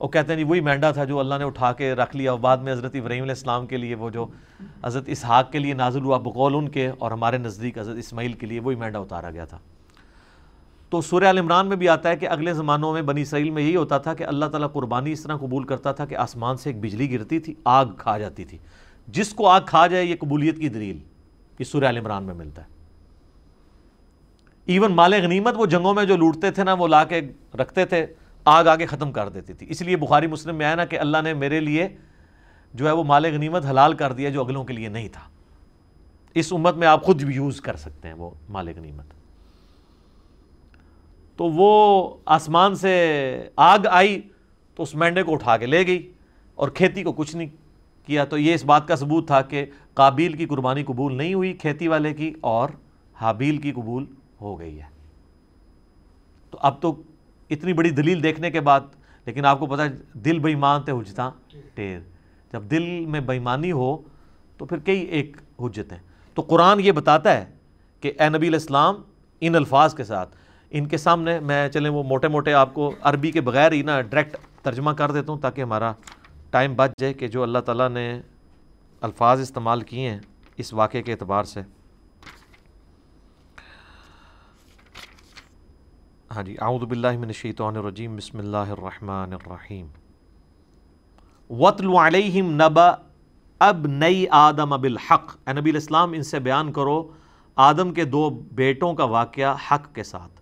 وہ کہتے ہیں جی وہی مینڈا تھا جو اللہ نے اٹھا کے رکھ لیا۔ اور بعد میں حضرت ابراہیم علیہ السلام کے لیے وہ جو حضرت اسحاق کے لیے نازل ہوا بقول ان کے اور ہمارے نزدیک حضرت اسماعیل کے لیے وہی مینڈا اتارا گیا تھا۔ تو سورہ عمران میں بھی آتا ہے کہ اگلے زمانوں میں بنی اسرائیل میں یہی ہوتا تھا کہ اللہ تعالیٰ قربانی اس طرح قبول کرتا تھا کہ آسمان سے ایک بجلی گرتی تھی، آگ کھا جاتی تھی۔ جس کو آگ کھا جائے، یہ قبولیت کی دلیل یہ سورہ عمران میں ملتا ہے۔ ایون مال غنیمت، وہ جنگوں میں جو لوٹتے تھے نا، وہ لا کے رکھتے تھے۔ آگ آگے ختم کر دیتی تھی۔ اس لیے بخاری مسلم میں آیا نا کہ اللہ نے میرے لیے جو ہے وہ مال غنیمت حلال کر دیا جو اگلوں کے لیے نہیں تھا۔ اس امت میں آپ خود بھی یوز کر سکتے ہیں وہ مال غنیمت۔ تو وہ آسمان سے آگ آئی تو اس مینڈے کو اٹھا کے لے گئی اور کھیتی کو کچھ نہیں کیا۔ تو یہ اس بات کا ثبوت تھا کہ قابیل کی قربانی قبول نہیں ہوئی کھیتی والے کی اور حابیل کی قبول ہو گئی ہے۔ تو اب تو اتنی بڑی دلیل دیکھنے کے بعد، لیکن آپ کو پتا دل بےمان تھے حجتا ٹیر جب دل میں بےمانی ہو، تو پھر کئی ایک حجت ہیں۔ تو قرآن یہ بتاتا ہے کہ اے نبی الاسلام ان الفاظ کے ساتھ، ان کے سامنے میں چلیں وہ موٹے موٹے آپ کو عربی کے بغیر ہی نا ڈائریکٹ ترجمہ کر دیتا ہوں تاکہ ہمارا ٹائم بچ جائے کہ جو اللہ تعالیٰ نے الفاظ استعمال کیے ہیں اس واقعے کے اعتبار سے۔ ہاں جی۔ اعوذ باللہ من الشیطان الرجیم۔ بسم اللہ الرحمن الرحیم۔ وَطْلُ عَلَيْهِمْ نَبَا اب نئی آدم اب الحق اے نبی الاسلام، ان سے بیان کرو آدم کے دو بیٹوں کا واقعہ حق کے ساتھ۔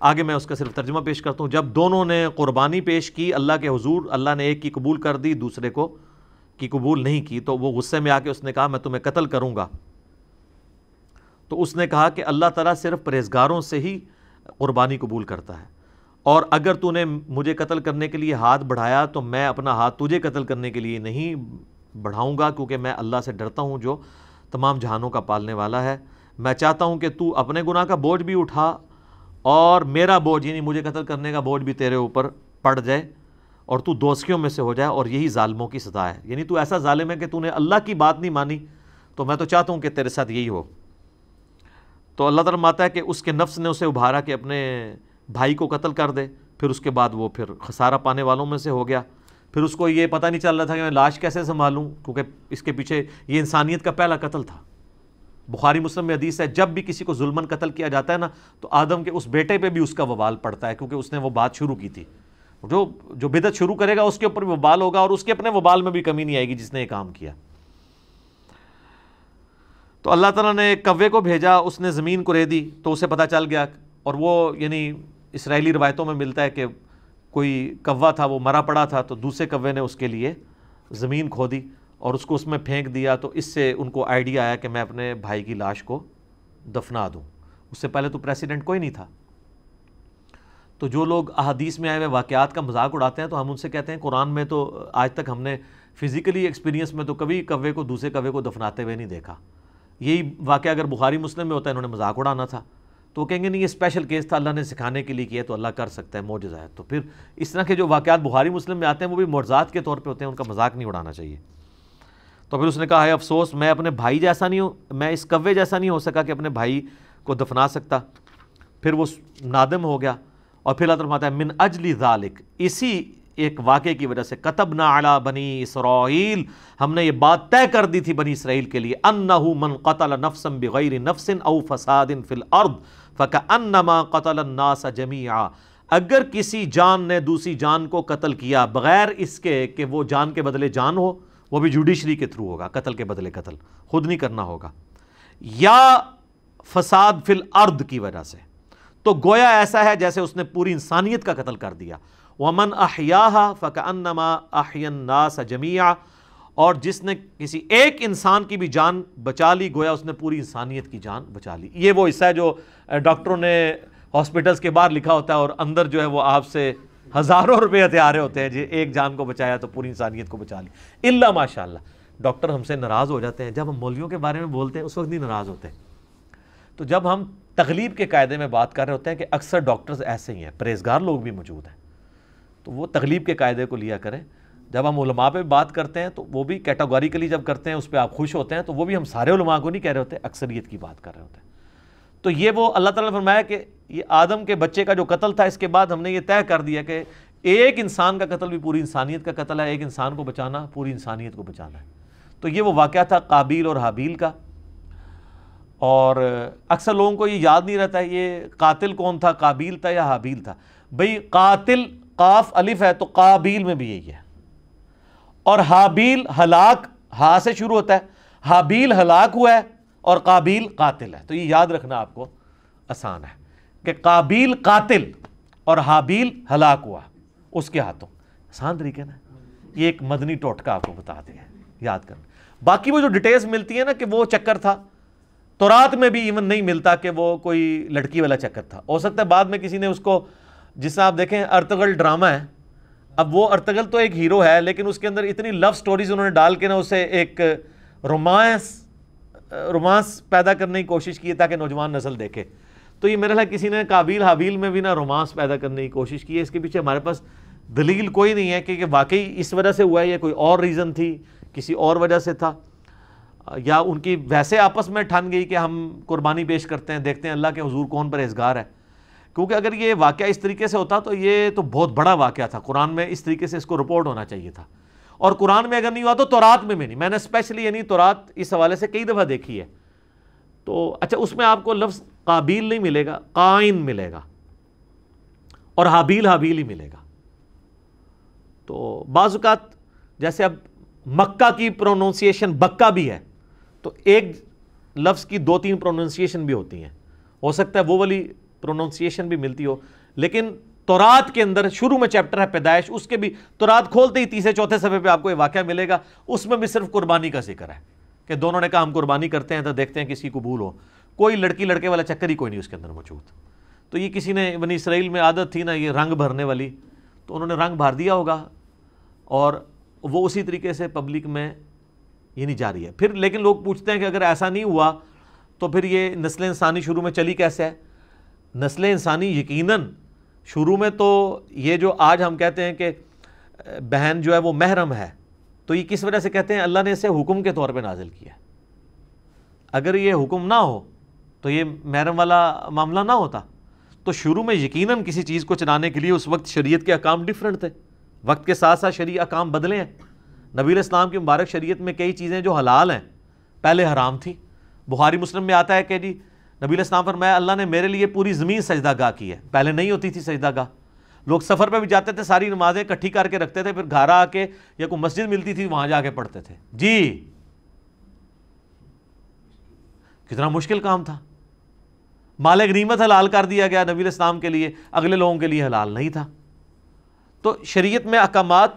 آگے میں اس کا صرف ترجمہ پیش کرتا ہوں۔ جب دونوں نے قربانی پیش کی، اللہ کے حضور، اللہ نے ایک کی قبول کر دی، دوسرے کو کی قبول نہیں کی، تو وہ غصے میں آ کے اس نے کہا، میں تمہیں قتل کروں گا۔ تو اس نے کہا کہ اللہ تعالیٰ صرف پرہیزگاروں سے ہی قربانی قبول کرتا ہے۔ اور اگر تو نے مجھے قتل کرنے کے لیے ہاتھ بڑھایا، تو میں اپنا ہاتھ تجھے قتل کرنے کے لیے نہیں بڑھاؤں گا، کیونکہ میں اللہ سے ڈرتا ہوں، جو تمام جہانوں کا پالنے والا ہے۔ میں چاہتا ہوں کہ تو اپنے گناہ کا بوجھ بھی اٹھا اور میرا بوجھ یعنی مجھے قتل کرنے کا بوجھ بھی تیرے اوپر پڑ جائے اور تو دوستیوں میں سے ہو جائے اور یہی ظالموں کی سزا ہے۔ یعنی تو ایسا ظالم ہے کہ تو نے اللہ کی بات نہیں مانی، تو میں تو چاہتا ہوں کہ تیرے ساتھ یہی ہو۔ تو اللہ تعالیٰ ماتا ہے کہ اس کے نفس نے اسے ابھارا کہ اپنے بھائی کو قتل کر دے۔ پھر اس کے بعد وہ پھر خسارہ پانے والوں میں سے ہو گیا۔ پھر اس کو یہ پتہ نہیں چل رہا تھا کہ میں لاش کیسے سنبھالوں، کیونکہ اس کے پیچھے یہ انسانیت کا پہلا قتل تھا۔ بخاری مسلم میں حدیث ہے، جب بھی کسی کو ظلمن قتل کیا جاتا ہے نا، تو آدم کے اس بیٹے پہ بھی اس کا وبال پڑتا ہے، کیونکہ اس نے وہ بات شروع کی تھی۔ جو جو بدت شروع کرے گا، اس کے اوپر بھی وبال ہوگا اور اس کے اپنے وبال میں بھی کمی نہیں آئے گی جس نے یہ کام کیا۔ تو اللہ تعالیٰ نے کوے کو بھیجا، اس نے زمین کو رے دی، تو اسے پتہ چل گیا اور وہ یعنی اسرائیلی روایتوں میں ملتا ہے کہ کوئی کوا تھا، وہ مرا پڑا تھا، تو دوسرے کوے نے اس کے لیے زمین کھو دی اور اس کو اس میں پھینک دیا۔ تو اس سے ان کو آئیڈیا آیا کہ میں اپنے بھائی کی لاش کو دفنا دوں۔ اس سے پہلے تو پریسیڈنٹ کوئی نہیں تھا۔ تو جو لوگ احادیث میں آئے ہوئے واقعات کا مذاق اڑاتے ہیں، تو ہم ان سے کہتے ہیں قرآن میں تو آج تک ہم نے فزیکلی ایکسپیرینس میں تو کبھی کوے کو، دوسرے کوے کو دفناتے ہوئے نہیں دیکھا۔ یہی واقعہ اگر بخاری مسلم میں ہوتا ہے، انہوں نے مذاق اڑانا تھا۔ تو وہ کہیں گے، نہیں، یہ اسپیشل کیس تھا، اللہ نے سکھانے کے لیے کیا تو اللہ کر سکتا ہے موجزہ ہے۔ تو پھر اس طرح کے جو واقعات بخاری مسلم میں آتے ہیں، وہ بھی مرزات کے طور پہ ہوتے ہیں، ان کا مذاق نہیں اڑانا چاہیے۔ تو پھر اس نے کہا، ہے افسوس، میں اپنے بھائی جیسا نہیں ہوں، میں اس کوے جیسا نہیں ہو سکا کہ اپنے بھائی کو دفنا سکتا۔ پھر وہ نادم ہو گیا، اور پھر اللہ تعالیٰ ہے، من اجلی ذالک۔ اسی ایک واقعے کی وجہ سے کتب نہ بنی اسرائیل، ہم نے یہ بات طے کر دی تھی بنی اسرائیل کے لیے، انہو من قتل نفسا بغیر نفس او فساد فی الارض فکأنما قتل الناس جمیعا۔ اگر کسی جان نے دوسری جان کو قتل کیا بغیر اس کے کہ وہ جان کے بدلے جان ہو، وہ بھی جوڈیشری کے تھرو ہوگا، قتل کے بدلے قتل، خود نہیں کرنا ہوگا۔ یا فساد فی الارض کی وجہ سے۔ تو گویا ایسا ہے جیسے اس نے پوری انسانیت کا قتل کر دیا۔ ومن احیاہا فکانما احی الناس جمیعا اور جس نے کسی ایک انسان کی بھی جان بچا لی، گویا اس نے پوری انسانیت کی جان بچا لی۔ یہ وہ حصہ ہے جو ڈاکٹروں نے ہاسپٹلس کے باہر لکھا ہوتا ہے اور اندر جو ہے وہ آپ سے ہزاروں روپے ہتھیارے ہوتے ہیں۔ جی ایک جان کو بچایا تو پوری انسانیت کو بچا لی۔ اللہ ماشاء اللہ ڈاکٹر ہم سے ناراض ہو جاتے ہیں۔ جب ہم مولیوں کے بارے میں بولتے ہیں، اس وقت نہیں ناراض ہوتے۔ تو جب ہم تغلیب کے قاعدے میں بات کر رہے ہوتے ہیں کہ اکثر ڈاکٹرز ایسے ہی ہیں، پرہیزگار لوگ بھی موجود ہیں۔ تو وہ تغلیب کے قاعدے کو لیا کریں۔ جب ہم علماء پہ بات کرتے ہیں تو وہ بھی کیٹاگوریکلی جب کرتے ہیں، اس پہ آپ خوش ہوتے ہیں تو وہ بھی ہم سارے علماء کو نہیں کہہ رہے ہوتے، اکثریت کی بات کر رہے ہوتے۔ ہیں تو یہ وہ اللہ تعالیٰ نے فرمایا کہ یہ آدم کے بچے کا جو قتل تھا، اس کے بعد ہم نے یہ طے کر دیا کہ ایک انسان کا قتل بھی پوری انسانیت کا قتل ہے، ایک انسان کو بچانا، پوری انسانیت کو بچانا ہے۔ تو یہ وہ واقعہ تھا قابیل اور حابیل کا۔ اور اکثر لوگوں کو یہ یاد نہیں رہتا ہے، یہ قاتل کون تھا، قابیل تھا یا حابیل تھا؟ بھئی قاتل قاف الف ہے تو قابیل میں بھی یہی ہے۔ اور حابیل ہلاک، ہا سے شروع ہوتا ہے۔ حابیل ہلاک ہوا ہے اور قابیل قاتل ہے۔ تو یہ یاد رکھنا آپ کو آسان ہے کہ قابیل قاتل اور حابیل ہلاک ہوا اس کے ہاتھوں۔ آسان طریقے نا۔ یہ ایک مدنی ٹوٹکا آپ کو بتا دیں یاد کرنا۔ باقی وہ جو ڈیٹیلز ملتی ہیں نا کہ وہ چکر تھا، تو رات میں بھی ایون نہیں ملتا کہ وہ کوئی لڑکی والا چکر تھا۔ ہو سکتا ہے بعد میں کسی نے اس کو جس سے آپ دیکھیں ارتغل ڈرامہ ہے، اب وہ ارتغل تو ایک ہیرو ہے، لیکن اس کے اندر اتنی لو سٹوریز انہوں نے ڈال کے نا اسے ایک رومانس رومانس پیدا کرنے کی کوشش کی ہے تاکہ نوجوان نسل دیکھے۔ تو یہ میرا خیال کسی نے قابل حابیل میں بھی نا رومانس پیدا کرنے کی کوشش کی ہے۔ اس کے پیچھے ہمارے پاس دلیل کوئی نہیں ہے کہ واقعی اس وجہ سے ہوا ہے یا کوئی اور ریزن تھی، کسی اور وجہ سے تھا۔ یا ان کی ویسے آپس میں ٹھن گئی کہ ہم قربانی پیش کرتے ہیں، دیکھتے ہیں اللہ کے حضور کون پر ازگار ہے۔ کیونکہ اگر یہ واقعہ اس طریقے سے ہوتا تو یہ تو بہت بڑا واقعہ تھا۔ قرآن میں اس طریقے سے اس کو رپورٹ ہونا چاہیے تھا۔ اور قرآن میں اگر نہیں ہوا تو تورات میں بھی نہیں۔ میں نے اسپیشلی یعنی تورات اس حوالے سے کئی دفعہ دیکھی ہے۔ تو اچھا اس میں آپ کو لفظ قابیل نہیں ملے گا، قائن ملے گا۔ اور حابیل حابیل ہی ملے گا۔ تو بعض اوقات جیسے اب مکہ کی پروننسیشن بکا بھی ہے، تو ایک لفظ کی دو تین پروننسیشن بھی ہوتی ہیں۔ ہو سکتا ہے وہ والی پروننسیشن بھی ملتی ہو۔ لیکن تورات کے اندر شروع میں چیپٹر ہے پیدائش، اس کے بھی تورات کھولتے ہی تیسرے چوتھے صفحے پہ آپ کو یہ واقعہ ملے گا۔ اس میں بھی صرف قربانی کا ذکر ہے کہ دونوں نے کہا ہم قربانی کرتے ہیں تو دیکھتے ہیں کسی قبول ہو۔ کوئی لڑکی، لڑکے والا چکر ہی کوئی نہیں اس کے اندر موجود۔ تو یہ کسی نے بنی اسرائیل میں عادت تھی نا، یہ رنگ بھرنے والی۔ تو انہوں نے رنگ بھر دیا ہوگا اور وہ اسی طریقے سے پبلک میں یہ نہیں جا رہی ہے۔ پھر لیکن لوگ پوچھتے ہیں کہ اگر ایسا نہیں ہوا تو پھر یہ نسل انسانی شروع میں چلی کیسے ہے؟ نسل انسانی یقیناً شروع میں تو یہ جو آج ہم کہتے ہیں کہ بہن جو ہے وہ محرم ہے، تو یہ کس وجہ سے کہتے ہیں؟ اللہ نے اسے حکم کے طور پہ نازل کیا۔ اگر یہ حکم نہ ہو، تو یہ محرم والا معاملہ نہ ہوتا۔ تو شروع میں یقیناً کسی چیز کو چلانے کے لیے اس وقت شریعت کے اقام ڈفرینٹ تھے۔ وقت کے ساتھ ساتھ شریع اقام بدلے ہیں۔ نبی اسلام کی مبارک شریعت میں کئی چیزیں جو حلال ہیں، پہلے حرام تھی بخاری مسلم میں آتا ہے کہ جی نبی اسلام پر میں اللہ نے میرے لیے پوری زمین سجدہ گاہ کی ہے۔ پہلے نہیں ہوتی تھی سجدہ گاہ۔ لوگ سفر پہ بھی جاتے تھے، ساری نمازیں کٹھی کر کے رکھتے تھے، پھر گھر آ کے یا کوئی مسجد ملتی تھی، وہاں جا کے پڑھتے تھے۔ جی۔ کتنا مشکل کام تھا۔ مال غنیمت حلال کر دیا گیا نبی اسلام کے لیے، اگلے لوگوں کے لیے حلال نہیں تھا۔ تو شریعت میں احکامات،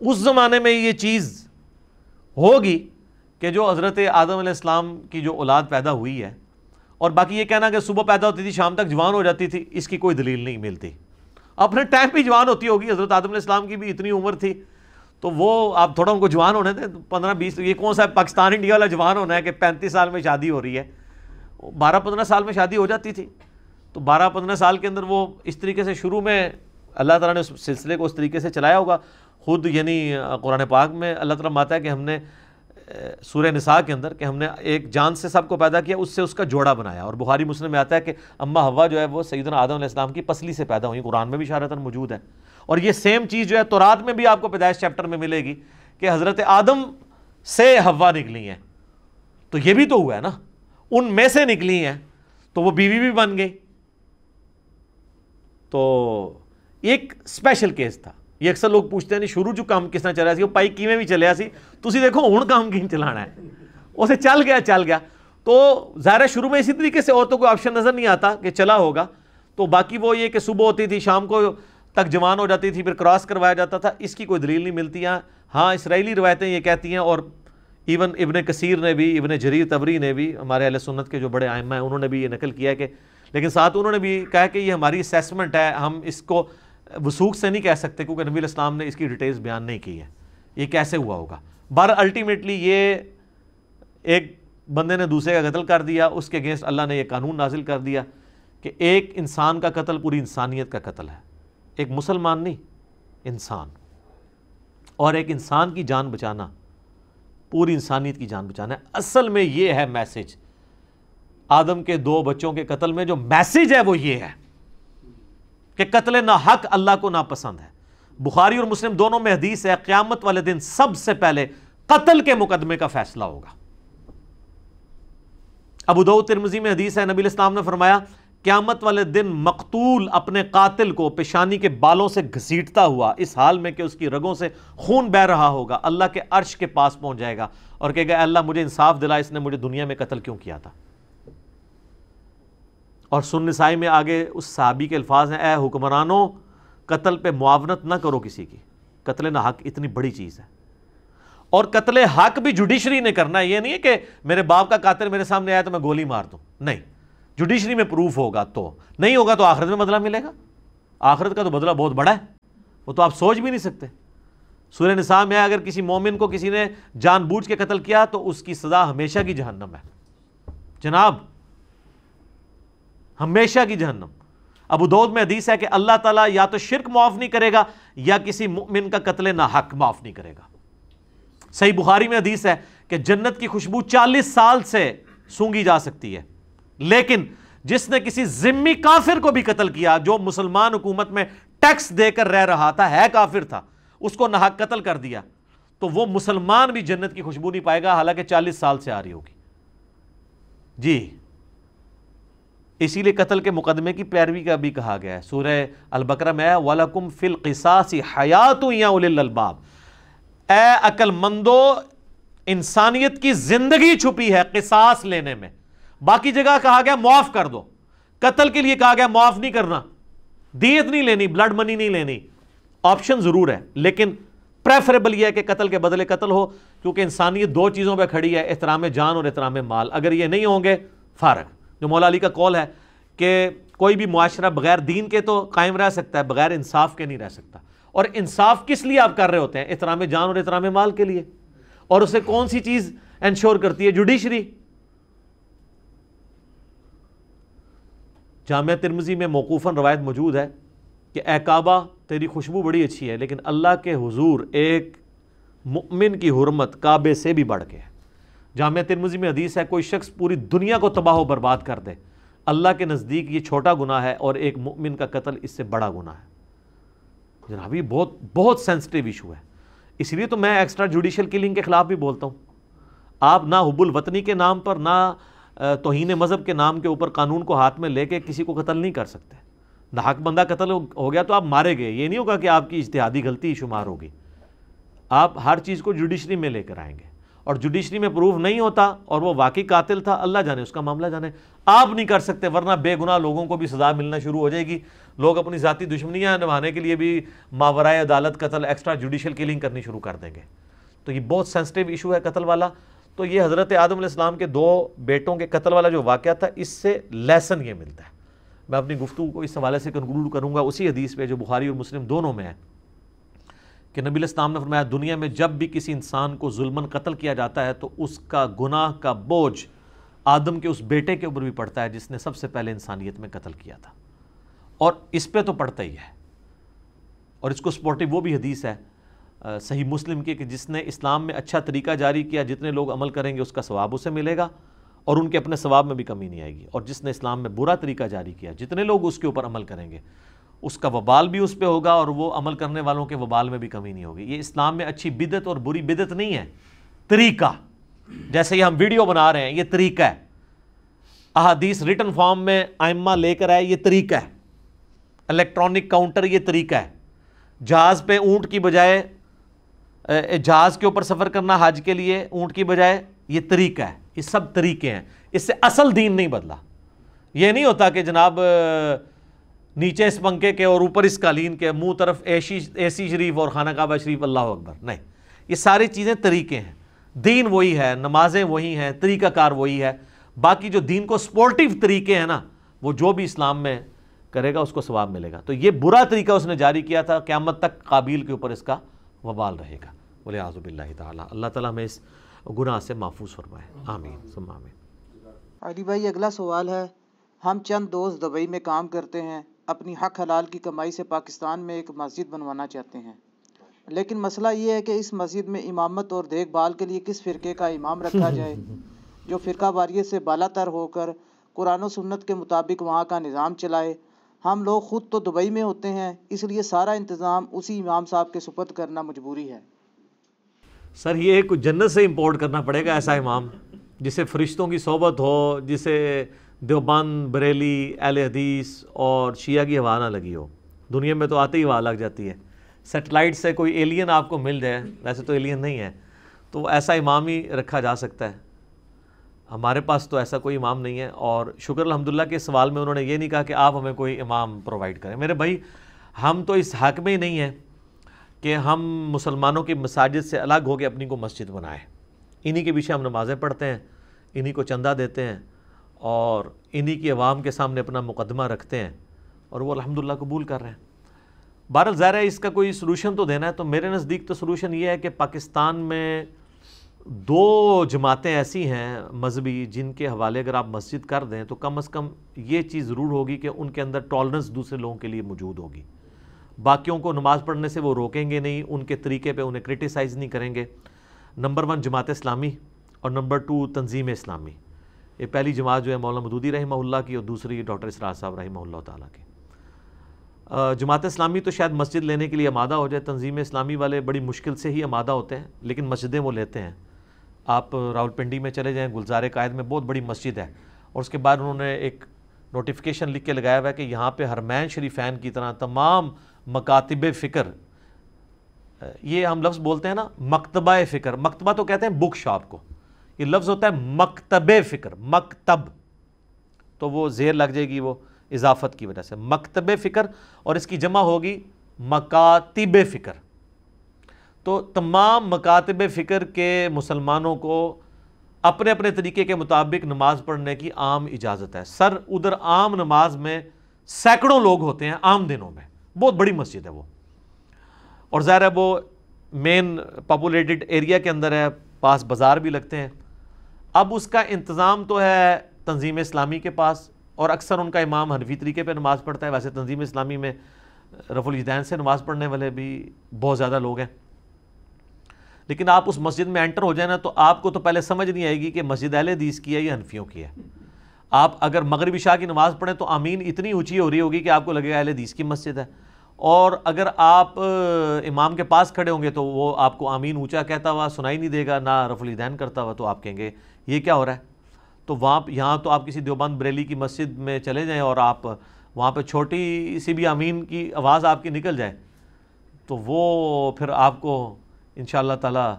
اس زمانے میں یہ چیز ہوگی کہ جو حضرت آدم علیہ السلام کی جو اولاد پیدا ہوئی ہے اور باقی یہ کہنا کہ صبح پیدا ہوتی تھی، شام تک جوان ہو جاتی تھی، اس کی کوئی دلیل نہیں ملتی۔ اپنے ٹائم بھی جوان ہوتی ہوگی، حضرت آدم علیہ السلام کی بھی اتنی عمر تھی۔ تو وہ آپ تھوڑا ان کو جوان ہونے تھے پندرہ بیس، یہ کون سا پاکستان انڈیا والا جوان ہونا ہے کہ پینتیس سال میں شادی ہو رہی ہے۔ بارہ پندرہ سال میں شادی ہو جاتی تھی۔ تو بارہ پندرہ سال کے اندر وہ اس طریقے سے شروع میں اللہ تعالیٰ نے اس سلسلے کو اس طریقے سے چلایا ہوگا۔ خود یعنی قرآن پاک میں اللہ تعالیٰ ماتا ہے کہ ہم نے سورہ نساء کے اندر کہ ہم نے ایک جان سے سب کو پیدا کیا، اس سے اس کا جوڑا بنایا۔ اور بخاری مسلم میں آتا ہے کہ اماں ہوا جو ہے وہ سیدنا آدم علیہ السلام کی پسلی سے پیدا ہوئی قرآن میں بھی شارتاً موجود ہے اور یہ سیم چیز جو ہے تورات میں بھی آپ کو پیدائش چیپٹر میں ملے گی کہ حضرت آدم سے ہوا نکلی ہیں۔ تو یہ بھی تو ہوا ہے نا۔ ان میں سے نکلی ہیں، تو وہ بیوی بھی بن گئی تو ایک اسپیشل کیس تھا۔ یہ اکثر لوگ پوچھتے ہیں نہیں شروع جو کام کس طرح چل رہا سی وہ پائی کیویں بھی چلیا سی تھی دیکھو ہوں کام کی چلانا ہے؟ اسے چل گیا چل گیا۔ تو ظاہر شروع میں اسی طریقے سے عورتوں کو آپشن نظر نہیں آتا کہ چلا ہوگا۔ تو باقی وہ یہ کہ صبح ہوتی تھی، شام کو تک جوان ہو جاتی تھی، پھر کراس کروایا جاتا تھا۔ اس کی کوئی دلیل نہیں ملتی ہیں ہاں اسرائیلی روایتیں یہ کہتی ہیں اور ایون ابن کثیر نے بھی، ابن جریر تبری نے بھی، ہمارے اہل سنت کے جو بڑے آئمہ ہیں، انہوں نے بھی یہ نقل کیا کہ، لیکن ساتھ انہوں نے بھی کہا کہ یہ ہماری اسیسمنٹ ہے، ہم اس کو وسوخ سے نہیں کہہ سکتے کیونکہ نبی الاسلام نے اس کی ڈیٹیلز بیان نہیں کی ہے یہ کیسے ہوا ہوگا؟ بر الٹیمیٹلی یہ ایک بندے نے دوسرے کا قتل کر دیا، اس کے اگینسٹ اللہ نے یہ قانون نازل کر دیا کہ ایک انسان کا قتل پوری انسانیت کا قتل ہے۔ ایک مسلمان نہیں، انسان۔ اور ایک انسان کی جان بچانا، پوری انسانیت کی جان بچانا۔ ہے اصل میں یہ ہے میسج آدم کے دو بچوں کے قتل میں جو میسج ہے وہ یہ ہے۔ کہ قتل نہ حق اللہ کو ناپسند ہے۔ بخاری اور مسلم دونوں میں حدیث ہے، قیامت والے دن سب سے پہلے قتل کے مقدمے کا فیصلہ ہوگا۔ ابو دو ترمزی میں حدیث ہے، نبی الاسلام نے فرمایا، قیامت والے دن مقتول اپنے قاتل کو پیشانی کے بالوں سے گھسیٹتا ہوا، اس حال میں کہ اس کی رگوں سے خون بہ رہا ہوگا، اللہ کے عرش کے پاس پہنچ جائے گا اور کہے گا اللہ مجھے انصاف دلا، اس نے مجھے دنیا میں قتل کیوں کیا تھا؟ اور سن نسائی میں آگے اس صحابی کے الفاظ ہیں، اے حکمرانوں قتل پہ معاونت نہ کرو کسی کی۔ قتل نہ حق اتنی بڑی چیز ہے۔ اور قتل حق بھی جوڈیشری نے کرنا ہے۔ یہ نہیں ہے کہ میرے باپ کا قاتل میرے سامنے آیا تو میں گولی مار دوں۔ نہیں۔ جوڈیشری میں پروف ہوگا تو۔ نہیں ہوگا تو آخرت میں بدلہ ملے گا۔ آخرت کا تو بدلہ بہت بڑا ہے۔ وہ تو آپ سوچ بھی نہیں سکتے۔ سورہ نساء میں اگر کسی مومن کو کسی نے جان بوجھ کے قتل کیا تو اس کی سزا ہمیشہ کی جہنم ہے۔ جناب ہمیشہ کی جہنم۔ ابو دود میں حدیث ہے کہ اللہ تعالیٰ یا تو شرک معاف نہیں کرے گا یا کسی مؤمن کا قتل نہ حق معاف نہیں کرے گا۔ صحیح بخاری میں حدیث ہے کہ جنت کی خوشبو چالیس سال سے سونگی جا سکتی ہے۔ لیکن جس نے کسی ذمی کافر کو بھی قتل کیا جو مسلمان حکومت میں ٹیکس دے کر رہ رہا تھا، ہے کافر تھا، اس کو نحق قتل کر دیا، تو وہ مسلمان بھی جنت کی خوشبو نہیں پائے گا، حالانکہ چالیس سال سے آ رہی ہوگی۔ جی۔ اسی لیے قتل کے مقدمے کی پیروی کا بھی کہا گیا ہے۔ سورہ البقرہ میں وَلَكُمْ فِي الْقِسَاسِ حَيَاتُ يَا اُلِ الْبَابِ اے عقل مندو، انسانیت کی زندگی چھپی ہے قصاص لینے میں۔ باقی جگہ کہا گیا، معاف کر دو۔ قتل کے لیے کہا گیا، معاف نہیں کرنا۔ دیت نہیں لینی، بلڈ منی نہیں لینی۔ آپشن ضرور ہے، لیکن پریفریبل یہ ہے کہ قتل کے بدلے قتل ہو، کیونکہ انسانیت دو چیزوں پہ کھڑی ہے، احترام جان اور احترام مال۔ اگر یہ نہیں ہوں گے، فارغ۔ جو مولا علی کا کال ہے کہ کوئی بھی معاشرہ بغیر دین کے تو قائم رہ سکتا ہے، بغیر انصاف کے نہیں رہ سکتا۔ اور انصاف کس لیے آپ کر رہے ہوتے ہیں؟ احترام جان اور احترام مال کے لیے۔ اور اسے کون سی چیز انشور کرتی ہے؟ جوڈیشری۔ جامعہ ترمزی میں موقوفاً روایت موجود ہے کہ اے کعبہ، تیری خوشبو بڑی اچھی ہے، لیکن اللہ کے حضور ایک مؤمن کی حرمت کعبے سے بھی بڑھ کے ہے۔ جامعہ ترمزی میں حدیث ہے، کوئی شخص پوری دنیا کو تباہ و برباد کر دے۔ اللہ کے نزدیک یہ چھوٹا گناہ ہے اور ایک مؤمن کا قتل اس سے بڑا گناہ ہے۔ جناب، یہ بہت بہت سینسٹیو ایشو ہے۔ اس لیے تو میں ایکسٹرا جوڈیشل کلنگ کے خلاف بھی بولتا ہوں۔ آپ نہ حب الوطنی کے نام پر، نہ توہین مذہب کے نام کے اوپر قانون کو ہاتھ میں لے کے کسی کو قتل نہیں کر سکتے۔ نہ حق بندہ قتل ہو گیا تو آپ مارے گئے۔ یہ نہیں ہوگا کہ آپ کی اجتہادی غلطی شمار ہوگی۔ آپ ہر چیز کو جوڈیشری میں لے کر آئیں گے۔ اور جوڈیشری میں پروف نہیں ہوتا اور وہ واقعی قاتل تھا، اللہ جانے، اس کا معاملہ جانے۔ آپ نہیں کر سکتے، ورنہ بے گناہ لوگوں کو بھی سزا ملنا شروع ہو جائے گی۔ لوگ اپنی ذاتی دشمنیاں نبھانے کے لیے بھی ماورائے عدالت، قتل ایکسٹرا جوڈیشل کلنگ کرنی شروع کر دیں گے۔ تو یہ بہت سینسٹیو ایشو ہے قتل والا۔ تو یہ حضرت آدم علیہ السلام کے دو بیٹوں کے قتل والا جو واقعہ تھا، اس سے لیسن یہ ملتا ہے۔ میں اپنی گفتگو کو اس حوالے سے کنکلوڈ کروں گا۔ اسی حدیث پہ جو بخاری اور مسلم دونوں میں ہے۔ کہ نبی الاسلام نے فرمایا دنیا میں جب بھی کسی انسان کو ظلمن قتل کیا جاتا ہے تو اس کا گناہ کا بوجھ آدم کے اس بیٹے کے اوپر بھی پڑتا ہے جس نے سب سے پہلے انسانیت میں قتل کیا تھا۔ اور اس پہ تو پڑتا ہی ہے۔ اور اس کو سپورٹیو وہ بھی حدیث ہے صحیح مسلم کی کہ جس نے اسلام میں اچھا طریقہ جاری کیا، جتنے لوگ عمل کریں گے اس کا ثواب اسے ملے گا اور ان کے اپنے ثواب میں بھی کمی نہیں آئے گی۔ اور جس نے اسلام میں برا طریقہ جاری کیا، جتنے لوگ اس کے اوپر عمل کریں گے اس کا وبال بھی اس پہ ہوگا اور وہ عمل کرنے والوں کے وبال میں بھی کمی نہیں ہوگی۔ یہ اسلام میں اچھی بدت اور بری بدت نہیں ہے۔ طریقہ، جیسے یہ ہم ویڈیو بنا رہے ہیں، یہ طریقہ ہے۔ احادیث ریٹن فارم میں آئمہ لے کر آئے، یہ طریقہ ہے۔ الیکٹرانک کاؤنٹر یہ طریقہ ہے۔ جہاز پہ اونٹ کی بجائے جہاز کے اوپر سفر کرنا حج کے لیے اونٹ کی بجائے، یہ طریقہ ہے۔ یہ سب طریقے ہیں۔ اس سے اصل دین نہیں بدلا۔ یہ نہیں ہوتا کہ جناب نیچے اس پنکھے کے اور اوپر اس قالین کے، منہ طرف اے سی شریف اور خانہ کعبہ شریف، اللہ اکبر، نہیں۔ یہ ساری چیزیں طریقے ہیں۔ دین وہی ہے، نمازیں وہی ہیں، طریقہ کار وہی ہے۔ باقی جو دین کو سپورٹیو طریقے ہیں نا، وہ جو بھی اسلام میں کرے گا، اس کو ثواب ملے گا۔ تو یہ برا طریقہ اس نے جاری کیا تھا، قیامت تک قابل کے اوپر اس کا وبال رہے گا۔ بولے آزب اللہ تعالیٰ۔ اللہ تعالیٰ ہمیں اس گناہ سے محفوظ فرمائے۔ آمین آمین۔ علی بھائی، اگلا سوال ہے۔ ہم چند دوست دبئی میں کام کرتے ہیں۔ اپنی حق حلال کی کمائی سے پاکستان میں ایک مسجد بنوانا چاہتے ہیں۔ لیکن مسئلہ یہ ہے کہ اس مسجد میں امامت اور دیکھ بھال کے لیے کس فرقے کا امام رکھا (laughs) جائے؟ جو فرقہ واریت سے بالا تر ہو کر قرآن و سنت کے مطابق وہاں کا نظام چلائے۔ ہم لوگ خود تو دبئی میں ہوتے ہیں اس لیے سارا انتظام اسی امام صاحب کے سپرد کرنا مجبوری ہے۔ سر یہ کچھ جنت سے امپورٹ کرنا پڑے گا ایسا امام جسے فرشتوں کی صحبت ہو جسے دیوبند، بریلی، اہل حدیث اور شیعہ کی ہوا نہ لگی ہو۔ دنیا میں تو آتے ہی ہوا لگ جاتی ہے۔ سیٹلائٹ سے کوئی ایلین آپ کو مل جائے، ویسے تو ایلین نہیں ہے۔ تو ایسا امام ہی رکھا جا سکتا ہے۔ ہمارے پاس تو ایسا کوئی امام نہیں ہے۔ اور شکر الحمدللہ کے سوال میں انہوں نے یہ نہیں کہا کہ آپ ہمیں کوئی امام پرووائڈ کریں۔ میرے بھائی، ہم تو اس حق میں ہی نہیں ہیں کہ ہم مسلمانوں کی مساجد سے الگ ہو کے اپنی کو مسجد بنائیں۔ انہی کے پیچھے ہم نمازیں پڑھتے ہیں، انہی کو چندہ دیتے ہیں۔ اور انہی کی عوام کے سامنے اپنا مقدمہ رکھتے ہیں اور وہ الحمدللہ قبول کر رہے ہیں۔ بہرحال ظاہر ہے اس کا کوئی سلوشن تو دینا ہے، تو میرے نزدیک تو سلوشن یہ ہے کہ پاکستان میں دو جماعتیں ایسی ہیں مذہبی جن کے حوالے اگر آپ مسجد کر دیں تو کم از کم یہ چیز ضرور ہوگی کہ ان کے اندر ٹالرنس دوسرے لوگوں کے لیے موجود ہوگی۔ باقیوں کو نماز پڑھنے سے وہ روکیں گے نہیں، ان کے طریقے پہ انہیں کرٹیسائز نہیں کریں گے۔ نمبر ون جماعت اسلامی اور نمبر ٹو تنظیم اسلامی۔ یہ پہلی جماعت جو ہے مولانا مدودی رحمہ اللہ کی اور دوسری ڈاکٹر اسرار صاحب رحمہ اللہ تعالیٰ کی۔ جماعت اسلامی تو شاید مسجد لینے کے لیے آمادہ ہو جائے، تنظیم اسلامی والے بڑی مشکل سے ہی آمادہ ہوتے ہیں، لیکن مسجدیں وہ لیتے ہیں۔ آپ راول پنڈی میں چلے جائیں، گلزار قائد میں بہت بڑی مسجد ہے، اور اس کے بعد انہوں نے ایک نوٹیفیکیشن لکھ کے لگایا ہوا ہے کہ یہاں پہ ہرمین شریفین کی طرح تمام مکاتب فکر یہ ہم لفظ بولتے ہیں نا، مکتبہ فکر۔ مکتبہ تو کہتے ہیں بک شاپ کو۔ یہ لفظ ہوتا ہے مکتب فکر، مکتب۔ تو وہ زیر لگ جائے گی وہ اضافت کی وجہ سے۔ مکتب فکر اور اس کی جمع ہوگی مکاتب فکر۔ تو تمام مکاتب فکر کے مسلمانوں کو اپنے اپنے طریقے کے مطابق نماز پڑھنے کی عام اجازت ہے۔ سر ادھر عام نماز میں سینکڑوں لوگ ہوتے ہیں عام دنوں میں۔ بہت بڑی مسجد ہے وہ۔ اور ظاہر ہے وہ مین پاپولیٹڈ ایریا کے اندر ہے، پاس بازار بھی لگتے ہیں۔ اب اس کا انتظام تو ہے تنظیم اسلامی کے پاس، اور اکثر ان کا امام حنفی طریقے پہ نماز پڑھتا ہے۔ ویسے تنظیم اسلامی میں رف الجدین سے نماز پڑھنے والے بھی بہت زیادہ لوگ ہیں۔ لیکن آپ اس مسجد میں انٹر ہو جائیں نا تو آپ کو تو پہلے سمجھ نہیں آئے گی کہ مسجد اہل حدیث کی ہے یا حنفیوں کی ہے۔ آپ اگر مغربی شاہ کی نماز پڑھیں تو آمین اتنی اونچی ہو رہی ہوگی کہ آپ کو لگے گا اہل حدیث کی مسجد ہے۔ اور اگر آپ امام کے پاس کھڑے ہوں گے تو وہ آپ کو آمین اونچا کہتا ہوا، سنائی نہیں دے گا، نہ رف الدین کرتا ہوا تو آپ کہیں گے یہ کیا ہو رہا ہے؟ تو وہاں یہاں تو آپ کسی دیوبند بریلی کی مسجد میں چلے جائیں اور آپ وہاں پہ چھوٹی سی بھی امین کی آواز آپ کی نکل جائے، تو وہ پھر آپ کو ان شاء اللہ تعالیٰ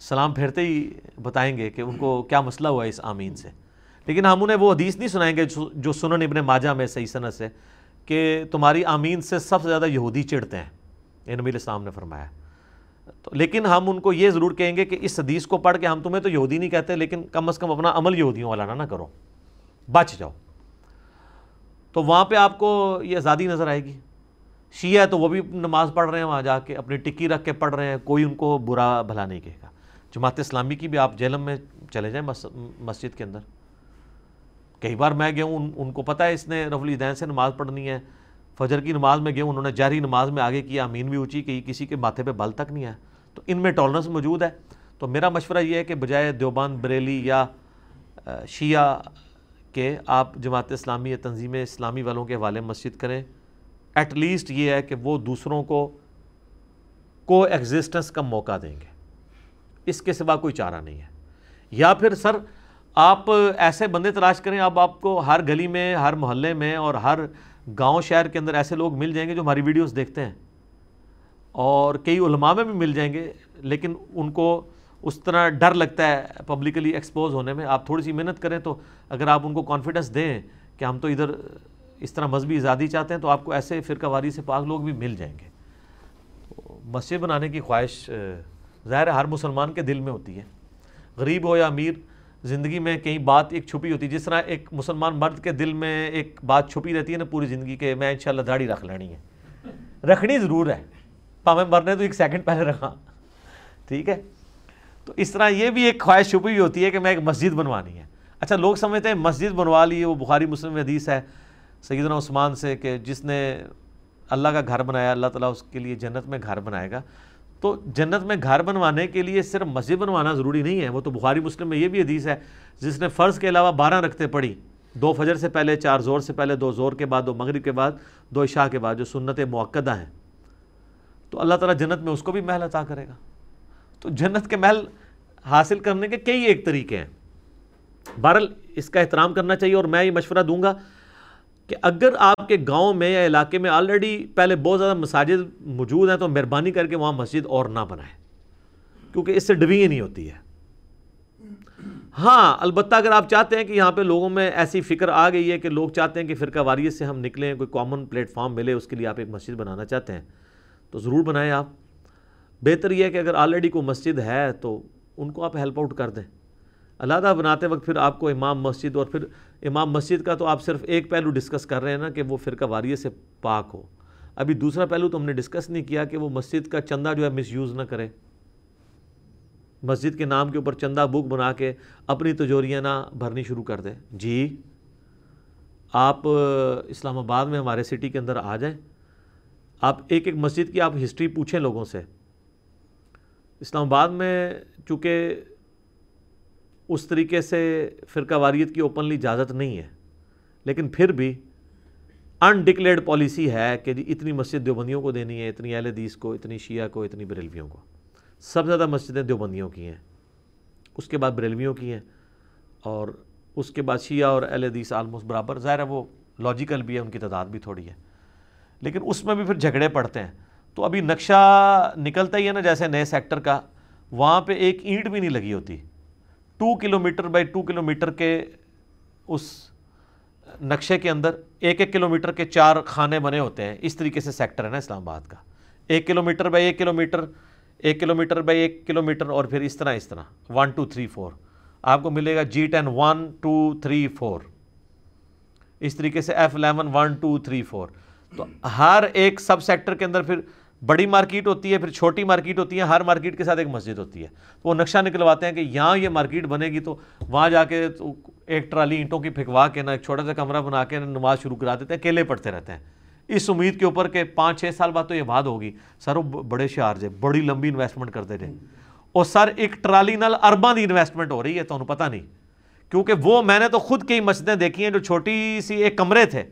سلام پھیرتے ہی بتائیں گے کہ ان کو کیا مسئلہ ہوا ہے اس آمین سے۔ لیکن ہم انہیں وہ حدیث نہیں سنائیں گے جو سنن ابن ماجہ میں صحیح صنعت سے کہ تمہاری آمین سے سب سے زیادہ یہودی چڑھتے ہیں۔ یہ نبی السلام نے فرمایا۔ تو لیکن ہم ان کو یہ ضرور کہیں گے کہ اس حدیث کو پڑھ کے ہم تمہیں تو یہودی نہیں کہتے، لیکن کم از کم اپنا عمل یہودیوں والا نہ کرو۔ بچ جاؤ۔ تو وہاں پہ آپ کو یہ آزادی نظر آئے گی۔ شیعہ ہے تو وہ بھی نماز پڑھ رہے ہیں، وہاں جا کے اپنی ٹکی رکھ کے پڑھ رہے ہیں، کوئی ان کو برا بھلا نہیں کہے گا۔ جماعت اسلامی کی بھی آپ جیلم میں چلے جائیں مسجد کے اندر۔ کئی بار میں گیا ہوں، ان کو پتہ ہے اس نے رفلی دین سے نماز پڑھنی ہے۔ فجر کی نماز میں گیا انہوں نے جاری نماز میں آگے کیا امین بھی اونچی کہ کسی کے ماتھے پہ بل تک نہیں ہے۔ تو ان میں ٹالرنس موجود ہے۔ تو میرا مشورہ یہ ہے کہ بجائے دیوبند، بریلی یا شیعہ کے آپ جماعت اسلامی یا تنظیم اسلامی والوں کے حوالے مسجد کریں۔ ایٹ لیسٹ یہ ہے کہ وہ دوسروں کو کو ایگزسٹنس کا موقع دیں گے۔ اس کے سوا کوئی چارہ نہیں ہے۔ یا پھر سر، آپ ایسے بندے تلاش کریں اب آپ کو ہر گلی میں، ہر محلے میں اور ہر گاؤں شہر کے اندر ایسے لوگ مل جائیں گے جو ہماری ویڈیوز دیکھتے ہیں اور کئی علماء میں بھی مل جائیں گے، لیکن ان کو اس طرح ڈر لگتا ہے پبلکلی ایکسپوز ہونے میں۔ آپ تھوڑی سی محنت کریں تو اگر آپ ان کو کانفیڈنس دیں کہ ہم تو ادھر اس طرح مذہبی آزادی چاہتے ہیں، تو آپ کو ایسے فرقہ واری سے پاک لوگ بھی مل جائیں گے۔ مسجد بنانے کی خواہش، ظاہر ہے ہر مسلمان کے دل میں ہوتی ہے۔ غریب ہو یا امیر زندگی میں کئی بات ایک چھپی ہوتی ہے جس طرح ایک مسلمان مرد کے دل میں ایک بات چھپی رہتی ہے نا پوری زندگی کے میں انشاءاللہ داڑھی رکھ لینی ہے۔ رکھنی ضرور ہے۔ پاویں مرنے تو ایک سیکنڈ پہلے رکھا۔ ٹھیک ہے؟ تو اس طرح یہ بھی ایک خواہش چھپی ہوئی ہوتی ہے کہ میں ایک مسجد بنوانی ہے۔ اچھا لوگ سمجھتے ہیں مسجد بنوا لی وہ بخاری مسلم حدیث ہے، سیدنا عثمان سے کہ جس نے اللہ کا گھر بنایا، اللہ تعالیٰ اس کے لیے جنت میں گھر بنائے گا۔ تو جنت میں گھر بنوانے کے لیے صرف مسجد بنوانا ضروری نہیں ہے، وہ تو بخاری مسلم میں یہ بھی حدیث ہے، جس نے فرض کے علاوہ بارہ رکھتے پڑھی، دو فجر سے پہلے، چار زور سے پہلے، دو زور کے بعد، دو مغرب کے بعد، دو عشاء کے بعد، جو سنت موقعہ ہیں۔ تو اللہ تعالیٰ جنت میں اس کو بھی محل عطا کرے گا۔ تو جنت کے محل حاصل کرنے کے کئی ایک طریقے ہیں۔ بہرحال اس کا احترام کرنا چاہیے اور میں یہ مشورہ دوں گا کہ اگر آپ کے گاؤں میں یا علاقے میں آلریڈی پہلے بہت زیادہ مساجد موجود ہیں تو مہربانی کر کے وہاں مسجد اور نہ بنائیں، کیونکہ اس سے ڈبی نہیں ہوتی ہے۔ ہاں البتہ اگر آپ چاہتے ہیں کہ یہاں پہ لوگوں میں ایسی فکر آ گئی ہے کہ لوگ چاہتے ہیں کہ فرقہ واریت سے ہم نکلیں، کوئی کامن پلیٹ فارم ملے، اس کے لیے آپ ایک مسجد بنانا چاہتے ہیں، تو ضرور بنائیں آپ۔ بہتر یہ ہے کہ اگر آلریڈی کوئی مسجد ہے تو ان کو آپ ہیلپ آؤٹ کر دیں۔ علیحدہ بناتے وقت پھر آپ کو امام مسجد اور پھر امام مسجد کا تو آپ صرف ایک پہلو ڈسکس کر رہے ہیں نا کہ وہ فرقہ واریت سے پاک ہو۔ ابھی دوسرا پہلو تو ہم نے ڈسکس نہیں کیا کہ وہ مسجد کا چندہ جو ہے مس یوز نہ کرے۔ مسجد کے نام کے اوپر چندہ بک بنا کے اپنی تجوریاں نہ بھرنی شروع کر دیں جی آپ اسلام آباد میں ہمارے سٹی کے اندر آ جائیں۔ آپ ایک ایک مسجد کی آپ ہسٹری پوچھیں لوگوں سے۔ اسلام آباد میں چونکہ اس طریقے سے فرقہ واریت کی اوپنلی اجازت نہیں ہے۔ لیکن پھر بھی انڈکلیئرڈ پالیسی ہے کہ جی اتنی مسجد دیوبندیوں کو دینی ہے، اتنی اہل حدیث کو، اتنی شیعہ کو، اتنی بریلویوں کو۔ سب سے زیادہ مسجدیں دیوبندیوں کی ہیں۔ اس کے بعد بریلویوں کی ہیں۔ اور اس کے بعد شیعہ اور اہل حدیث آلموسٹ برابر۔ ظاہر ہے وہ لاجیکل بھی ہے، ان کی تعداد بھی تھوڑی ہے۔ لیکن اس میں بھی پھر جھگڑے پڑتے ہیں۔ تو ابھی نقشہ نکلتا ہی ہے نا جیسے نئے سیکٹر کا، وہاں پہ ایک اینٹ بھی نہیں لگی ہوتی۔ Two kilometre by two kilometre کے اس نقشے کے اندر ایک ایک کلو میٹر کے چار خانے بنے ہوتے ہیں۔ اس طریقے سے سیکٹر ہے نا اسلام آباد کا۔ ایک کلو میٹر بائی ایک کلو میٹر ایک کلو میٹر بائی ایک کلو میٹر اور پھر اس طرح اس طرح۔ ون ٹو تھری فور آپ کو ملے گا G ten one two three four اس طریقے سے F eleven one two three four تو ہر ایک سب سیکٹر کے اندر پھر بڑی مارکیٹ ہوتی ہے، پھر چھوٹی مارکیٹ ہوتی ہے، ہر مارکیٹ کے ساتھ ایک مسجد ہوتی ہے۔ تو وہ نقشہ نکلواتے ہیں کہ یہاں یہ مارکیٹ بنے گی تو وہاں جا کے ایک ٹرالی اینٹوں کی پھکوا کے نا ایک چھوٹا سا کمرہ بنا کے نماز شروع کرا دیتے ہیں، اکیلے پڑھتے رہتے ہیں۔ اس امید کے اوپر کہ پانچ چھ سال بعد تو یہ بات ہوگی۔ سر، وہ بڑے شارج ہے بڑی لمبی انویسٹمنٹ کرتے تھے اور سر، ایک ٹرالی نال ارباں دی انویسٹمنٹ ہو رہی ہے، تو انہوں پتہ نہیں۔ کیونکہ وہ میں نے تو خود کئی مسجدیں دیکھی ہیں جو چھوٹی سی ایک کمرے تھے۔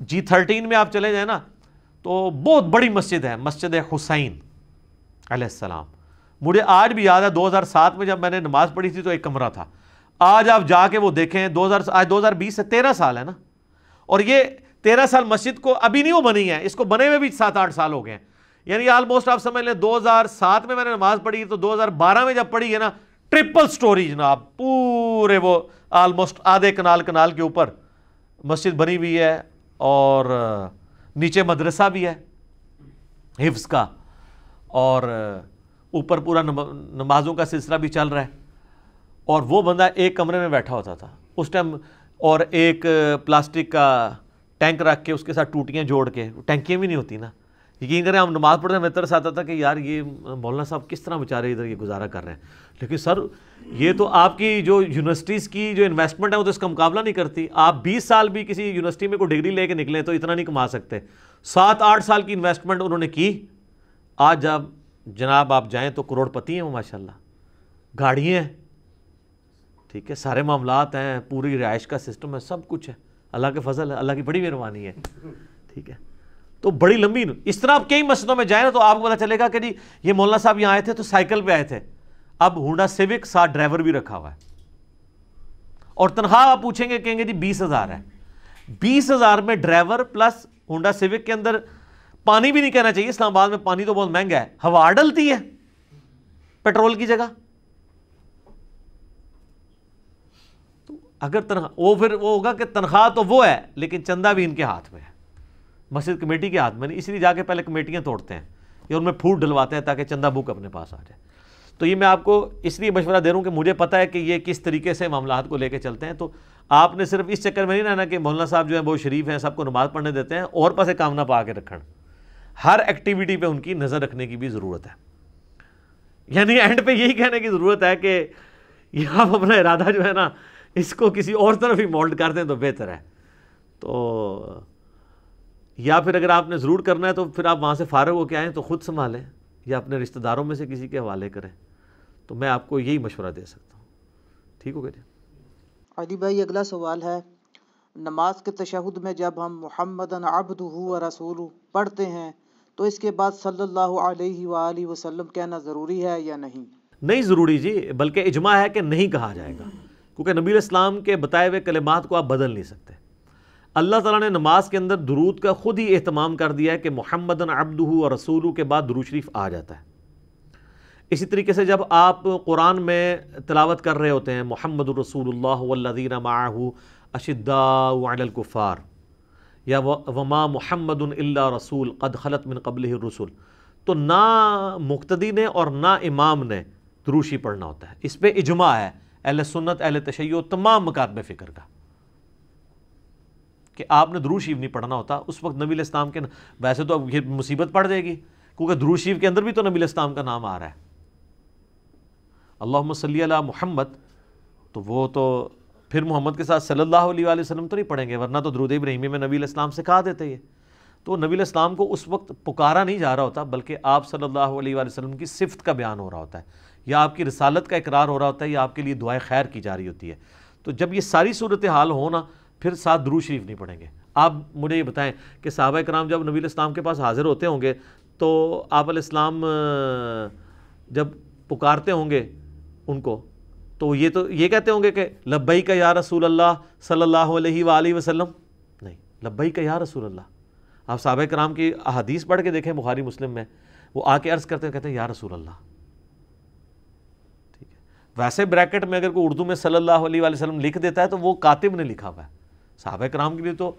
جی تھرٹین میں آپ چلے جائیں نا تو بہت بڑی مسجد ہے، مسجد حسین علیہ السلام۔ مجھے آج بھی یاد ہے، دو ہزار سات میں جب میں نے نماز پڑھی تھی تو ایک کمرہ تھا۔ آج آپ جا کے وہ دیکھیں، دو ہزار آج دو ہزار بیس سے تیرہ سال ہے نا۔ اور یہ تیرہ سال مسجد کو ابھی نہیں وہ بنی ہے، اس کو بنے ہوئے بھی سات آٹھ سال ہو گئے ہیں۔ یعنی آلموسٹ آپ سمجھ لیں، دو ہزار سات میں میں نے نماز پڑھی تو دو ہزار بارہ میں جب پڑھی ہے نا ٹرپل سٹوری جناب، پورے وہ آلموسٹ آدھے کنال کنال کے اوپر مسجد بنی ہوئی ہے۔ اور نیچے مدرسہ بھی ہے، حفظ کا، اور اوپر پورا نمازوں کا سلسلہ بھی چل رہا ہے۔ اور وہ بندہ ایک کمرے میں بیٹھا ہوتا تھا۔ اس ٹائم اور ایک پلاسٹک کا ٹینک رکھ کے اس کے ساتھ ٹوٹیاں جوڑ کے، ٹینکیاں بھی نہیں ہوتی نا۔ یقین کریں ہم نماز پڑھتے ہیں میں طرح سے آتا تھا کہ یار یہ مولانا صاحب کس طرح بیچارے ادھر یہ گزارا کر رہے ہیں۔ لیکن سر، یہ تو آپ کی جو یونیورسٹیز کی جو انویسٹمنٹ ہے، وہ تو اس کا مقابلہ نہیں کرتی۔ آپ بیس سال بھی کسی یونیورسٹی میں کوئی ڈگری لے کے نکلیں تو اتنا نہیں کما سکتے۔ سات آٹھ سال کی انویسٹمنٹ انہوں نے کی۔ آج جب جناب آپ جائیں تو کروڑ پتی ہیں وہ ماشاء اللہ گاڑیاں ہیں۔ ٹھیک ہے، سارے معاملات ہیں، پوری رہائش کا سسٹم ہے، سب کچھ ہے۔ اللہ کے فضل ہے، اللہ کی بڑی مہربانی ہے۔ ٹھیک ہے۔ تو بڑی لمبی اس طرح آپ کئی مسجدوں میں جائیں نا تو آپ کو پتا چلے گا کہ جی یہ مولانا صاحب یہاں آئے تھے تو سائیکل پہ آئے تھے۔ اب ہونڈا سیوک ساتھ ڈرائیور بھی رکھا ہوا ہے۔ اور تنخواہ آپ پوچھیں گے، کہیں گے جی بیس ہزار ہے۔ بیس ہزار میں ڈرائیور پلس ہونڈا سیوک کے اندر پانی بھی نہیں کہنا چاہیے۔ اسلام آباد میں پانی تو بہت مہنگا ہے۔ ہوا ڈلتی ہے۔ پیٹرول کی جگہ۔ اگر تنخواہ وہ پھر وہ ہوگا کہ تنخواہ تو وہ ہے، لیکن چندہ بھی ان کے ہاتھ میں ہے۔ مسجد کمیٹی کے ہاتھ میں نہیں اس لیے جا کے پہلے کمیٹیاں توڑتے ہیں یا ان میں پھوٹ ڈلواتے ہیں تاکہ چندہ بک اپنے پاس آ جائے۔ تو یہ میں آپ کو اس لیے مشورہ دے رہا ہوں کہ مجھے پتا ہے کہ یہ کس طریقے سے معاملات کو لے کے چلتے ہیں۔ تو آپ نے صرف اس چکر میں نہیں رہنا کہ مولانا صاحب جو ہیں بہت شریف ہیں، سب کو نماز پڑھنے دیتے ہیں، اور پاسے کام نہ پا کے رکھن ہر ایکٹیویٹی پہ ان کی نظر رکھنے کی بھی ضرورت ہے۔ یعنی اینڈ پہ یہی کہنے کی ضرورت ہے کہ یہ آپ اپنا ارادہ جو ہے نا، اس کو کسی اور طرف ہی مولڈ کر دیں تو بہتر ہے۔ تو یا پھر اگر آپ نے ضرور کرنا ہے تو پھر آپ وہاں سے فارغ ہو کے آئیں تو خود سنبھالیں یا اپنے رشتہ داروں میں سے کسی کے حوالے کریں تو میں آپ کو یہی مشورہ دے سکتا ہوں۔ ٹھیک ہو گیا جی؟ علی بھائی اگلا سوال ہے۔ نماز کے تشہد میں جب ہم محمد عبد و رسول پڑھتے ہیں تو اس کے بعد صلی اللہ علیہ وآلہ وسلم کہنا ضروری ہے یا نہیں؟ نہیں ضروری جی بلکہ اجماع ہے کہ نہیں کہا جائے گا۔ کیونکہ نبی الاسلام کے بتائے ہوئے کلمات کو آپ بدل نہیں سکتے۔ اللہ تعالیٰ نے نماز کے اندر درود کا خود ہی اہتمام کر دیا ہے کہ محمد عبدہ اور رسول کے بعد درود شریف آ جاتا ہے۔ اسی طریقے سے جب آپ قرآن میں تلاوت کر رہے ہوتے ہیں، محمد الرسول اللہ والذین معاہو اشداء علی الکفار، یا وما محمد اللہ رسول قد خلط من قبل الرسول تو نہ مقتدی نے اور نہ امام نے دروشی پڑھنا ہوتا ہے۔ اس پہ اجماع ہے۔ اہل سنت، اہل تشیع، تمام مکاتب فکر کا۔ کہ آپ نے دروشیف نہیں پڑھنا ہوتا، اس وقت نبی الاسلام کے ویسے تو اب یہ مصیبت پڑ جائے گی۔ کیونکہ دروشیف کے اندر بھی تو نبی الاسلام کا نام آ رہا ہے۔ اللہم صلی اللہ محمد، تو وہ تو پھر محمد کے ساتھ صلی اللہ علیہ وآلہ وسلم تو نہیں پڑھیں گے، ورنہ تو درود ابراہیمی میں نبی الاسلام سے کہا دیتے یہ۔ تو نبی الاسلام کو اس وقت پکارا نہیں جا رہا ہوتا، بلکہ آپ صلی اللہ علیہ وآلہ وسلم کی صفت کا بیان ہو رہا ہوتا ہے۔ یا آپ کی رسالت کا اقرار ہو رہا ہوتا ہے، یا آپ کے لیے دعائیں خیر کی جا رہی ہوتی ہے۔ تو جب یہ ساری صورت حال ہونا پھر ساتھ درو شریف نہیں پڑھیں گے۔ آپ مجھے یہ بتائیں کہ صحابہ کرام جب نبی الاسلام کے پاس حاضر ہوتے ہوں گے تو آپ علیہ السلام جب پکارتے ہوں گے ان کو، تو یہ تو، یہ کہتے ہوں گے کہ لبئی کا یا رسول اللہ صلی اللہ علیہ وآلہ وسلم؟ نہیں لبئی کا یا رسول اللہ۔ آپ صحابہ کرام کی احادیث پڑھ کے دیکھیں بخاری مسلم میں، وہ آ کے عرض کرتے ہیں، کہتے ہیں یا رسول اللہ۔ ٹھیک ہے۔ ویسے بریکٹ میں اگر کوئی اردو میں صلی اللہ علیہ وآلہ وسلم لکھ دیتا ہے تو وہ کاتب نے لکھا ہوا ہے۔ صحابہ کرام کے لیے تو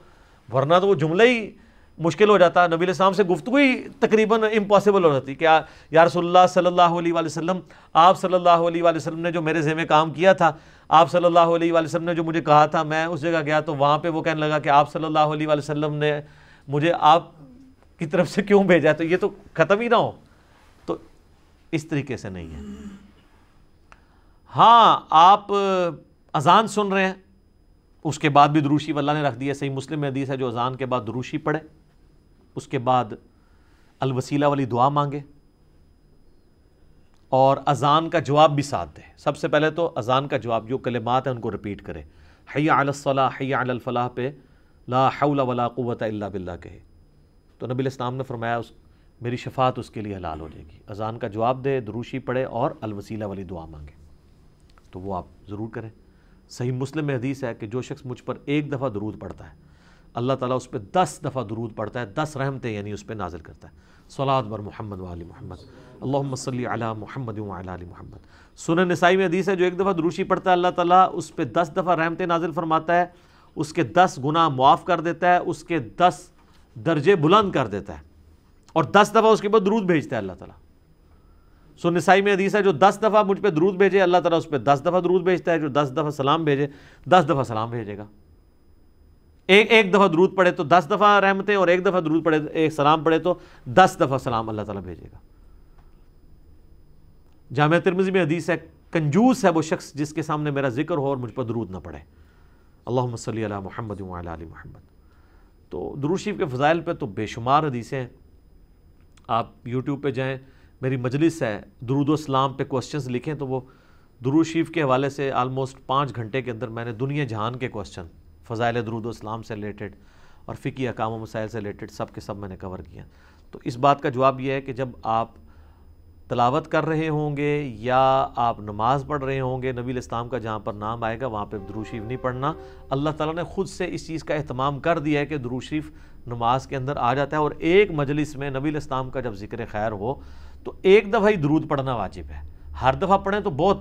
ورنہ تو وہ جملہ ہی مشکل ہو جاتا۔ نبی السلام سے گفتگو ہی تقریباً امپاسبل ہو جاتی کہ یا رسول اللہ صلی اللہ علیہ وآلہ وسلم، آپ صلی اللہ علیہ وآلہ وسلم نے جو میرے ذہن میں کام کیا تھا، آپ صلی اللہ علیہ وآلہ وسلم نے جو مجھے کہا تھا، میں اس جگہ گیا تو وہاں پہ وہ کہنے لگا کہ آپ صلی اللہ علیہ وآلہ وسلم نے مجھے آپ کی طرف سے کیوں بھیجا؟ تو یہ تو ختم ہی نہ ہو۔ تو اس طریقے سے نہیں ہے۔ ہاں آپ اذان سن رہے ہیں۔ اس کے بعد بھی دروشی واللہ نے رکھ دیا، صحیح مسلم میں حدیث ہے، جو اذان کے بعد دروشی پڑھے، اس کے بعد الوسیلہ والی دعا مانگے، اور اذان کا جواب بھی ساتھ دے۔ سب سے پہلے تو اذان کا جواب، جو کلمات ہیں، ان کو رپیٹ کرے۔ حی علی الصلاح حی علی الفلاح پہ لا حول ولا قوت الا باللہ کہے۔ تو نبی الاسلام نے فرمایا، اس میری شفاعت اس کے لیے حلال ہو جائے گی۔ اذان کا جواب دے، دروشی پڑھے، اور الوسیلہ والی دعا مانگے۔ تو وہ آپ ضرور کریں۔ صحیح مسلم میں حدیث ہے کہ جو شخص مجھ پر ایک دفعہ درود پڑھتا ہے، اللہ تعالیٰ اس پہ دس دفعہ درود پڑھتا ہے، دس رحمتیں یعنی اس پہ نازل کرتا ہے۔ صلات بر محمد وعلی محمد، اللہم صلی علی محمد علی محمد۔ سنن نسائی میں حدیث ہے، جو ایک دفعہ دروشی پڑھتا ہے، اللہ تعالیٰ اس پہ دس دفعہ رحمتیں نازل فرماتا ہے، اس کے دس گناہ معاف کر دیتا ہے، اس کے دس درجے بلند کر دیتا ہے اور دس دفعہ اس کے بعد درود بھیجتا ہے اللہ تعالیٰ۔ سو نسائی میں حدیث ہے جو دس دفعہ مجھ پہ درود بھیجے، اللہ تعالیٰ اس پہ دس دفعہ درود بھیجتا ہے، جو دس دفعہ سلام بھیجے، دس دفعہ سلام بھیجے گا۔ ایک ایک دفعہ درود پڑے تو دس دفعہ رحمتیں اور ایک دفعہ درود پڑے، ایک سلام پڑے تو دس دفعہ سلام اللہ تعالیٰ بھیجے گا۔ جامعہ ترمزی میں حدیث ہے، کنجوس ہے وہ شخص جس کے سامنے میرا ذکر ہو اور مجھ پر درود نہ پڑے۔ اللہم صلی علی محمد علی محمد۔ تو دروشیف کے فضائل پہ تو بے شمار حدیثیں ہیں۔ آپ یوٹیوب پہ جائیں میری مجلس ہے، درود و اسلام پہ کوشچنز لکھیں تو وہ دروشیف کے حوالے سے آلموسٹ پانچ گھنٹے کے اندر میں نے دنیا جہان کے کوشچن فضائل درود و اسلام سے ریلیٹڈ اور فقی اقام و مسائل سے ریلیٹڈ سب کے سب میں نے کور کیا تو اس بات کا جواب یہ ہے کہ جب آپ تلاوت کر رہے ہوں گے یا آپ نماز پڑھ رہے ہوں گے، نبی الاسلام کا جہاں پر نام آئے گا، وہاں پہ دروشیف نہیں پڑھنا۔ اللہ تعالیٰ نے خود سے اس چیز کا اہتمام کر دیا ہے کہ دروشیف نماز کے اندر آ جاتا ہے اور ایک مجلس میں نبی الاسلام کا جب ذکر خیر ہو تو ایک دفعہ ہی درود پڑھنا واجب ہے۔ ہر دفعہ پڑھیں تو بہت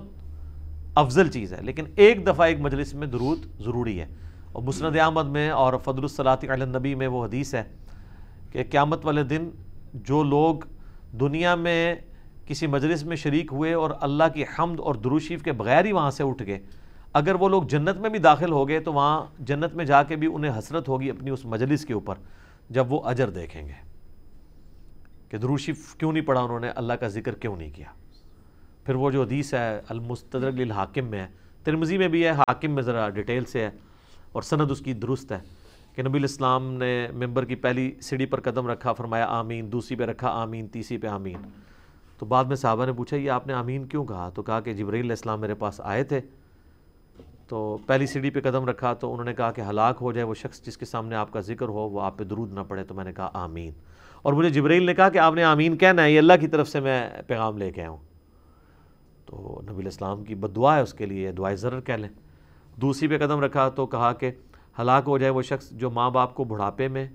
افضل چیز ہے، لیکن ایک دفعہ ایک مجلس میں درود ضروری ہے۔ اور مسند احمد میں اور فضل الصلاۃ علی النبی میں وہ حدیث ہے کہ قیامت والے دن جو لوگ دنیا میں کسی مجلس میں شریک ہوئے اور اللہ کی حمد اور دروشیف کے بغیر ہی وہاں سے اٹھ گئے، اگر وہ لوگ جنت میں بھی داخل ہو گئے تو وہاں جنت میں جا کے بھی انہیں حسرت ہوگی اپنی اس مجلس کے اوپر جب وہ اجر دیکھیں گے۔ کہ دروشیف کیوں نہیں پڑھا انہوں نے؟ اللہ کا ذکر کیوں نہیں کیا؟ پھر وہ جو حدیث ہے، المستدرک للحاکم میں ہے ترمزی میں بھی ہے، حاکم میں ذرا ڈیٹیل سے ہے اور سند اس کی درست ہے کہ نبی الاسلام نے ممبر کی پہلی سیڑھی پر قدم رکھا، فرمایا آمین، دوسری پہ رکھا آمین، تیسری پہ آمین۔ تو بعد میں صحابہ نے پوچھا، یہ آپ نے آمین کیوں کہا؟ تو کہا کہ جبرائیل علیہ السلام میرے پاس آئے تھے۔ تو پہلی سیڑھی پہ قدم رکھا تو انہوں نے کہا کہ ہلاک ہو جائے وہ شخص جس کے سامنے آپ کا ذکر ہو، وہ آپ پہ درود نہ پڑے، تو میں نے کہا آمین۔ اور مجھے جبرائیل نے کہا کہ آپ نے آمین کہنا ہے، یہ اللہ کی طرف سے میں پیغام لے کے آؤں تو نبی الاسلام کی بد دعا ہے اس کے لیے دعائے ضرر کہہ لیں۔ دوسری پہ قدم رکھا تو کہا کہ ہلاک ہو جائے وہ شخص جو ماں باپ کو بڑھاپے میں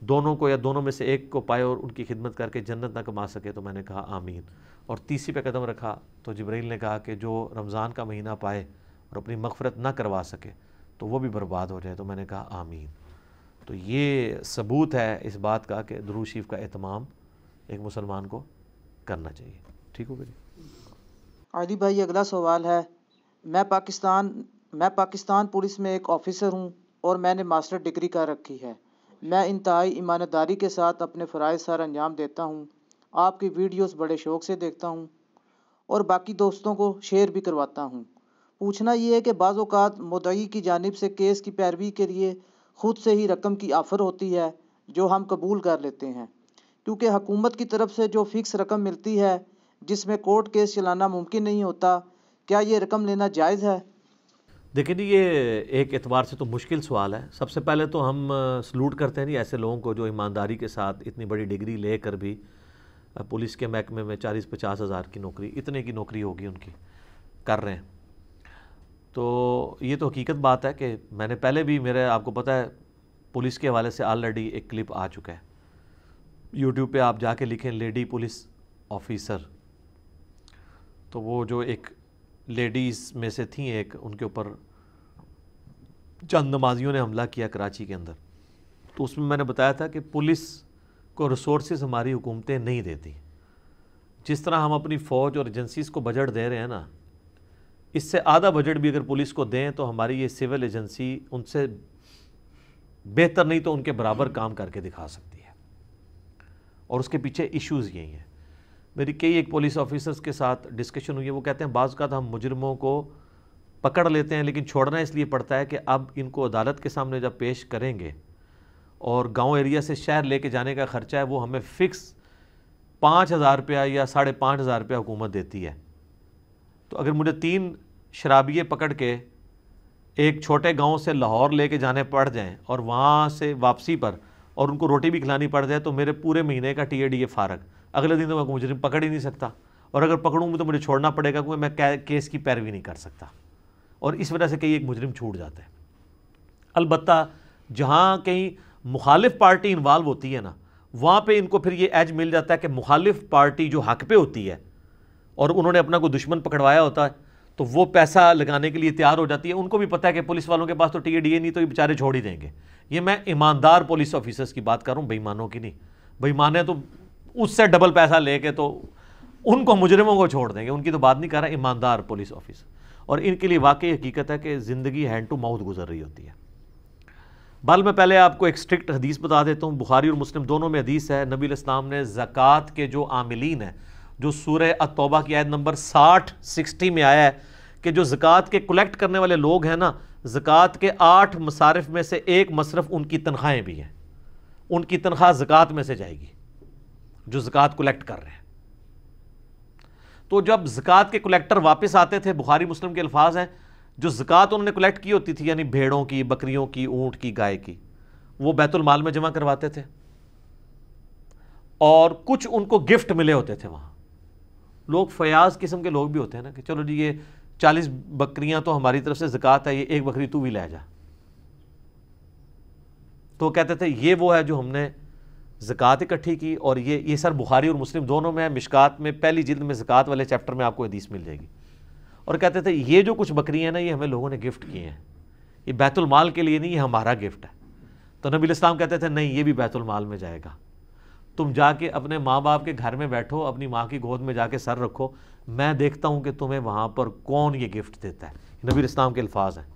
دونوں کو یا دونوں میں سے ایک کو پائے اور ان کی خدمت کر کے جنت نہ کما سکے، تو میں نے کہا آمین۔ اور تیسری پہ قدم رکھا تو جبرائیل نے کہا کہ جو رمضان کا مہینہ پائے اور اپنی مغفرت نہ کروا سکے تو وہ بھی برباد ہو جائے، تو میں نے کہا آمین۔ تو یہ ثبوت ہے اس بات کا کہ درو شیف کا اہتمام ایک مسلمان کو کرنا چاہیے۔ ٹھیک ہو جی؟ عادی بھائی، اگلا سوال ہے۔ میں پاکستان میں پاکستان پولیس میں ایک آفیسر ہوں اور میں نے ماسٹر ڈگری کر رکھی ہے۔ میں انتہائی ایمانداری کے ساتھ اپنے فرائض سر انجام دیتا ہوں۔ آپ کی ویڈیوز بڑے شوق سے دیکھتا ہوں اور باقی دوستوں کو شیئر بھی کرواتا ہوں۔ پوچھنا یہ ہے کہ بعض اوقات مدعی کی جانب سے کیس کی پیروی کے لیے خود سے ہی رقم کی آفر ہوتی ہے جو ہم قبول کر لیتے ہیں۔ کیونکہ حکومت کی طرف سے جو فکس رقم ملتی ہے، جس میں کورٹ کیس چلانا ممکن نہیں ہوتا، کیا یہ رقم لینا جائز ہے؟ دیکھیں جی یہ ایک اعتبار سے تو مشکل سوال ہے۔ سب سے پہلے تو ہم سلوٹ کرتے ہیں جی ایسے لوگوں کو جو ایمانداری کے ساتھ اتنی بڑی ڈگری لے کر بھی پولیس کے محکمے میں چالیس پچاس ہزار کی نوکری، اتنے کی نوکری ہوگی ان کی، کر رہے ہیں۔ تو یہ تو حقیقت بات ہے کہ میں نے پہلے بھی میرے آپ کو پتہ ہے، پولیس کے حوالے سے آلریڈی ایک کلپ آ چکا ہے۔ یوٹیوب پہ آپ جا کے لکھیں لیڈی پولیس آفیسر تو وہ جو ایک لیڈیز میں سے تھیں ایک، ان کے اوپر چند نمازیوں نے حملہ کیا کراچی کے اندر۔ تو اس میں میں نے بتایا تھا کہ پولیس کو ریسورسز ہماری حکومتیں نہیں دیتی۔ جس طرح ہم اپنی فوج اور ایجنسیز کو بجٹ دے رہے ہیں نا اس سے آدھا بجٹ بھی اگر پولیس کو دیں تو ہماری یہ سول ایجنسی ان سے بہتر نہیں تو ان کے برابر کام کر کے دکھا سکتی ہے۔ اور اس کے پیچھے ایشوز یہی ہیں۔ میری کئی ایک پولیس آفیسرز کے ساتھ ڈسکشن ہوئی ہے، وہ کہتے ہیں، بعض کا ہم مجرموں کو پکڑ لیتے ہیں لیکن چھوڑنا اس لیے پڑتا ہے کہ اب ان کو عدالت کے سامنے جب پیش کریں گے اور گاؤں ایریا سے شہر لے کے جانے کا خرچہ ہے، وہ ہمیں فکس پانچ ہزار روپیہ یا ساڑھے پانچ ہزار روپیہ حکومت دیتی ہے۔ تو اگر مجھے تین شرابیے پکڑ کے ایک چھوٹے گاؤں سے لاہور لے کے جانے پڑ جائیں اور وہاں سے واپسی پر اور ان کو روٹی بھی کھلانی پڑ جائے تو میرے پورے مہینے کا ٹی اے ڈی اے فارغ۔ اگلے دن تو میں مجرم پکڑ ہی نہیں سکتا۔ اور اگر پکڑوں گا تو مجھے چھوڑنا پڑے گا کیونکہ میں کیس کی پیروی نہیں کر سکتا۔ اور اس وجہ سے کئی ایک مجرم چھوٹ جاتا ہے البتہ جہاں کہیں مخالف پارٹی انوالو ہوتی ہے نا، وہاں پہ ان کو پھر یہ ایج مل جاتا ہے کہ مخالف پارٹی جو حق پہ ہوتی ہے اور انہوں نے اپنا کوئی دشمن پکڑوایا ہوتا ہے تو وہ پیسہ لگانے کے لیے تیار ہو جاتی ہے۔ ان کو بھی پتہ ہے کہ پولیس والوں کے پاس تو ٹی اے ڈی اے نہیں، تو یہ بیچارے چھوڑ ہی دیں گے۔ یہ میں ایماندار پولیس آفیسرس کی بات کر رہا ہوں بےمانوں کی نہیں۔ بےمانے تو اس سے ڈبل پیسہ لے کے تو ان کو مجرموں کو چھوڑ دیں گے۔ ان کی تو بات نہیں کر رہا، ایماندار پولیس آفس اور ان کے لیے واقعی حقیقت ہے کہ زندگی ہینڈ ٹو ماؤتھ گزر رہی ہوتی ہے۔ بل میں پہلے آپ کو ایک اسٹرکٹ حدیث بتا دیتا ہوں۔ بخاری اور مسلم دونوں میں حدیث ہے، نبی الاسلام نے زکوٰۃ کے جو عاملین ہیں جو سورہ التوبہ کی عید نمبر ساٹھ، سکسٹی میں آیا ہے کہ جو زکوٰۃ کے کلیکٹ کرنے والے لوگ ہیں نا، زکوٰۃ کے آٹھ مصارف میں سے ایک مصرف ان کی تنخواہیں بھی ہیں۔ ان کی تنخواہ زکوٰۃ میں سے جائے گی، جو زکوٰۃ کلیکٹ کر رہے ہیں۔ تو جب زکوٰۃ کے کلیکٹر واپس آتے تھے، بخاری مسلم کے الفاظ ہیں، جو زکوٰۃ انہوں نے کلیکٹ کی ہوتی تھی یعنی بھیڑوں کی، بکریوں کی، اونٹ کی، گائے کی، وہ بیت المال میں جمع کرواتے تھے۔ اور کچھ ان کو گفٹ ملے ہوتے تھے وہاں۔ لوگ فیاض قسم کے لوگ بھی ہوتے ہیں نا کہ چلو جی یہ چالیس بکریاں تو ہماری طرف سے زکوٰۃ ہے، یہ ایک بکری تو بھی لے جا۔ تو کہتے تھے، یہ وہ ہے جو ہم نے زکوٰۃ اکٹھی کی اور یہ یہ سر بخاری اور مسلم دونوں میں مشکات میں، پہلی جلد میں زکوٰۃ والے چیپٹر میں آپ کو حدیث مل جائے گی۔ اور کہتے تھے، یہ جو کچھ بکری ہیں نا، یہ ہمیں لوگوں نے گفٹ کیے ہیں۔ یہ بیت المال کے لیے نہیں، یہ ہمارا گفٹ ہے۔ تو نبی الاسلام کہتے تھے، نہیں، یہ بھی بیت المال میں جائے گا۔ تم جا کے اپنے ماں باپ کے گھر میں بیٹھو، اپنی ماں کی گود میں جا کے سر رکھو۔ میں دیکھتا ہوں کہ تمہیں وہاں پر کون یہ گفٹ دیتا ہے۔ نبی اسلام کے الفاظ ہیں۔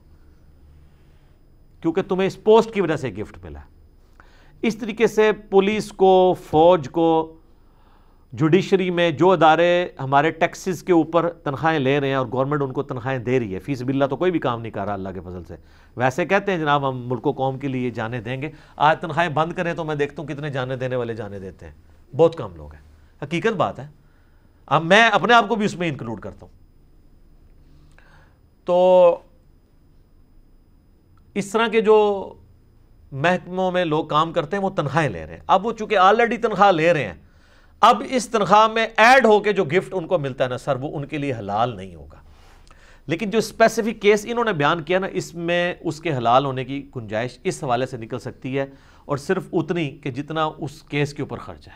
کیونکہ تمہیں اس پوسٹ کی وجہ سے گفٹ ملا۔ اس طریقے سے پولیس کو، فوج کو جوڈیشری میں جو ادارے ہمارے ٹیکسز کے اوپر تنخواہیں لے رہے ہیں اور گورنمنٹ ان کو تنخواہیں دے رہی ہے فیس بلّہ تو کوئی بھی کام نہیں کر رہا اللہ کے فضل سے۔ ویسے کہتے ہیں جناب ہم ملک و قوم کے لیے جانے دیں گے۔ آج تنخواہیں بند کریں تو میں دیکھتا ہوں کتنے جانے دینے والے جانے دیتے ہیں۔ بہت کم لوگ ہیں۔ حقیقت بات ہے۔ اب میں اپنے آپ کو بھی اس میں انکلوڈ کرتا ہوں۔ تو اس طرح کے جو محکموں میں لوگ کام کرتے ہیں وہ تنخواہیں لے رہے ہیں۔ اب وہ چونکہ آلریڈی تنخواہ لے رہے ہیں اب اس تنخواہ میں ایڈ ہو کے جو گفٹ ان کو ملتا ہے نا سر، وہ ان کے لیے حلال نہیں ہوگا۔ لیکن جو اسپیسیفک کیس انہوں نے بیان کیا نا، اس میں اس کے حلال ہونے کی گنجائش اس حوالے سے نکل سکتی ہے۔ اور صرف اتنی کہ جتنا اس کیس کے اوپر خرچ ہے۔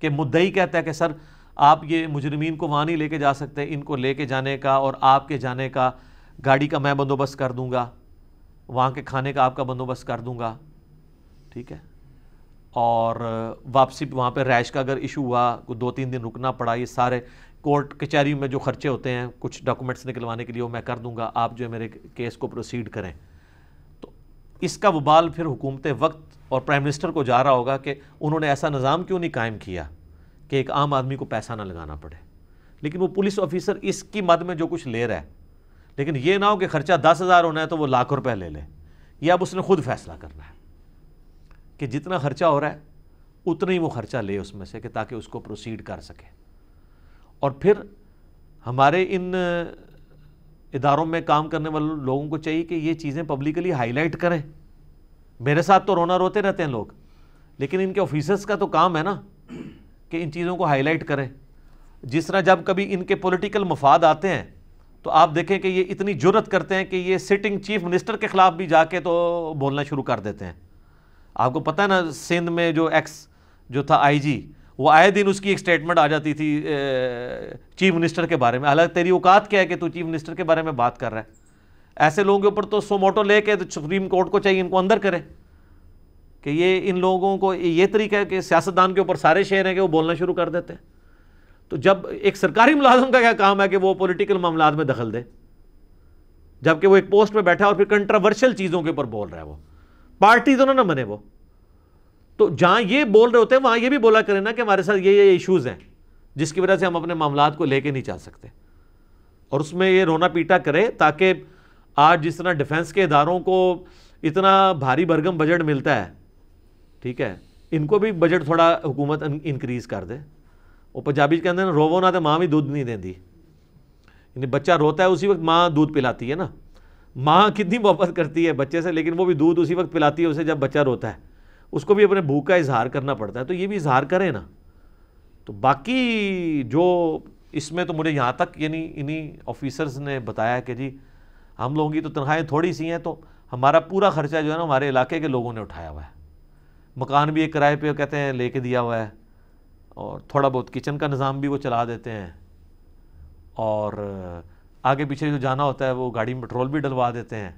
کہ مدعی کہتا ہے کہ سر، آپ یہ مجرمین کو وہاں نہیں لے کے جا سکتے، ان کو لے کے جانے کا اور آپ کے جانے کا گاڑی کا میں بندوبست کر دوں گا۔ وہاں کے کھانے کا آپ کا بندوبست کر دوں گا۔ ٹھیک ہے؟ اور واپسی وہاں پہ ریش کا اگر ایشو ہوا دو تین دن رکنا پڑا، یہ سارے کورٹ کچہری میں جو خرچے ہوتے ہیں، کچھ ڈاکومنٹس نکلوانے کے لیے وہ میں کر دوں گا، آپ جو ہے میرے کیس کو پروسیڈ کریں۔ تو اس کا وبال پھر حکومت وقت اور پرائم منسٹر کو جا رہا ہوگا کہ انہوں نے ایسا نظام کیوں نہیں قائم کیا کہ ایک عام آدمی کو پیسہ نہ لگانا پڑے۔ لیکن وہ پولیس آفیسر اس کی مد میں جو کچھ لے رہا ہے۔ لیکن یہ نہ ہو کہ خرچہ دس ہزار ہونا ہے تو وہ لاکھ روپے لے لے۔ یہ اب اس نے خود فیصلہ کرنا ہے۔ کہ جتنا خرچہ ہو رہا ہے، اتنا ہی وہ خرچہ لے اس میں سے کہ تاکہ اس کو پروسیڈ کر سکے۔ اور پھر ہمارے ان اداروں میں کام کرنے والے لوگوں کو چاہیے کہ یہ چیزیں پبلکلی ہائی لائٹ کریں۔ میرے ساتھ تو رونا روتے رہتے ہیں لوگ، لیکن ان کے آفیسرس کا تو کام ہے نا کہ ان چیزوں کو ہائی لائٹ کریں۔ جس طرح جب کبھی ان کے پولیٹیکل مفاد آتے ہیں، تو آپ دیکھیں کہ یہ اتنی جرت کرتے ہیں کہ یہ سٹنگ چیف منسٹر کے خلاف بھی جا کے تو بولنا شروع کر دیتے ہیں۔ آپ کو پتہ ہے نا سندھ میں جو ایکس جو تھا آئی جی وہ آئے دن اس کی ایک سٹیٹمنٹ آ جاتی تھی چیف منسٹر کے بارے میں۔ حالانکہ تیری اوقات کیا ہے کہ تو چیف منسٹر کے بارے میں بات کر رہا ہے۔ ایسے لوگوں کے اوپر تو سو موٹو لے کے سپریم کورٹ کو چاہیے، ان کو اندر کرے۔ کہ یہ ان لوگوں کو، یہ طریقہ ہے کہ سیاستدان کے اوپر سارے شعر ہیں کہ وہ بولنا شروع کر دیتے ہیں۔ تو جب ایک سرکاری ملازم کا کیا کام ہے کہ وہ پولیٹیکل معاملات میں دخل دے؟ جبکہ وہ ایک پوسٹ میں بیٹھا اور پھر کنٹراورشل چیزوں کے اوپر بول رہا ہے وہ۔ پارٹی تو نہ بنے وہ۔ تو جہاں یہ بول رہے ہوتے ہیں، وہاں یہ بھی بولا کریں نا کہ ہمارے ساتھ یہ یہ ایشوز ہیں، جس کی وجہ سے ہم اپنے معاملات کو لے کے نہیں چل سکتے۔ اور اس میں یہ رونا پیٹا کرے تاکہ آج جس طرح ڈیفنس کے اداروں کو اتنا بھاری برگم بجٹ ملتا ہے، ٹھیک ہے، ان کو بھی بجٹ تھوڑا حکومت انکریز کر دے۔ وہ پنجابی کہتے ہیں روو نہ تو ماں بھی دودھ نہیں دیں دی یعنی بچہ روتا ہے، اسی وقت ماں دودھ پلاتی ہے نا۔ ماں کتنی محبت کرتی ہے بچے سے، لیکن وہ بھی دودھ اسی وقت پلاتی ہے، اسے جب بچہ روتا ہے۔ اس کو بھی اپنے بھوک کا اظہار کرنا پڑتا ہے۔ تو یہ بھی اظہار کریں نا۔ تو باقی جو اس میں تو مجھے یہاں تک یعنی انہی آفیسرز نے بتایا کہ جی ہم لوگوں کی تو تنخواہیں تھوڑی سی ہیں، تو ہمارا پورا خرچہ جو ہے نا ہمارے علاقے کے لوگوں نے اٹھایا ہوا ہے۔ مکان بھی ایک کرائے پہ کہتے ہیں، لے کے دیا ہوا ہے۔ اور تھوڑا بہت کچن کا نظام بھی وہ چلا دیتے ہیں۔ اور آگے پیچھے جو جانا ہوتا ہے، وہ گاڑی میں پٹرول بھی ڈلوا دیتے ہیں۔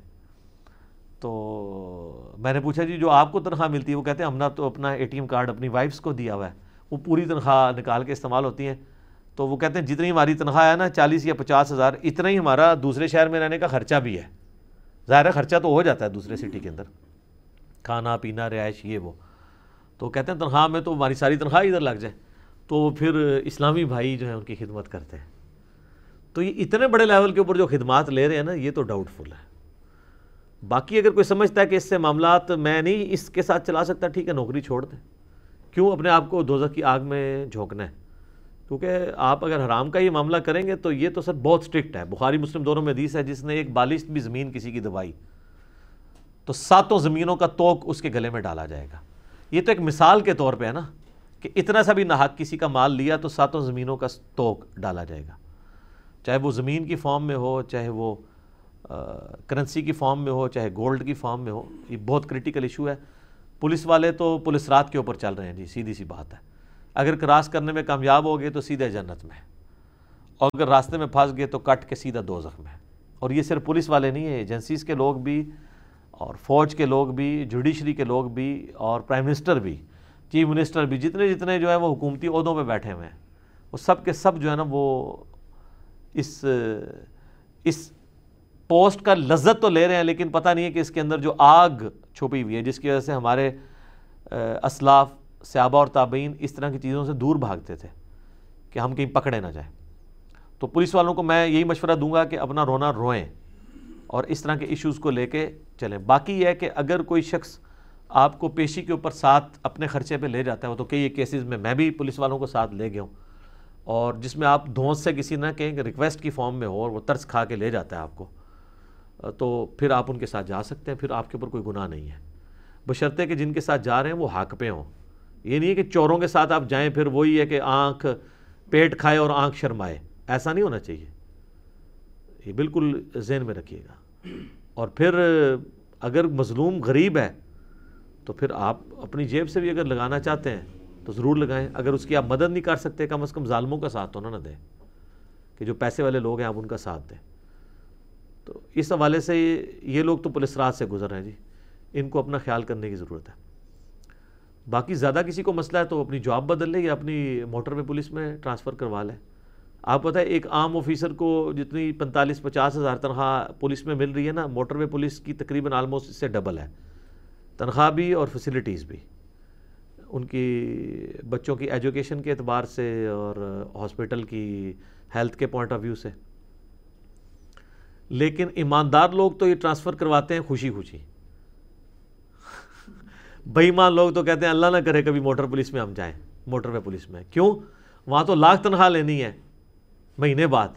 تو میں نے پوچھا جی جو آپ کو تنخواہ ملتی ہے، وہ کہتے ہیں، ہم نے تو اپنا اے ٹی ایم کارڈ اپنی وائفس کو دیا ہوا ہے۔ وہ پوری تنخواہ نکال کے استعمال ہوتی ہیں۔ تو وہ کہتے ہیں، جتنی ہماری تنخواہ ہے نا، چالیس یا پچاس ہزار، اتنا ہی ہمارا دوسرے شہر میں رہنے کا خرچہ بھی ہے۔ ظاہر ہے، خرچہ تو ہو جاتا ہے دوسرے سٹی کے اندر۔ کھانا، پینا، رہائش، یہ وہ۔ تو کہتے ہیں، تنخواہ میں تو ہماری ساری تنخواہ ادھر لگ جائے۔ تو پھر اسلامی بھائی جو ہیں، ان کی خدمت کرتے ہیں۔ تو یہ اتنے بڑے لیول کے اوپر جو خدمات لے رہے ہیں نا، یہ تو ڈاؤٹ فل ہے۔ باقی اگر کوئی سمجھتا ہے کہ اس سے معاملات میں نہیں، اس کے ساتھ چلا سکتا ٹھیک ہے، نوکری چھوڑ دیں۔ کیوں اپنے آپ کو دوزخ کی آگ میں جھونکنا ہے؟ کیونکہ آپ اگر حرام کا یہ معاملہ کریں گے تو یہ تو سر بہت سٹرکٹ ہے۔ بخاری، مسلم دونوں میں حدیث ہے، جس نے ایک بالشت بھی زمین کسی کی دبائی۔ تو ساتوں زمینوں کا توق اس کے گلے میں ڈالا جائے گا۔ یہ تو ایک مثال کے طور پہ ہے نا، کہ اتنا سا بھی ناحق کسی کا مال لیا تو ساتوں زمینوں کا توق ڈالا جائے گا۔ چاہے وہ زمین کی فارم میں ہو، چاہے وہ کرنسی کی فارم میں ہو، چاہے گولڈ کی فارم میں ہو، یہ بہت کرٹیکل ایشو ہے۔ پولیس والے تو پولیس رات کے اوپر چل رہے ہیں جی سیدھی سی بات ہے۔ اگر کراس کرنے میں کامیاب ہو گئے تو سیدھے جنت میں اور اگر راستے میں پھنس گئے تو کٹ کے سیدھا دو زخم ہے۔ اور یہ صرف پولیس والے نہیں ہیں ایجنسیز کے لوگ بھی اور فوج کے لوگ بھی جوڈیشری کے لوگ بھی اور پرائم منسٹر بھی چیف منسٹر بھی، جتنے جتنے جو ہیں وہ حکومتی عہدوں پہ بیٹھے ہوئے ہیں، وہ سب کے سب جو ہے نا وہ اس اس پوسٹ کا لذت تو لے رہے ہیں، لیکن پتہ نہیں ہے کہ اس کے اندر جو آگ چھپی ہوئی ہے، جس کی وجہ سے ہمارے اسلاف، صحابہ اور تابعین اس طرح کی چیزوں سے دور بھاگتے تھے کہ ہم کہیں پکڑے نہ جائیں۔ تو پولیس والوں کو میں یہی مشورہ دوں گا کہ اپنا رونا روئیں اور اس طرح کے ایشوز کو لے کے چلیں۔ باقی یہ ہے کہ اگر کوئی شخص آپ کو پیشی کے اوپر ساتھ اپنے خرچے پہ لے جاتا ہے تو کئی کیسز میں میں بھی پولیس والوں کو ساتھ لے گیا ہوں۔ اور جس میں آپ دھونس سے کسی نہ کہیں کہ ریکویسٹ کی فارم میں ہو اور وہ ترس کھا کے لے جاتا ہے آپ کو، تو پھر آپ ان کے ساتھ جا سکتے ہیں، پھر آپ کے اوپر کوئی گناہ نہیں ہے۔ بشرطے کہ جن کے ساتھ جا رہے ہیں وہ حق پہ ہوں۔ یہ نہیں ہے کہ چوروں کے ساتھ آپ جائیں پھر وہی ہے کہ آنکھ پیٹ کھائے اور آنکھ شرمائے۔ ایسا نہیں ہونا چاہیے۔ یہ بالکل ذہن میں رکھیے گا۔ اور پھر اگر مظلوم غریب ہے تو پھر آپ اپنی جیب سے بھی اگر لگانا چاہتے ہیں تو ضرور لگائیں۔ اگر اس کی آپ مدد نہیں کر سکتے، کم از کم ظالموں کا ساتھ تو نہ نہ دیں۔ کہ جو پیسے والے لوگ ہیں، آپ ان کا ساتھ دیں۔ تو اس حوالے سے یہ لوگ تو پولیس رات سے گزر رہے ہیں جی۔ ان کو اپنا خیال کرنے کی ضرورت ہے۔ باقی زیادہ کسی کو مسئلہ ہے تو اپنی جاب بدل لے یا اپنی موٹر وے پولیس میں ٹرانسفر کروا لیں۔ آپ پتہ ہے، ایک عام آفیسر کو جتنی پینتالیس پچاس ہزار تنخواہ پولیس میں مل رہی ہے نا، موٹر وے پولیس کی تقریباً آلموسٹ اس سے ڈبل ہے۔ تنخواہ بھی اور فیسلٹیز بھی۔ ان کی بچوں کی ایجوکیشن کے اعتبار سے اور ہاسپٹل کی ہیلتھ کے پوائنٹ آف ویو سے۔ لیکن ایماندار لوگ تو یہ ٹرانسفر کرواتے ہیں خوشی خوشی۔ بےمان لوگ تو کہتے ہیں اللہ نہ کرے کبھی موٹر پولیس میں ہم جائیں موٹر وے پولیس میں۔ کیوں؟ وہاں تو لاکھ تنخواہ لینی ہے، مہینے بعد۔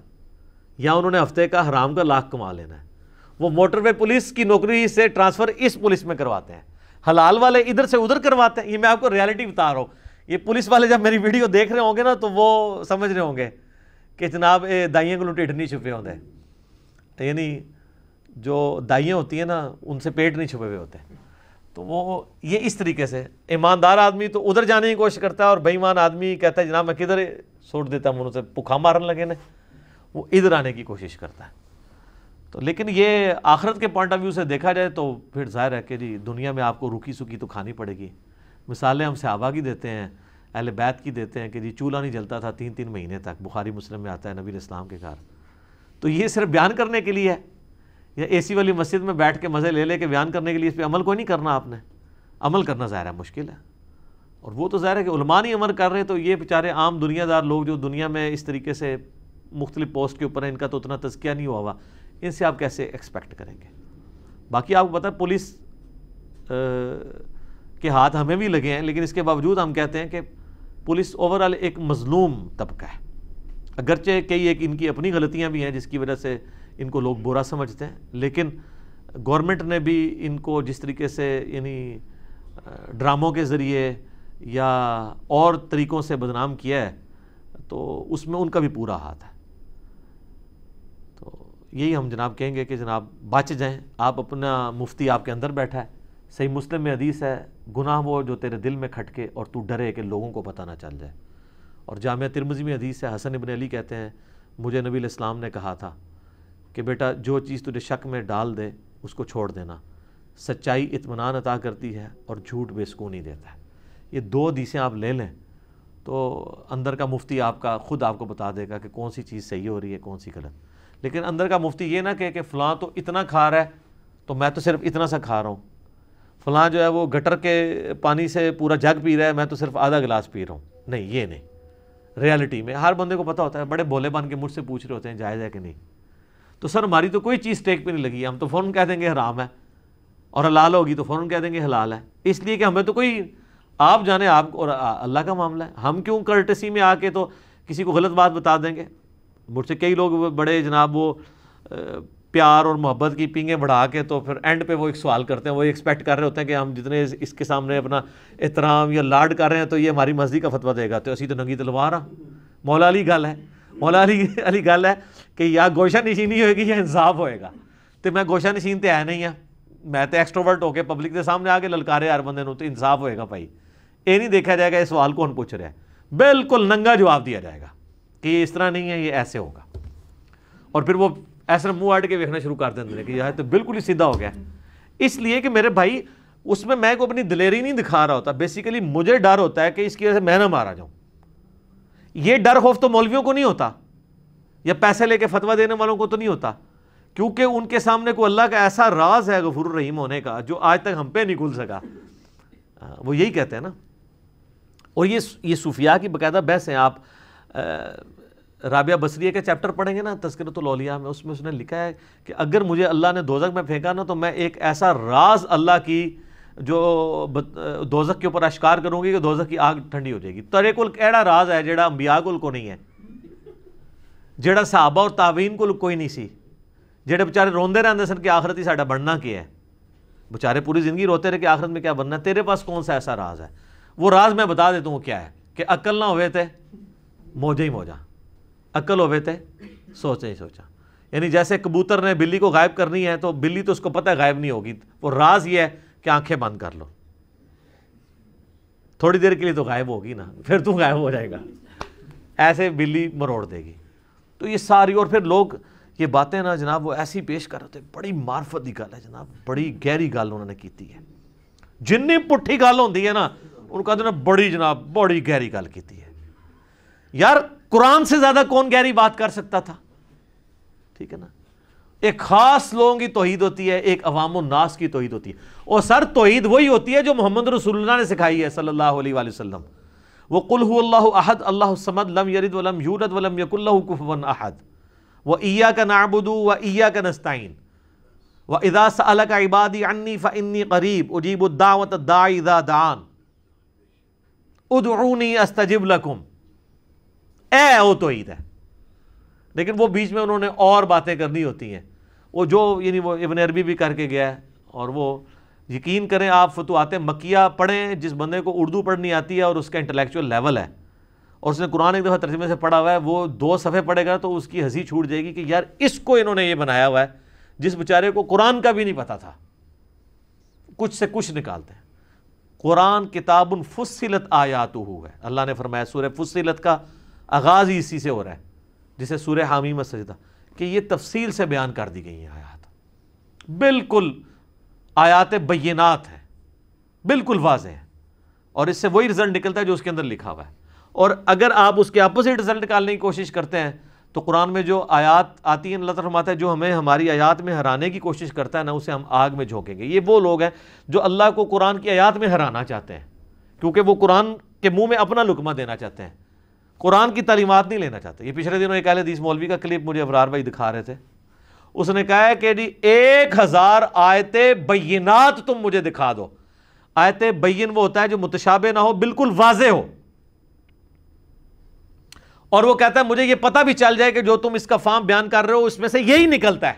یا انہوں نے ہفتے کا حرام کا لاکھ کما لینا ہے۔ وہ موٹر وے پولیس کی نوکری سے ٹرانسفر اس پولیس میں کرواتے ہیں۔ حلال والے ادھر سے ادھر کرواتے ہیں، یہ میں آپ کو ریالٹی بتا رہا ہوں۔ یہ پولیس والے جب میری ویڈیو دیکھ رہے ہوں گے نا، تو وہ سمجھ رہے ہوں گے کہ جناب، اے دائیں کو لٹیٹ نہیں چھپے ہوتے یعنی جو دائیں ہوتی ہیں نا، ان سے پیٹ نہیں چھپے ہوئے ہوتے۔ تو وہ یہ اس طریقے سے، ایماندار آدمی تو ادھر جانے کی کوشش کرتا ہے اور بےمان آدمی کہتا ہے، جناب، میں کدھر سوٹ دیتا ہوں؟ انہوں سے پکھا مارن لگے نا وہ ادھر آنے کی کوشش کرتا ہے۔ تو لیکن یہ آخرت کے پوائنٹ آف ویو سے دیکھا جائے تو پھر ظاہر ہے کہ جی دنیا میں آپ کو روکی سکی تو کھانی پڑے گی۔ مثالیں ہم صحابہ کی دیتے ہیں، اہل بیت کی دیتے ہیں کہ جی چولہا نہیں جلتا تھا تین تین مہینے تک۔ بخاری مسلم میں آتا ہے، نبی اسلام کے گھر۔ تو یہ صرف بیان کرنے کے لیے ہے۔ یا اے سی والی مسجد میں بیٹھ کے مزے لے لے کے بیان کرنے کے لیے اس پہ عمل کوئی نہیں کرنا آپ نے۔ عمل کرنا ظاہر ہے، مشکل ہے۔ اور وہ تو ظاہر ہے کہ علماء نہیں عمل کر رہے تو یہ بیچارے عام دنیا دار لوگ جو دنیا میں اس طریقے سے مختلف پوسٹ کے اوپر ہیں، ان کا تو اتنا تذکیہ نہیں ہوا ہوا۔ ان سے آپ کیسے ایکسپیکٹ کریں گے؟ باقی آپ کو پتہ پولیس کے ہاتھ ہمیں بھی لگے ہیں، لیکن اس کے باوجود ہم کہتے ہیں کہ پولیس اوورال ایک مظلوم طبقہ ہے۔ اگرچہ کئی ایک ان کی اپنی غلطیاں بھی ہیں جس کی وجہ سے ان کو لوگ برا سمجھتے ہیں، لیکن گورنمنٹ نے بھی ان کو جس طریقے سے یعنی ڈراموں کے ذریعے یا اور طریقوں سے بدنام کیا ہے، تو اس میں ان کا بھی پورا ہاتھ ہے۔ یہی ہم جناب کہیں گے کہ جناب بچ جائیں۔ آپ اپنا مفتی آپ کے اندر بیٹھا ہے۔ صحیح مسلم میں حدیث ہے، گناہ وہ جو تیرے دل میں کھٹکے اور تو ڈرے کہ لوگوں کو پتہ نہ چل جائے۔ اور جامعہ ترمزی میں حدیث ہے، حسن ابن علی کہتے ہیں، مجھے نبی علیہ السلام نے کہا تھا کہ بیٹا، جو چیز تجھے شک میں ڈال دے، اس کو چھوڑ دینا۔ سچائی اطمینان عطا کرتی ہے اور جھوٹ بے سکونی دیتا ہے۔ یہ دو حدیثیں آپ لے لیں تو اندر کا مفتی آپ کا خود آپ کو بتا دے گا کہ کون سی چیز صحیح ہو رہی ہے، کون سی غلط۔ لیکن اندر کا مفتی یہ نہ کہے کہ فلاں تو اتنا کھا رہا ہے، تو میں تو صرف اتنا سا کھا رہا ہوں۔ فلاں جو ہے وہ گٹر کے پانی سے پورا جگ پی رہا ہے، میں تو صرف آدھا گلاس پی رہا ہوں۔ نہیں، یہ نہیں۔ ریالٹی میں ہر بندے کو پتہ ہوتا ہے، بڑے بولے بان کے مجھ سے پوچھ رہے ہوتے ہیں، جائز ہے کہ نہیں؟ تو سر، ہماری تو کوئی چیز ٹیک پہ نہیں لگی۔ ہے ہم تو فوراً کہہ دیں گے حرام ہے اور حلال ہوگی تو فوراً کہہ دیں گے حلال ہے۔ اس لیے کہ ہمیں تو کوئی، آپ جانے، آپ اور اللہ کا معاملہ ہے۔ ہم کیوں کرٹسی میں آ کے تو کسی کو غلط بات بتا دیں گے؟ مجھ سے کئی لوگ بڑے جناب وہ پیار اور محبت کی پینگیں بڑھا کے تو پھر اینڈ پہ وہ ایک سوال کرتے ہیں، وہ ایکسپیکٹ کر رہے ہوتے ہیں کہ ہم جتنے اس کے سامنے اپنا احترام یا لاڈ کر رہے ہیں تو یہ ہماری مسجد کا فتویٰ دے گا۔ تو اسی تو ننگی تلوار ہاں مولا علی گل ہے، مولا علی علی گل ہے کہ یا گوشہ نشینی ہوئے گی یا انصاف ہوئے گا۔ تو میں گوشہ نشین تو ہے نہیں ہاں میں تو ایکسٹروورٹ ہو کے پبلک کے سامنے آ کے للکارے ہر بندے نو تو انصاف ہوئے گا بھائی۔ یہ نہیں دیکھا جائے گا یہ سوال کون پوچھ رہا ہے؟ بالکل ننگا جواب دیا جائے گا۔ کہ یہ اس طرح نہیں ہے، یہ ایسے ہوگا۔ اور پھر وہ ایسا منہ آٹ کے دیکھنا شروع کر دیں کہ یہ تو بالکل ہی سیدھا ہو گیا۔ اس لیے کہ میرے بھائی، اس میں میں کو اپنی دلیری نہیں دکھا رہا ہوتا۔ بیسیکلی مجھے ڈر ہوتا ہے کہ اس کی وجہ سے میں نہ مارا جاؤں۔ یہ ڈر خوف تو مولویوں کو نہیں ہوتا، یا پیسے لے کے فتویٰ دینے والوں کو تو نہیں ہوتا۔ کیونکہ ان کے سامنے کو اللہ کا ایسا راز ہے، غفور الرحیم ہونے کا، جو آج تک ہم پہ نہیں کھل سکا۔ وہ یہی کہتے ہیں نا۔ اور یہ یہ صوفیاء کی باقاعدہ بحث ہیں۔ آپ رابعہ بصریہ کے چیپٹر پڑھیں گے نا تذکرت الاولیاء میں، اس میں اس نے لکھا ہے کہ اگر مجھے اللہ نے دوزک میں پھینکا نا، تو میں ایک ایسا راز اللہ کی جو دوزک کے اوپر اشکار کروں گی کہ دوزک کی آگ ٹھنڈی ہو جائے گی۔ ترے کل کیڑا راز ہے جیڑا انبیاء کل کو نہیں ہے۔ جیڑا صحابہ اور تعوین کل کوئی نہیں سی۔ جیڑے بچارے روندے رہتے سن کہ آخرت ہی ساڈا بننا کیا ہے۔ بچارے پوری زندگی روتے رہے کہ آخرت میں کیا بننا ہے۔ تیرے پاس کون سا ایسا راز ہے؟ وہ راز میں بتا دیتا ہوں کیا ہے کہ عقل نہ ہوئے تھے موجہ ہی موجہ عقل ہوئے تھے سوچے ہی سوچا یعنی جیسے کبوتر نے بلی کو غائب کرنی ہے تو بلی تو اس کو پتہ ہے غائب نہیں ہوگی وہ راز یہ ہے کہ آنکھیں بند کر لو تھوڑی دیر کے لیے تو غائب ہوگی نا پھر تو غائب ہو جائے گا ایسے بلی مروڑ دے گی تو یہ ساری اور پھر لوگ یہ باتیں نا جناب وہ ایسی پیش کر رہے تھے بڑی معرفت کی گل ہے جناب بڑی گہری گل انہوں نے کیتی ہے جنی پٹھی گل ہوتی ہے نا ان کا بڑی جناب بڑی گہری گل کیتی ہے یار قرآن سے زیادہ کون گہری بات کر سکتا تھا؟ ٹھیک ہے نا؟ ایک خاص لوگوں کی توحید ہوتی ہے، ایک عوام الناس کی توحید ہوتی ہے۔ اور سر توحید وہی ہوتی ہے جو محمد رسول اللہ نے سکھائی ہے صلی اللہ علیہ وآلہ وسلم۔ وہ قل هو اللہ احد، اللہ الصمد، لم یرد ولم یولد ولم یک اللہ کفوا احد۔ و ایاک نعبد و ایاک نستعین۔ و اذا سألک عبادی عنی فانی قریب، اجیب الدعوت الداعی اذا دعان۔ ادعونی استجب لکم۔ اے او توحید ہے۔ لیکن وہ بیچ میں انہوں نے اور باتیں کرنی ہوتی ہیں۔ وہ جو یعنی وہ ابن عربی بھی کر کے گیا ہے اور وہ یقین کریں آپ فتوات مکیہ پڑھیں، جس بندے کو اردو پڑھنی آتی ہے اور اس کا انٹلیکچوئل لیول ہے۔ اور اس نے قرآن ایک دفعہ ترجمے سے پڑھا ہوا ہے، وہ دو صفحے پڑھے گا تو اس کی ہنسی چھوٹ جائے گی کہ یار اس کو انہوں نے یہ بنایا ہوا ہے، جس بیچارے کو قرآن کا بھی نہیں پتا تھا۔ کچھ سے کچھ نکالتے ہیں۔ قرآن کتاب فصلت آیات ہو ہے۔ اللہ نے فرمایا سورہ فصلت کا آغاز ہی اسی سے ہو رہا ہے، جسے سورہ حامی میں سجدہ کہ یہ تفصیل سے بیان کر دی گئی ہیں آیات۔ بالکل آیات بینات ہیں، بالکل واضح ہیں۔ اور اس سے وہی رزلٹ نکلتا ہے جو اس کے اندر لکھا ہوا ہے۔ اور اگر آپ اس کے اپوزٹ رزلٹ نکالنے کی کوشش کرتے ہیں، تو قرآن میں جو آیات آتی ہیں، اللہ فرماتا ہے، جو ہمیں ہماری آیات میں ہرانے کی کوشش کرتا ہے نا اسے ہم آگ میں جھونکیں گے۔ یہ وہ لوگ ہیں جو اللہ کو قرآن کی آیات میں ہرانا چاہتے ہیں، کیونکہ وہ قرآن کے منہ میں اپنا لکمہ دینا چاہتے ہیں۔ قرآن کی تعلیمات نہیں لینا چاہتے۔ یہ پچھلے دنوں ایک اہل حدیث مولوی کا کلپ مجھے ابرار بھائی دکھا رہے تھے۔ اس نے کہا ہے کہ جی ایک ہزار آیت بینات تم مجھے دکھا دو۔ آیت بین وہ ہوتا ہے جو متشابہ نہ ہو، بالکل واضح ہو۔ اور وہ کہتا ہے، مجھے یہ پتہ بھی چل جائے کہ جو تم اس کا فارم بیان کر رہے ہو، اس میں سے یہی نکلتا ہے۔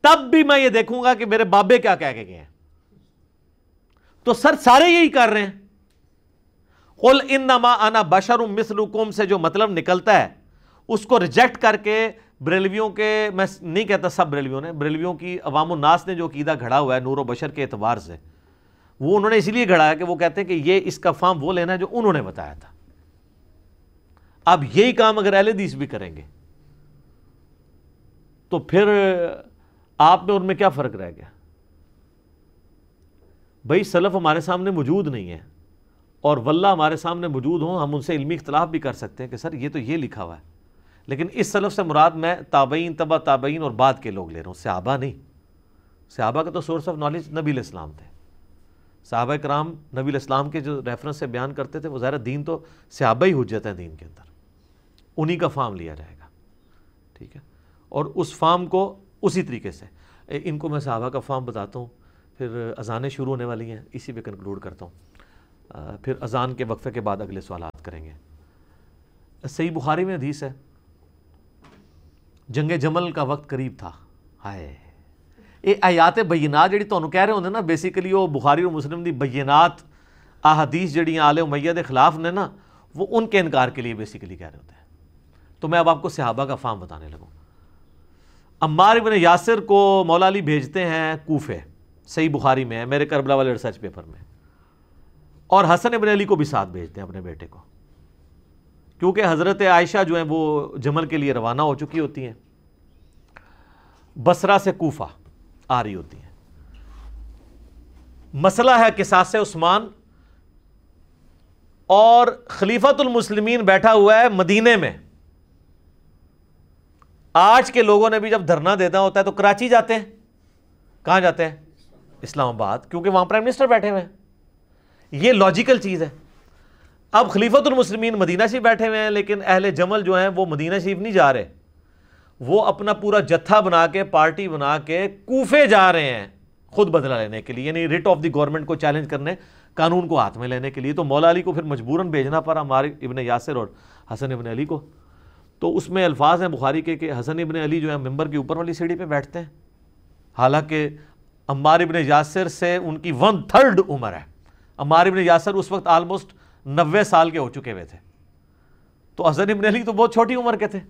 تب بھی میں یہ دیکھوں گا کہ میرے بابے کیا کہہ کے گئے ہیں۔ تو سر سارے یہی کر رہے ہیں۔ قل انما انا بشر مثلکم سے جو مطلب نکلتا ہے، اس کو ریجیکٹ کر کے بریلویوں کے، میں نہیں کہتا سب بریلویوں نے، بریلویوں کی عوام الناس نے جو قیدہ گھڑا ہوا ہے نور و بشر کے اعتبار سے، وہ انہوں نے اس لیے گھڑا ہے کہ وہ کہتے ہیں کہ یہ اس کا فارم وہ لینا ہے جو انہوں نے بتایا تھا۔ اب یہی کام اگر اہل حدیث بھی کریں گے، تو پھر آپ میں ان میں کیا فرق رہ گیا؟ بھائی سلف ہمارے سامنے موجود نہیں ہے۔ اور واللہ ہمارے سامنے موجود ہوں، ہم ان سے علمی اختلاف بھی کر سکتے ہیں کہ سر یہ تو یہ لکھا ہوا ہے۔ لیکن اس سلف سے مراد میں تابعین تبا تابعین اور بعد کے لوگ لے رہا ہوں، صحابہ نہیں۔ صحابہ کا تو سورس آف نالج نبی الاسلام تھے۔ صحابہ کرام نبی الاسلام کے جو ریفرنس سے بیان کرتے تھے وہ ظاہر دین تو صحابہ ہی حجت ہے دین کے اندر۔ انہی کا فارم لیا جائے گا۔ ٹھیک ہے؟ اور اس فارم کو اسی طریقے سے، ان کو میں صحابہ کا فارم بتاتا ہوں، پھر اذانیں شروع ہونے والی ہیں، اسی پہ کنکلوڈ کرتا ہوں۔ پھر اذان کے وقفے کے بعد اگلے سوالات کریں گے۔ صحیح بخاری میں حدیث ہے، جنگ جمل کا وقت قریب تھا۔ ہائے۔ یہ آیات بینات جڑی تمہیں کہہ رہے ہوتے نا بیسیکلی وہ بخاری اور مسلم دی بینات احادیث جڑی آل میہ کے خلاف نے نا، وہ ان کے انکار کے لیے بیسیکلی کہہ رہے ہوتے ہیں۔ تو میں اب آپ کو صحابہ کا فام بتانے لگوں۔ عمار ابن یاسر کو مولا علی بھیجتے ہیں کوفے صحیح بخاری میں ہے میرے کربلا والے ریسرچ پیپر میں۔ اور حسن ابن علی کو بھی ساتھ بھیجتے ہیں اپنے بیٹے کو۔ کیونکہ حضرت عائشہ جو ہیں وہ جمل کے لیے روانہ ہو چکی ہوتی ہیں۔ بسرا سے کوفہ آ رہی ہوتی ہیں۔ مسئلہ ہے کساس عثمان۔ اور خلیفت المسلمین بیٹھا ہوا ہے مدینے میں۔ آج کے لوگوں نے بھی جب دھرنا دینا ہوتا ہے تو کراچی جاتے ہیں۔ کہاں جاتے ہیں؟ اسلام آباد، کیونکہ وہاں پرائم منسٹر بیٹھے ہوئے ہیں۔ یہ لاجیکل چیز ہے۔ اب خلیفت المسلمین مدینہ شریف بیٹھے ہوئے ہیں، لیکن اہل جمل جو ہیں وہ مدینہ شریف نہیں جا رہے۔ وہ اپنا پورا جتھا بنا کے، پارٹی بنا کے کوفے جا رہے ہیں خود بدلہ لینے کے لیے یعنی ریٹ آف دی گورنمنٹ کو چیلنج کرنے، قانون کو ہاتھ میں لینے کے لیے۔ تو مولا علی کو پھر مجبوراً بھیجنا پڑا ہمارے ابن یاسر اور حسن ابن علی کو۔ تو اس میں الفاظ ہیں بخاری کے کہ حسن ابن علی جو ہے ممبر کی اوپر والی سیڑھی پہ بیٹھتے ہیں۔ حالانکہ عمار ابن یاسر سے ان کی ون تھرڈ عمر ہے۔ عمار ابن یاسر اس وقت آلموسٹ نوے سال کے ہو چکے ہوئے تھے۔ تو حسن ابن علی تو بہت چھوٹی عمر کے تھے۔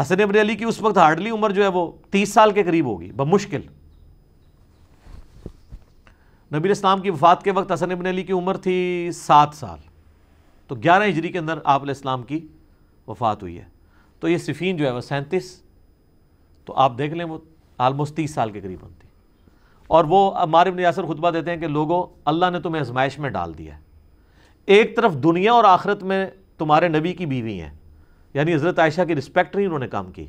حسن ابن علی کی اس وقت ہارڈلی عمر جو ہے وہ تیس سال کے قریب ہوگی، بمشکل۔ نبی اسلام کی وفات کے وقت حسن ابن علی کی عمر تھی سات سال۔ تو گیارہ ہجری کے اندر آپ علیہ السلام کی وفات ہوئی ہے۔ تو یہ صفین جو ہے وہ سینتیس۔ تو آپ دیکھ لیں وہ آلموسٹ تیس سال کے قریب بنتی۔ اور وہ ہمارے ابن یاسر خطبہ دیتے ہیں کہ لوگوں اللہ نے تمہیں ازمائش میں ڈال دیا ہے۔ ایک طرف دنیا اور آخرت میں تمہارے نبی کی بیوی ہیں۔ یعنی حضرت عائشہ کی رسپیکٹ نہیں انہوں نے کام کی۔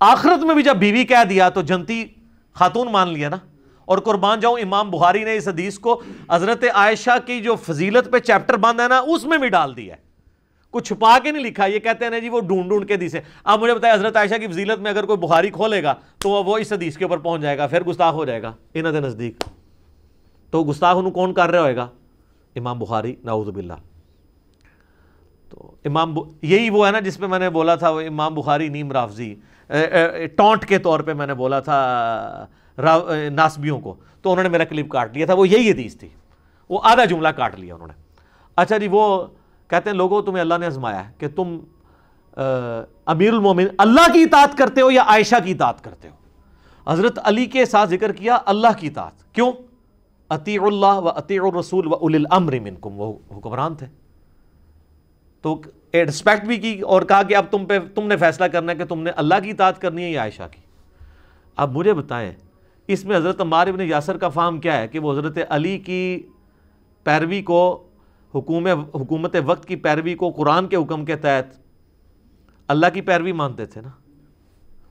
آخرت میں بھی جب بیوی کہہ دیا تو جنتی خاتون مان لیا نا۔ اور قربان جاؤں، امام بخاری نے اس حدیث کو حضرت عائشہ کی جو فضیلت پہ چیپٹر بند ہے نا، اس میں بھی ڈال دیا ہے۔ کچھ چھپا کے نہیں لکھا، یہ کہتے ہیں جی وہ ڈھونڈ ڈھونڈ کے دیسے۔ اب مجھے بتایا حضرت عائشہ کی فضیلت میں اگر کوئی بخاری کھولے گا تو وہ اس حدیث کے اوپر پہنچ جائے گا، پھر گستاخ ہو جائے گا۔ انہ دے نزدیک۔ تو گستاخ انہوں کون کر رہا ہوئے گا؟ امام بخاری، نعوذ باللہ۔ تو امام یہی وہ ہے نا جس پہ میں نے بولا تھا، وہ امام بخاری نیم رافضی۔ ٹونٹ کے طور پہ میں نے بولا تھا ناسبیوں کو۔ تو انہوں نے میرا کلپ کاٹ لیا تھا، وہ یہی حدیث تھی۔ وہ آدھا جملہ کاٹ لیا انہوں نے۔ اچھا جی وہ کہتے ہیں، لوگوں، تمہیں اللہ نے ازمایا ہے کہ تم امیر المومن اللہ کی اطاعت کرتے ہو یا عائشہ کی اطاعت کرتے ہو؟ حضرت علی کے ساتھ ذکر کیا، اللہ کی اطاعت۔ کیوں؟ اطیع اللہ و اطیع الرسول و اول الامر منکم، وہ حکمران تھے۔ تو رسپیکٹ بھی کی اور کہا کہ اب تم پہ، تم نے فیصلہ کرنا ہے کہ تم نے اللہ کی اطاعت کرنی ہے یا عائشہ کی۔ اب مجھے بتائیں، اس میں حضرت عمار ابن یاسر کا فام کیا ہے کہ وہ حضرت علی کی پیروی کو حکومت حکومت وقت کی پیروی کو قرآن کے حکم کے تحت اللہ کی پیروی مانتے تھے نا۔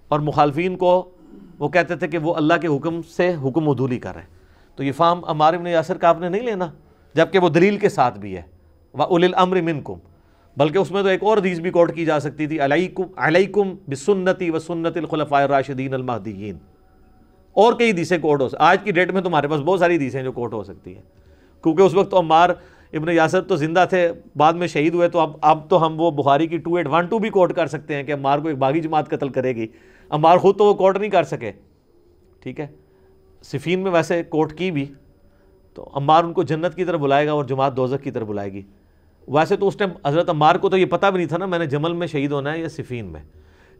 اور مخالفین کو وہ کہتے تھے کہ وہ اللہ کے حکم سے حکم ادولی کر رہے ہیں۔ تو یہ فام عمار ابن یاسر کا آپ نے نہیں لینا، جبکہ وہ دلیل کے ساتھ بھی ہے۔ وہ اول الامر منکم، بلکہ اس میں تو ایک اور حدیث بھی کوٹ کی جا سکتی تھی، علیکم علیکم بسنتی و سنت الخلفاء الراشدین المہدیین۔ اور کئی حدیثیں کوٹ ہو آج کی ڈیٹ میں تمہارے پاس بہت ساری حدیثیں جو کوٹ ہو سکتی ہیں۔ کیونکہ اس وقت تو عمار ابن یاسر تو زندہ تھے، بعد میں شہید ہوئے، تو اب اب تو ہم وہ بخاری کی ٹو ایٹ ون ٹو بھی کوٹ کر سکتے ہیں کہ عمار کو ایک باغی جماعت قتل کرے گی۔ عمار خود تو وہ کوٹ نہیں کر سکے۔ ٹھیک ہے؟ صفین میں ویسے کوٹ کی بھی، تو عمار ان کو جنت کی طرف بلائے گا اور جماعت دوزک کی طرف بلائے گی۔ ویسے تو اس ٹائم حضرت عمار کو تو یہ پتہ بھی نہیں تھا نا، میں نے جمل میں شہید ہونا ہے یا صفین میں۔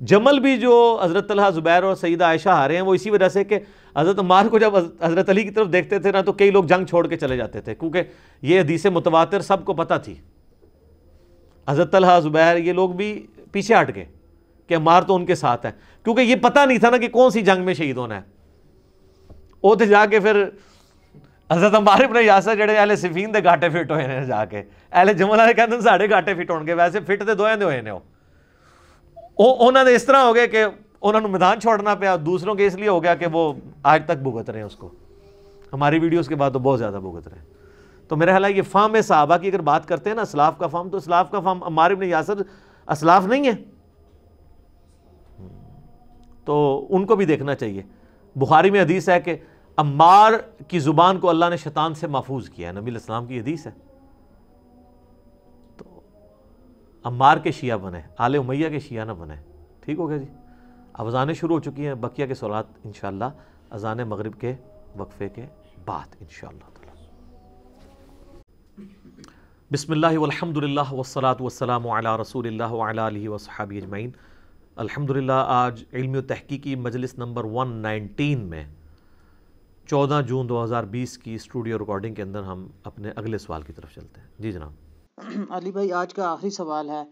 جمل بھی جو حضرت طلحہ زبیر اور سیدہ عائشہ ہارے ہیں، وہ اسی وجہ سے کہ حضرت عمار کو جب حضرت علی کی طرف دیکھتے تھے نا، تو کئی لوگ جنگ چھوڑ کے چلے جاتے تھے، کیونکہ یہ حدیث متواتر سب کو پتہ تھی۔ حضرت طلحہ زبیر یہ لوگ بھی پیچھے ہٹ گئے کہ عمار تو ان کے ساتھ ہے کیونکہ یہ پتہ نہیں تھا نا کہ کون سی جنگ میں شہید ہونا ہے۔ وہ تو جا کے پھر حضرت عمار ابن یاسر جڑے اہل صفین دے گاٹے فٹ ہوئے ہیں جا کے۔ اہل جمل والے کہتے ہیں ساڑھے گاٹے فٹ ہون گے ویسے فٹ تے دوئے دے ہوئے نے انہوں نے اس طرح ہو گئے کہ انہوں نے میدان چھوڑنا پیا دوسروں کے اس لیے ہو گیا کہ وہ آج تک بھگت رہے ہیں اس کو ہماری ویڈیوز کے بعد تو بہت زیادہ بھگت رہے ہیں تو میرے خیال ہے یہ فام صحابہ کی اگر بات کرتے ہیں نا اسلاف کا فام تو اسلاف کا فام عمار ابن یاسر اسلاف نہیں ہے تو ان کو بھی دیکھنا چاہیے بخاری میں حدیث ہے کہ عمار کی زبان کو اللہ نے شیطان سے محفوظ کیا ہے نبی الاسلام کی حدیث ہے عمار کے شیعہ بنے، آل امیہ کے شیعہ نہ بنے۔ ٹھیک ہو گیا جی؟ اب اذانیں شروع ہو چکی ہیں، بقیہ کے سولات انشاءاللہ اذان مغرب کے وقفے کے بعد انشاءاللہ بسم اللہ والحمد للہ والصلاة والسلام علی رسول اللہ وعلا علیہ وصحابی اجمعین۔ الحمدللہ آج علمی و تحقیقی مجلس نمبر 119 میں چودہ جون دو ہزار بیس کی اسٹوڈیو ریکارڈنگ کے اندر ہم اپنے اگلے سوال کی طرف چلتے ہیں۔ جی جناب۔ علی بھائی، آج کا آخری سوال ہے۔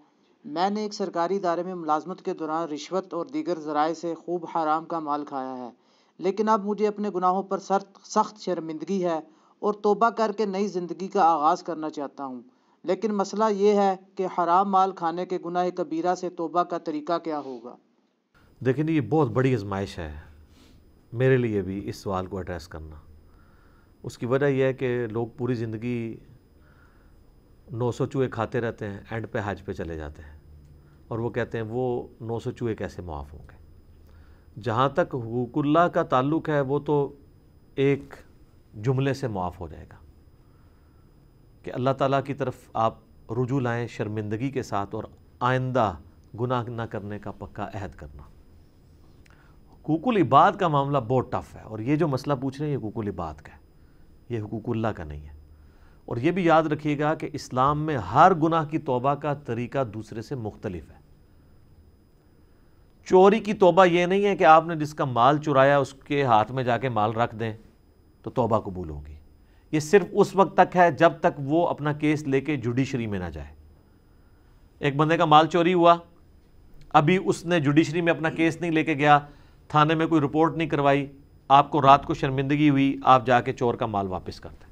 میں نے ایک سرکاری ادارے میں ملازمت کے دوران رشوت اور دیگر ذرائع سے خوب حرام کا مال کھایا ہے، لیکن اب مجھے اپنے گناہوں پر سخت شرمندگی ہے اور توبہ کر کے نئی زندگی کا آغاز کرنا چاہتا ہوں۔ لیکن مسئلہ یہ ہے کہ حرام مال کھانے کے گناہ کبیرہ سے توبہ کا طریقہ کیا ہوگا؟ دیکھیں جی، یہ بہت بڑی ازمائش ہے۔ میرے لیے بھی اس سوال کو ایڈریس کرنا۔ اس کی وجہ یہ ہے کہ لوگ پوری زندگی نو سو چوہے کھاتے رہتے ہیں، اینڈ پہ حج پہ چلے جاتے ہیں۔ اور وہ کہتے ہیں، وہ نو سو چوہے کیسے معاف ہوں گے؟ جہاں تک حقوق اللہ کا تعلق ہے، وہ تو ایک جملے سے معاف ہو جائے گا۔ کہ اللہ تعالیٰ کی طرف آپ رجوع لائیں شرمندگی کے ساتھ اور آئندہ گناہ نہ کرنے کا پکا عہد کرنا۔ حقوق العباد کا معاملہ بہت ٹف ہے، اور یہ جو مسئلہ پوچھ رہے ہیں، یہ حقوق العباد کا ہے۔ یہ حقوق اللہ کا نہیں ہے۔ اور یہ بھی یاد رکھیے گا کہ اسلام میں ہر گناہ کی توبہ کا طریقہ دوسرے سے مختلف ہے۔ چوری کی توبہ یہ نہیں ہے کہ آپ نے جس کا مال چرایا اس کے ہاتھ میں جا کے مال رکھ دیں تو توبہ قبول ہوگی۔ یہ صرف اس وقت تک ہے جب تک وہ اپنا کیس لے کے جوڈیشری میں نہ جائے۔ ایک بندے کا مال چوری ہوا، ابھی اس نے جوڈیشری میں اپنا کیس نہیں لے کے گیا، تھانے میں کوئی رپورٹ نہیں کروائی، آپ کو رات کو شرمندگی ہوئی، آپ جا کے چور کا مال واپس کرتے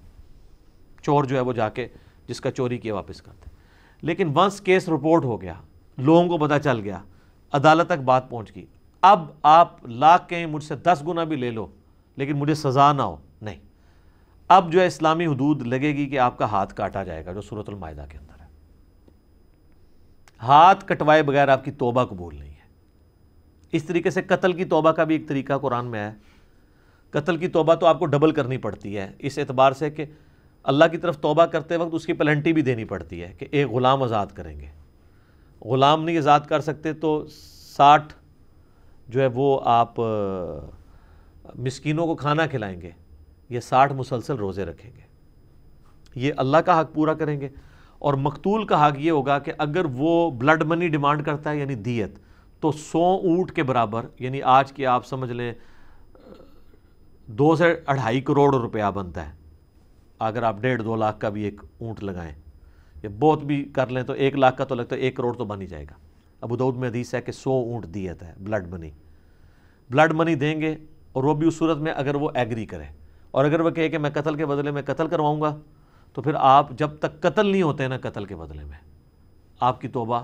چور جو ہے وہ جا کے جس کا چوری کیا واپس کرتے لیکن ونس کیس رپورٹ ہو گیا، لوگوں کو پتہ چل گیا، عدالت تک بات پہنچ گئی۔ اب آپ لاکھ کہیں مجھ سے دس گنا بھی لے لو، لیکن مجھے سزا نہ ہو۔ نہیں۔ اب جو ہے اسلامی حدود لگے گی کہ آپ کا ہاتھ کاٹا جائے گا، جو صورت المائدہ کے اندر ہے۔ ہاتھ کٹوائے بغیر آپ کی توبہ قبول نہیں ہے۔ اس طریقے سے قتل کی توبہ کا بھی ایک طریقہ قرآن میں ہے۔ قتل کی توبہ تو آپ کو ڈبل کرنی پڑتی ہے۔ اس اعتبار سے کہ اللہ کی طرف توبہ کرتے وقت اس کی پلنٹی بھی دینی پڑتی ہے کہ ایک غلام آزاد کریں گے۔ غلام نہیں آزاد کر سکتے تو ساٹھ جو ہے وہ آپ مسکینوں کو کھانا کھلائیں گے، یہ ساٹھ مسلسل روزے رکھیں گے۔ یہ اللہ کا حق پورا کریں گے۔ اور مقتول کا حق یہ ہوگا کہ اگر وہ بلڈ منی ڈیمانڈ کرتا ہے یعنی دیت، تو سو اونٹ کے برابر یعنی آج کی آپ سمجھ لیں دو سے اڑھائی کروڑ روپیہ بنتا ہے۔ اگر آپ ڈیڑھ دو لاکھ کا بھی ایک اونٹ لگائیں یا بہت بھی کر لیں تو ایک لاکھ کا تو لگتا ہے ایک کروڑ تو بن ہی جائے گا۔ ابو دعود میں حدیث ہے کہ سو اونٹ دیت ہے، بلڈ منی۔ بلڈ منی دیں گے اور وہ بھی اس صورت میں اگر وہ ایگری کرے اور اگر وہ کہے کہ میں قتل کے بدلے میں قتل کرواؤں گا، تو پھر آپ جب تک قتل نہیں ہوتے نا قتل کے بدلے میں، آپ کی توبہ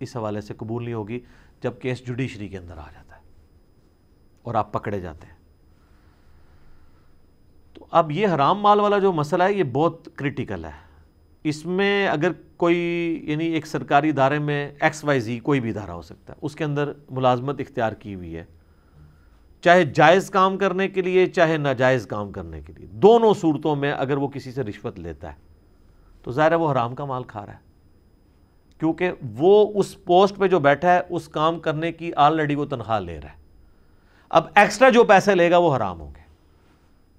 اس حوالے سے قبول نہیں ہوگی جب کیس جوڈیشری کے اندر آ جاتا ہے اور آپ پکڑے جاتے ہیں۔ اب یہ حرام مال والا جو مسئلہ ہے، یہ بہت کرٹیکل ہے۔ اس میں اگر کوئی یعنی ایک سرکاری ادارے میں ایکس وائی زی کوئی بھی ادارہ ہو سکتا ہے، اس کے اندر ملازمت اختیار کی ہوئی ہے۔ چاہے جائز کام کرنے کے لیے، چاہے ناجائز کام کرنے کے لیے۔ دونوں صورتوں میں اگر وہ کسی سے رشوت لیتا ہے، تو ظاہر ہے وہ حرام کا مال کھا رہا ہے۔ کیونکہ وہ اس پوسٹ پہ جو بیٹھا ہے، اس کام کرنے کی آلریڈی وہ تنخواہ لے رہا ہے۔ اب ایکسٹرا جو پیسے لے گا، وہ حرام ہوں گے۔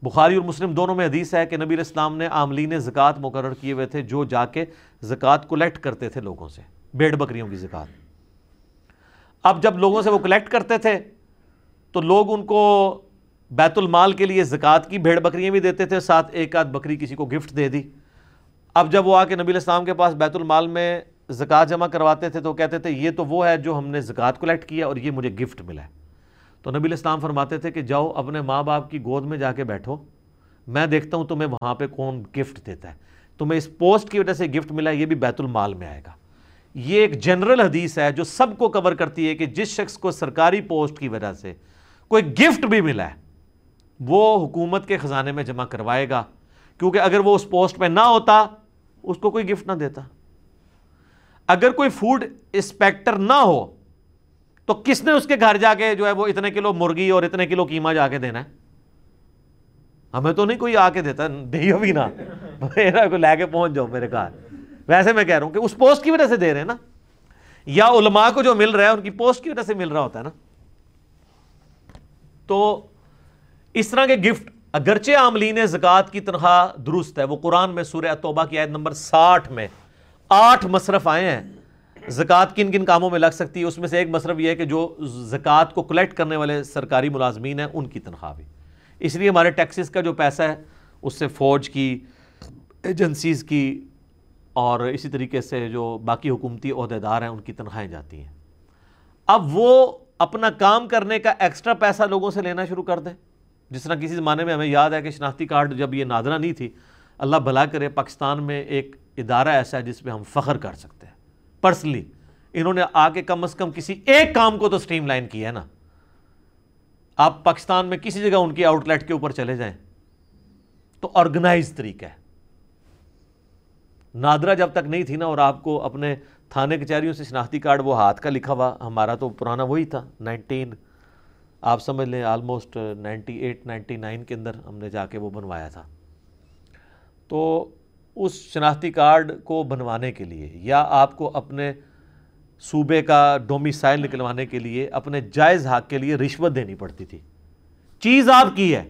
بخاری اور مسلم دونوں میں حدیث ہے کہ نبی الاسلام نے عاملین زکوٰۃ مقرر کیے ہوئے تھے جو جا کے زکوٰۃ کلیکٹ کرتے تھے لوگوں سے، بیڑ بکریوں کی زکوٰۃ۔ اب جب لوگوں سے وہ کلیکٹ کرتے تھے، تو لوگ ان کو بیت المال کے لیے زکوٰۃ کی بھیڑ بکریاں بھی دیتے تھے، ساتھ ایک آدھ بکری کسی کو گفٹ دے دی۔ اب جب وہ آ کے نبی الاسلام کے پاس بیت المال میں زکوٰۃ جمع کرواتے تھے، تو کہتے تھے، یہ تو وہ ہے جو ہم نے زکوٰۃ کلیکٹ کیا اور یہ مجھے گفٹ ملا ہے۔ تو نبی الاسلام فرماتے تھے کہ جاؤ اپنے ماں باپ کی گود میں جا کے بیٹھو۔ میں دیکھتا ہوں تمہیں وہاں پہ کون گفٹ دیتا ہے۔ تمہیں اس پوسٹ کی وجہ سے گفٹ ملا یہ بھی بیت المال میں آئے گا۔ یہ ایک جنرل حدیث ہے جو سب کو کور کرتی ہے کہ جس شخص کو سرکاری پوسٹ کی وجہ سے کوئی گفٹ بھی ملا ہے، وہ حکومت کے خزانے میں جمع کروائے گا۔ کیونکہ اگر وہ اس پوسٹ پہ نہ ہوتا، اس کو کوئی گفٹ نہ دیتا۔ اگر کوئی فوڈ انسپیکٹر نہ ہو تو کس نے اس کے گھر جا کے جو ہے وہ اتنے کلو مرغی اور اتنے کلو قیمہ جا کے دینا ہے؟ ہمیں تو نہیں کوئی آ کے دیتا دیو بھی نہ میرا کو لے کے پہنچ جاؤ میرے گھر۔ ویسے میں کہہ رہا ہوں کہ اس پوسٹ کی وجہ سے دے رہے ہیں نا۔ یا علماء کو جو مل رہا ہے، ان کی پوسٹ کی وجہ سے مل رہا ہوتا ہے نا۔ تو اس طرح کے گفٹ، اگرچہ عاملین زکوٰۃ کی تنخواہ درست ہے، وہ قرآن میں سورہ توبہ کی آیت نمبر ساٹھ میں آٹھ مصرف آئے ہیں۔ زکوٰۃ کن کن کاموں میں لگ سکتی ہے؟ اس میں سے ایک مصرف یہ ہے کہ جو زکوٰۃ کو کلیکٹ کرنے والے سرکاری ملازمین ہیں، ان کی تنخواہ بھی۔ اس لیے ہمارے ٹیکسز کا جو پیسہ ہے، اس سے فوج کی ایجنسیز کی، اور اسی طریقے سے جو باقی حکومتی عہدیدار ہیں، ان کی تنخواہیں جاتی ہیں۔ اب وہ اپنا کام کرنے کا ایکسٹرا پیسہ لوگوں سے لینا شروع کر دیں۔ جس طرح کسی زمانے میں ہمیں یاد ہے کہ شناختی کارڈ جب یہ نادرہ نہیں تھی، اللہ بھلا کرے پاکستان میں ایک ادارہ ایسا ہے جس پہ ہم فخر کر سکتے ہیں پرسنلی انہوں نے آ کے کم از کم کسی ایک کام کو تو سٹریم لائن کیا ہے نا۔ آپ پاکستان میں کسی جگہ ان کی آؤٹ لیٹ کے اوپر چلے جائیں تو آرگنائز طریقہ ہے۔ نادرہ جب تک نہیں تھی نا اور آپ کو اپنے تھانے کچہریوں سے شناختی کارڈ وہ ہاتھ کا لکھا ہوا، ہمارا تو پرانا وہی تھا نائنٹین آپ سمجھ لیں almost ninety eight ninety nine کے اندر ہم نے جا کے وہ بنوایا تھا۔ تو اس شناختی کارڈ کو بنوانے کے لیے یا آپ کو اپنے صوبے کا ڈومیسائل نکلوانے کے لیے اپنے جائز حق کے لیے رشوت دینی پڑتی تھی۔ چیز آپ کی ہے،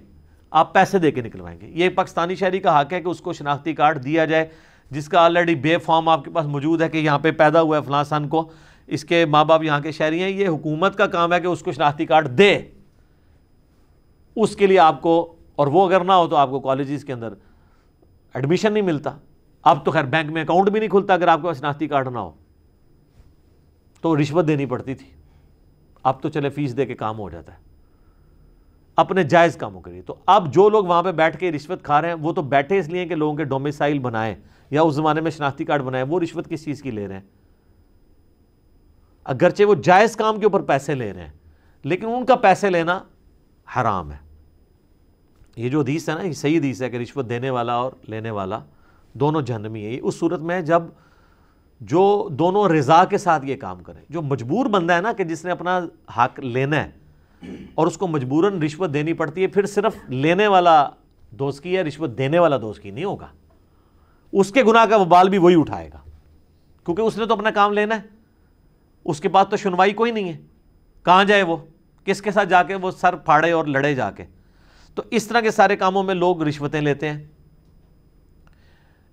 آپ پیسے دے کے نکلوائیں گے۔ یہ پاکستانی شہری کا حق ہے کہ اس کو شناختی کارڈ دیا جائے، جس کا آلریڈی بے فارم آپ کے پاس موجود ہے کہ یہاں پہ پیدا ہوا ہے فلاں سن کو۔ اس کے ماں باپ یہاں کے شہری ہیں، یہ حکومت کا کام ہے کہ اس کو شناختی کارڈ دے۔ اس کے لیے آپ کو، اور وہ اگر نہ ہو تو آپ کو کالجز کے اندر ایڈمیشن نہیں ملتا۔ اب تو خیر بینک میں اکاؤنٹ بھی نہیں کھلتا اگر آپ کے پاس شناختی کارڈ نہ ہو۔ تو رشوت دینی پڑتی تھی۔ اب تو چلے فیس دے کے کام ہو جاتا ہے۔ اپنے جائز کاموں کے لیے۔ تو اب جو لوگ وہاں پہ بیٹھ کے رشوت کھا رہے ہیں، وہ تو بیٹھے اس لیے کہ لوگوں کے ڈومیسائل بنائے یا اس زمانے میں شناختی کارڈ بنائے وہ رشوت کس چیز کی لے رہے ہیں؟ اگرچہ وہ جائز کام کے اوپر پیسے لے رہے ہیں، لیکن ان کا پیسے لینا حرام ہے۔ یہ جو حدیث ہے نا، یہ صحیح حدیث ہے کہ رشوت دینے والا اور لینے والا دونوں جہنمی ہے یہ اس صورت میں جب جو دونوں رضا کے ساتھ یہ کام کریں۔ جو مجبور بندہ ہے نا کہ جس نے اپنا حق لینا ہے اور اس کو مجبوراً رشوت دینی پڑتی ہے، پھر صرف لینے والا دوست کی ہے، رشوت دینے والا دوست کی نہیں ہوگا۔ اس کے گناہ کا وبال بھی وہی اٹھائے گا۔ کیونکہ اس نے تو اپنا کام لینا ہے۔ اس کے پاس تو سنوائی کوئی نہیں ہے۔ کہاں جائے وہ؟ کس کے ساتھ جا کے وہ سر پھاڑے اور لڑے جا کے؟ تو اس طرح کے سارے کاموں میں لوگ رشوتیں لیتے ہیں۔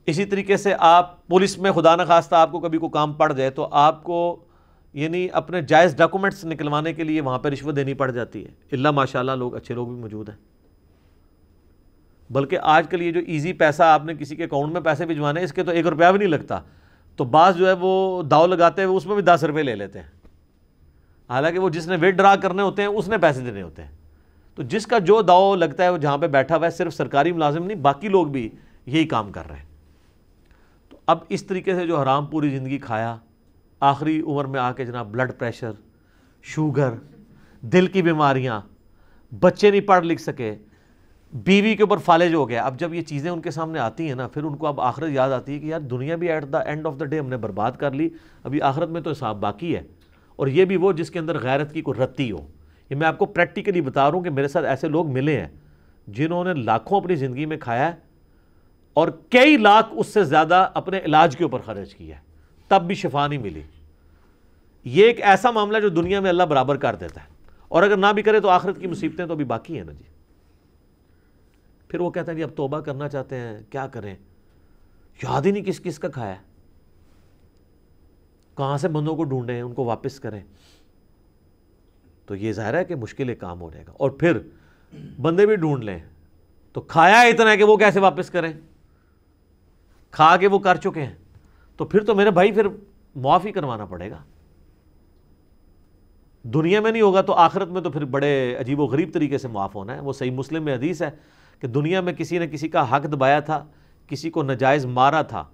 اسی طریقے سے آپ پولیس میں خدا نخواستہ آپ کو کبھی کوئی کام پڑ جائے تو آپ کو یعنی اپنے جائز ڈاکومنٹس نکلوانے کے لیے وہاں پہ رشوت دینی پڑ جاتی ہے۔ اللہ ماشاء اللہ لوگ، اچھے لوگ بھی موجود ہیں۔ بلکہ آج کل یہ جو ایزی پیسہ آپ نے کسی کے اکاؤنٹ میں پیسے بھجوانے اس کے تو ایک روپیہ بھی نہیں لگتا۔ تو بعض جو ہے وہ داؤ لگاتے ہیں اس میں بھی دس روپے لے لیتے ہیں۔ حالانکہ وہ جس نے ویٹ ڈرا کرنے ہوتے ہیں، اس نے پیسے دینے ہوتے ہیں۔ تو جس کا جو داؤ لگتا ہے وہ جہاں پہ بیٹھا ہوا ہے، صرف سرکاری ملازم نہیں، باقی لوگ بھی یہی کام کر رہے ہیں۔ تو اب اس طریقے سے جو حرام پوری زندگی کھایا، آخری عمر میں آ کے جناب بلڈ پریشر شوگر، دل کی بیماریاں، بچے نہیں پڑھ لکھ سکے، بیوی کے اوپر فالج ہو گیا۔ اب جب یہ چیزیں ان کے سامنے آتی ہیں نا، پھر ان کو اب آخرت یاد آتی ہے کہ یار دنیا بھی at the end of the day ہم نے برباد کر لی، ابھی آخرت میں تو حساب باقی ہے۔ اور یہ بھی وہ جس کے اندر غیرت کی کوئی رتی ہو۔ یہ میں آپ کو پریکٹیکلی بتا رہا ہوں کہ میرے ساتھ ایسے لوگ ملے ہیں جنہوں نے لاکھوں اپنی زندگی میں کھایا ہے اور کئی لاکھ اس سے زیادہ اپنے علاج کے اوپر خرچ کیا ہے۔ تب بھی شفا نہیں ملی۔ یہ ایک ایسا معاملہ جو دنیا میں اللہ برابر کر دیتا ہے۔ اور اگر نہ بھی کرے تو آخرت کی مصیبتیں تو ابھی باقی ہیں نا جی۔ پھر وہ کہتا ہے جی اب توبہ کرنا چاہتے ہیں، کیا کریں؟ یاد ہی نہیں کس کس کا کھایا کہاں سے بندوں کو ڈھونڈیں، ان کو واپس کریں۔ تو یہ ظاہر ہے کہ مشکل ایک کام ہو جائے گا۔ اور پھر بندے بھی ڈھونڈ لیں۔ تو کھایا اتنا ہے کہ وہ کیسے واپس کریں؟ کھا کے وہ کر چکے ہیں۔ تو پھر تو میرے بھائی پھر معافی کروانا پڑے گا۔ دنیا میں نہیں ہوگا تو آخرت میں تو پھر بڑے عجیب و غریب طریقے سے معاف ہونا ہے۔ وہ صحیح مسلم میں حدیث ہے کہ دنیا میں کسی نے کسی کا حق دبایا تھا، کسی کو نجائز مارا تھا،